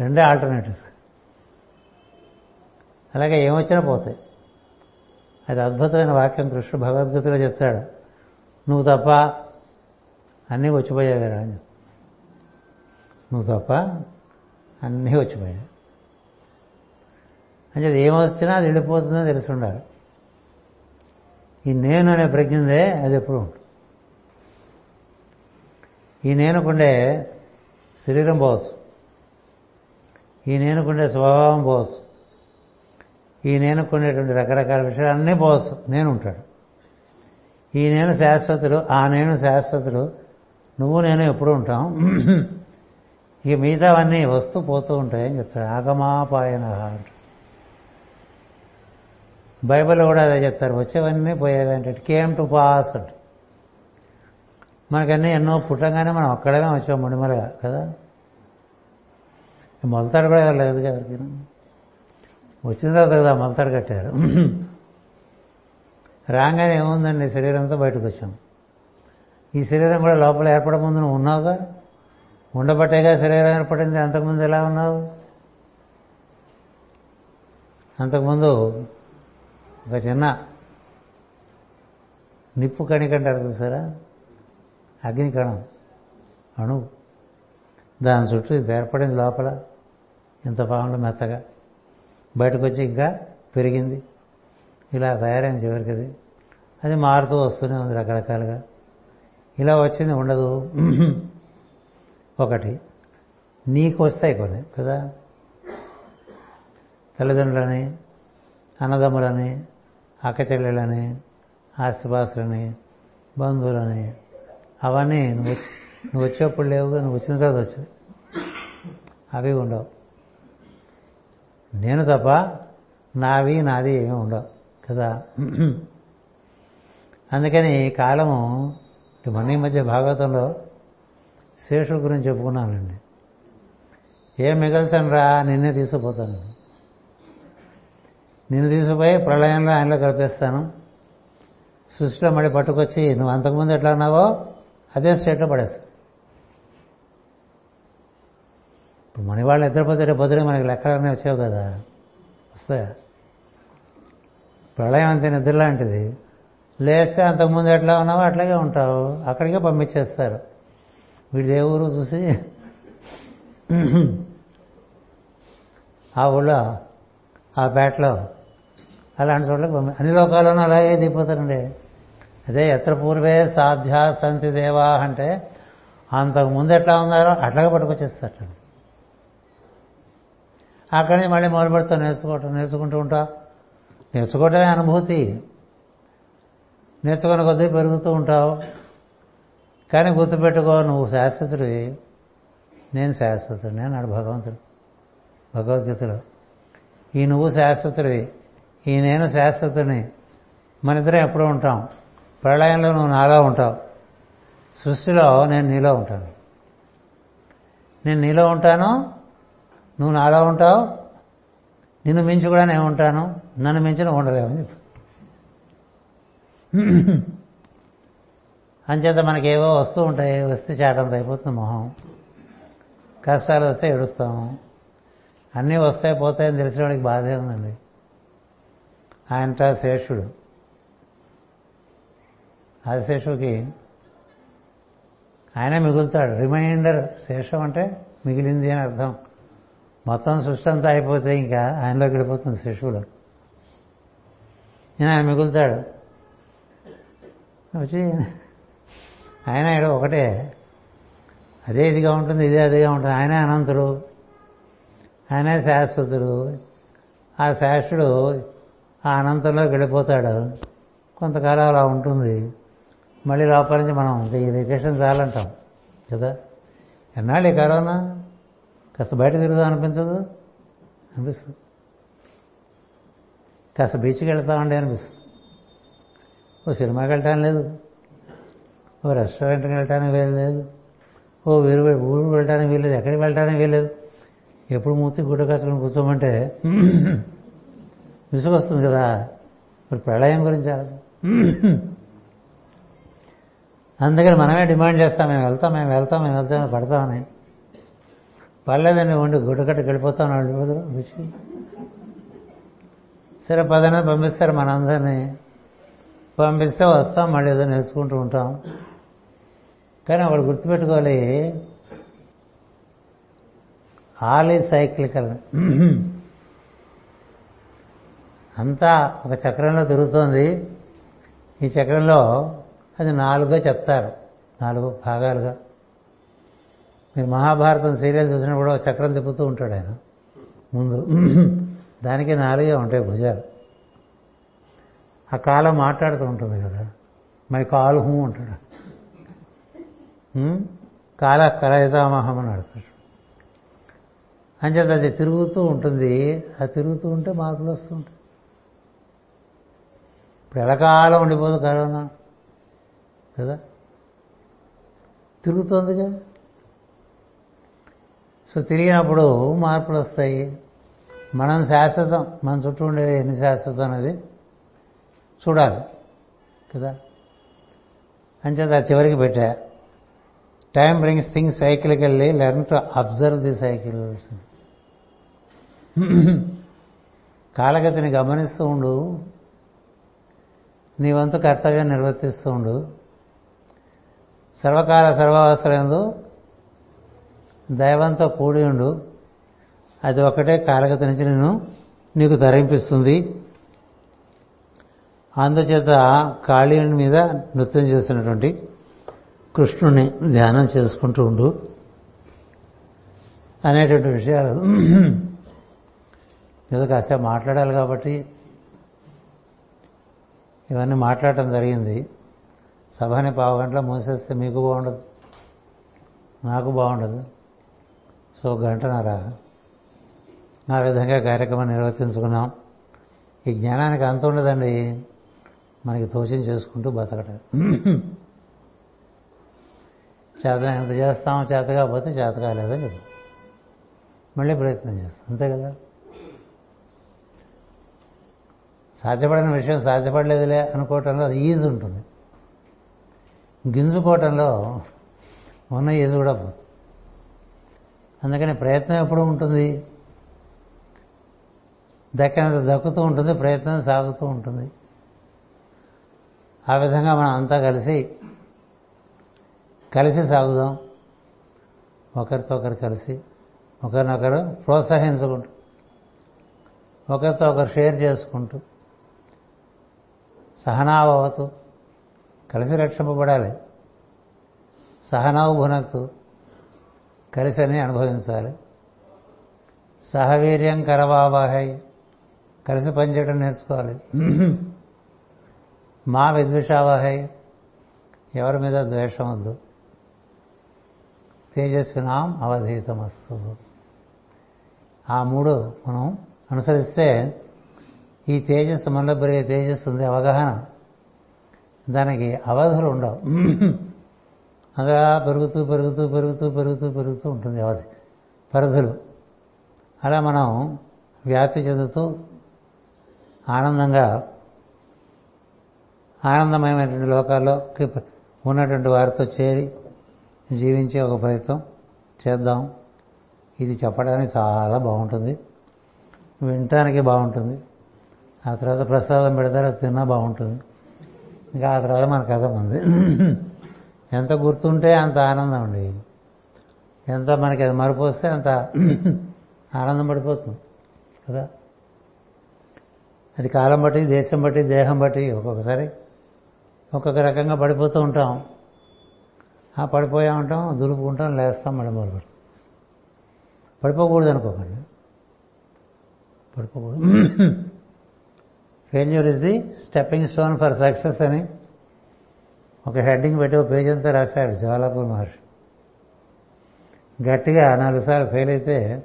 Speaker 1: రెండే ఆల్టర్నేటివ్స్ అలాగే ఏమొచ్చినా పోతాయి. అది అద్భుతమైన వాక్యం కృష్ణుడు భగవద్గీతలో చెప్తాడు. నువ్వు తప్ప అన్నీ వచ్చిపోయావేరా అని నువ్వు తప్ప అన్నీ వచ్చిపోయాయి అంటే ఏమొచ్చినా అది వెళ్ళిపోతుందో తెలిసి ఉండాలి. ఈ నేను అనే ప్రజ్ఞందే అది ఎప్పుడు ఉంటుంది? ఈ నేనుకుండే శరీరం పోవచ్చు. ఈ నేనుకుండే స్వభావం పోవచ్చు. ఈ నేనుకునేటువంటి రకరకాల విషయాలు అన్నీ పోవచ్చు. నేను ఉంటాడు ఈ నేను శాశ్వతుడు ఆ నేను శాశ్వతుడు నువ్వు నేను ఎప్పుడు ఉంటాం. ఇక మిగతావన్నీ వస్తూ పోతూ ఉంటాయని చెప్తాడు. ఆగమాపాయన అంట బైబిల్ కూడా అదే చెప్తారు. వచ్చేవన్నీ పోయేవి అంటే కేమ్ టు పాస్ అంట మనకన్నీ ఎన్నో పుట్టంగానే మనం అక్కడమే వచ్చాం ముడిమలగా కదా? మొలతాడు కూడా లేదు ఎవరికి వచ్చిన తర్వాత కదా మొలతాడు కట్టారు. రాగానే ఏముందండి? శరీరంతో బయటకు వచ్చాం. ఈ శరీరం కూడా లోపల ఏర్పడ ముందు నువ్వు ఉన్నావుగా? ఉండబట్టేగా శరీరం ఏర్పడింది? అంతకుముందు ఎలా ఉన్నావు? అంతకుముందు ఒక చిన్న నిప్పు కణికంటారు చూసారా? అగ్ని కణం అణువు దాని చుట్టూ ఇది ఏర్పడింది లోపల. ఇంత పాములు మెత్తగా. బయటకు వచ్చి ఇంకా పెరిగింది. ఇలా తయారైంది చివరికి అది. అది మారుతూ వస్తూనే ఉంది రకరకాలుగా. ఇలా వచ్చింది ఉండదు. ఒకటి. నీకు వస్తాయి కొన్ని కదా? తల్లిదండ్రులని అన్నదమ్ములని అక్కచెల్లెలని ఆస్తిపాస్తులని బంధువులని అవన్నీ నువ్వు నువ్వు వచ్చేప్పుడు లేవు నువ్వు వచ్చిన తర్వాత వచ్చింది. అవి ఉండవు. నేను తప్ప నావి నాది ఏమి ఉండవు కదా? అందుకని కాలము మన ఈ మధ్య భాగవతంలో శేషుడు గురించి చెప్పుకున్నానండి. ఏం మిగల్చను రా నిన్నే తీసుకుపోతాను. నిన్ను తీసుకుపోయి ప్రళయంలో ఆయనలో కలిపేస్తాను. సృష్టిలో మళ్ళీ పట్టుకొచ్చి నువ్వు అంతకుముందు ఎట్లా ఉన్నావో అదే స్టేట్లో పడేస్తారు ఇప్పుడు మన వాళ్ళు నిద్రపోతే రేపు పొద్దున మనకి లెక్కలన్నీ వచ్చావు కదా. వస్తాయా? ప్రళయం అంతే నిద్ర లాంటిది. లేస్తే అంతకుముందు ఎట్లా ఉన్నావో అట్లాగే ఉంటావు. అక్కడికే పంపించేస్తారు. వీడి ఏ ఊరు చూసి? ఆ ఊళ్ళో ఆ పేటలో అలాంటి చోట్లకి పంపి అన్ని లోకాల్లోనూ అలాగే దిగిపోతారండి. అదే ఎత్ర పూర్వే సాధ్యా సంతి దేవా అంటే అంతకు ముందు ఎట్లా ఉన్నారో అట్లాగే పట్టుకొచ్చేస్తారు అక్కడి నుంచి మళ్ళీ మొదలు నేర్చుకోవటం నేర్చుకుంటూ ఉంటా. నేర్చుకోవటమే అనుభూతి. నేర్చుకున్న కొద్దీ పెరుగుతూ ఉంటావు. కానీ గుర్తుపెట్టుకో నువ్వు శాశ్వతుడివి. నేను శాశ్వతుడిని అన్నాడు భగవంతుడు. భగవద్గీతలో. ఈ నువ్వు శాశ్వతుడివి. ఈ నేను శాశ్వతుని మన ఇద్దరం ఎప్పుడూ ఉంటాం. ప్రళయంలో నువ్వు నాలో ఉంటావు. సృష్టిలో నేను నీలో ఉంటాను. నేను నీలో ఉంటాను నువ్వు నాలో ఉంటావు నిన్ను మించి కూడా నేను ఉంటాను నన్ను మించిన ఉండలేమని చెప్పి. అంచేత మనకేవో వస్తూ ఉంటాయి వస్తే చాటంత అయిపోతుంది మొహం. కష్టాలు వస్తే ఏడుస్తాము. అన్నీ వస్తాయి పోతాయని తెలిసిన వాడికి బాధే ఉందండి. ఆయన శేషుడు. ఆదిశేషుకి ఆయన మిగులుతాడు. రిమైండర్ శేషం అంటే మిగిలింది అని అర్థం. మొత్తం సృష్టి అంతా అయిపోతే ఇంకా ఆయనలోకి వెళ్ళిపోతుంది శిశువులో ఆయన మిగులుతాడు. వచ్చి ఆయన ఏడో ఒకటే. అదే ఇదిగా ఉంటుంది ఇదే అదిగా ఉంటుంది. ఆయన అనంతుడు. ఆయనే శాశ్వతుడు. ఆ శాశ్వడు ఆ అనంతంలోకి వెళ్ళిపోతాడు. కొంతకాలం అలా ఉంటుంది. మళ్ళీ లోపల నుంచి మనం ఈ వెకేషన్ చాలంటాం కదా? ఎన్నాళ్ళు ఈ కరోనా? కాస్త బయట తిరుగుదాం అనిపించదు? అనిపిస్తుంది. కాస్త బీచ్కి వెళ్తామండి అనిపిస్తుంది. ఓ సినిమాకి వెళ్ళటానికి లేదు. ఓ రెస్టారెంట్కి వెళ్ళటానికి వీలు లేదు. ఓ వీరు ఊరు వెళ్ళటానికి వీల్లేదు ఎక్కడికి వెళ్ళటానికి వీల్లేదు ఎప్పుడు మూర్తి గుడ్డ కాసుకొని కూర్చోమంటే విసుగొస్తుంది కదా. మరి ప్రళయం గురించి అందుకని మనమే డిమాండ్ చేస్తాం మేము వెళ్తాం మేము వెళ్తాం మేము వెళ్తాం పడతామని పర్లేదండి ఉండి గుడ్డకట్టు గడిపోతాం వాళ్ళు రుచి. సరే పదనే పంపిస్తారు మనందరినీ. పంపిస్తే వస్తాం మళ్ళీ ఏదో నేర్చుకుంటూ ఉంటాం. కానీ అప్పుడు గుర్తుపెట్టుకోవాలి. ఆల్ ఈ సైక్లికల్. అంతా ఒక చక్రంలో తిరుగుతోంది. ఈ చక్రంలో అది నాలుగుగా చెప్తారు. నాలుగు భాగాలుగా. మీరు మహాభారతం సీరియల్ చూసినప్పుడు కూడా చక్రం తిప్పుతూ ఉంటాడు ఆయన. ముందు దానికి నాలుగే ఉంటాయి భుజాలు. ఆ కాలం మాట్లాడుతూ ఉంటుంది కదా మరి కాలు హూ అంటాడు. కాల కలయితామహం అని అడుగుతాడు. అంచేత అది తిరుగుతూ ఉంటుంది. అది తిరుగుతూ ఉంటే మార్పులు వస్తూ ఉంటాయి. ఇప్పుడు ఎలకాలం ఉండిపోదు కరోనా. కదా? తిరుగుతోందిగా? సో తిరిగినప్పుడు మార్పులు వస్తాయి. మనం శాశ్వతం మన చుట్టూ ఉండేది ఎన్ని శాశ్వతం అనేది చూడాలి కదా? అంచేత చివరికి పెట్టా. Time brings things సైకిల్కెళ్ళి learn to observe the cycles కాలగతిని గమనిస్తూ ఉండు. నీ వంతు కర్తవ్యం నిర్వర్తిస్తూ ఉండు. సర్వకాల సర్వావసరందు దైవంతో కూడి ఉండు. అది ఒకటే కాలగతి నుంచి నేను నీకు తరింపిస్తుంది. అందుచేత కాళీయుని మీద నృత్యం చేస్తున్నటువంటి కృష్ణుని ధ్యానం చేసుకుంటూ ఉండు. అనేటువంటి విషయాలు ఏదో కాసేపు మాట్లాడాలి కాబట్టి ఇవన్నీ మాట్లాడటం జరిగింది. సభని పావు గంటల మూసేస్తే మీకు బాగుండదు. నాకు బాగుండదు. సో గంటన్నర. ఆ విధంగా కార్యక్రమం నిర్వర్తించుకున్నాం. ఈ జ్ఞానానికి అంత ఉండదండి. మనకి తోచం చేసుకుంటూ బతకడం చేత ఎంత చేస్తాం చేత కాకపోతే చేత కాలేదో లేదు. మళ్ళీ ప్రయత్నం చేస్తాం. అంతే కదా? సాధ్యపడిన విషయం సాధ్యపడలేదులే అనుకోవటంలో అది ఈజీ ఉంటుంది. గింజుకోవటంలో ఉన్న ఈజు కూడా పోతుంది అందుకని ప్రయత్నం ఎప్పుడు ఉంటుంది? దక్కినంత దక్కుతూ ఉంటుంది ప్రయత్నం సాగుతూ ఉంటుంది. ఆ విధంగా మనం అంతా కలిసి కలిసి సాగుదాం. ఒకరితో ఒకరు కలిసి ఒకరినొకరు ప్రోత్సహించుకుంటూ ఒకరితో ఒకరు షేర్ చేసుకుంటూ సహనావవతు కలిసి రక్షింపబడాలి. సహనవభునత్తు భునక్తు కలిసి అని అనుభవించాలి. సహవీర్యం కరవాబాహై కలిసి పనిచేయడం నేర్చుకోవాలి. మా విద్విషావాహై ఎవరి మీద ద్వేషం వద్దు. తేజస్వినాం అవధీతమస్తు. ఆ మూడు మనం అనుసరిస్తే ఈ తేజస్సు మనలో పెరిగే తేజస్సు ఉంది అవగాహన. దానికి అవధులు ఉండవు. అలా పెరుగుతూ పెరుగుతూ పెరుగుతూ పెరుగుతూ పెరుగుతూ ఉంటుంది అవధి. పరిధులు. అలా మనం వ్యాప్తి చెందుతూ ఆనందంగా ఆనందమయమైనటువంటి లోకాల్లోకి ఉన్నటువంటి వారితో చేరి జీవించే ఒక ప్రయత్నం చేద్దాం. ఇది చెప్పడానికి చాలా బాగుంటుంది. వినటానికి బాగుంటుంది. ఆ తర్వాత ప్రసాదం పెడతారు తిన్నా బాగుంటుంది. ఇంకా ఆ తర్వాత మన కథ ఉంది ఎంత గుర్తుంటే అంత ఆనందం అండి. ఎంత మనకి అది మరిపోస్తే అంత ఆనందం పడిపోతుంది కదా? అది కాలం బట్టి దేశం బట్టి దేహం బట్టి ఒక్కొక్కసారి ఒక్కొక్క రకంగా పడిపోతూ ఉంటాం. ఆ పడిపోయా ఉంటాం దులుపుకుంటాం లేస్తాం మళ్ళీ మొదలు పడిపోకూడదు అనుకోకండి పడిపోకూడదు. Failure is the stepping stone for success అని ఒక హెడ్డింగ్ పెట్టి ఒక పేజ్ అంతా రాశాడు జ్వాలాపూర్ మహర్షి. గట్టిగా నాలుగు సార్లు ఫెయిల్ అయితే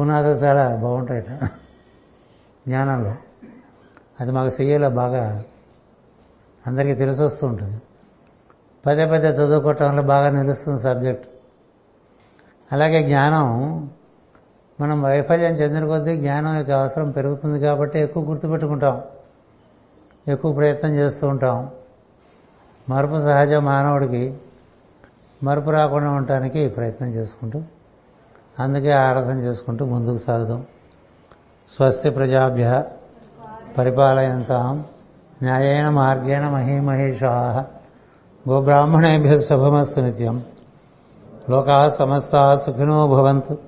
Speaker 1: పునాదులు చాలా బాగుంటాయట జ్ఞానంలో. అది మాకు సీఏలో బాగా అందరికీ తెలిసి వస్తూ ఉంటుంది. పదే పదే చదువుకోవటంలో బాగా నిలుస్తుంది సబ్జెక్ట్. అలాగే జ్ఞానం మనం వైఫల్యం చెందిన కొద్దీ జ్ఞానం యొక్క అవసరం పెరుగుతుంది కాబట్టి ఎక్కువ గుర్తుపెట్టుకుంటాం. ఎక్కువ ప్రయత్నం చేస్తూ ఉంటాం. మరపు సహజ మానవుడికి మరపు రాకుండా ఉండటానికి ప్రయత్నం చేసుకుంటూ అందుకే ఆరాధన చేసుకుంటూ ముందుకు సాగుదాం. స్వస్తి ప్రజాభ్య పరిపాలయంతాం. న్యాయేన మార్గేణ మహీమహేషా. గోబ్రాహ్మణేభ్య శుభమస్తు నిత్యం. లోకా సమస్తా సుఖినో భవంతు.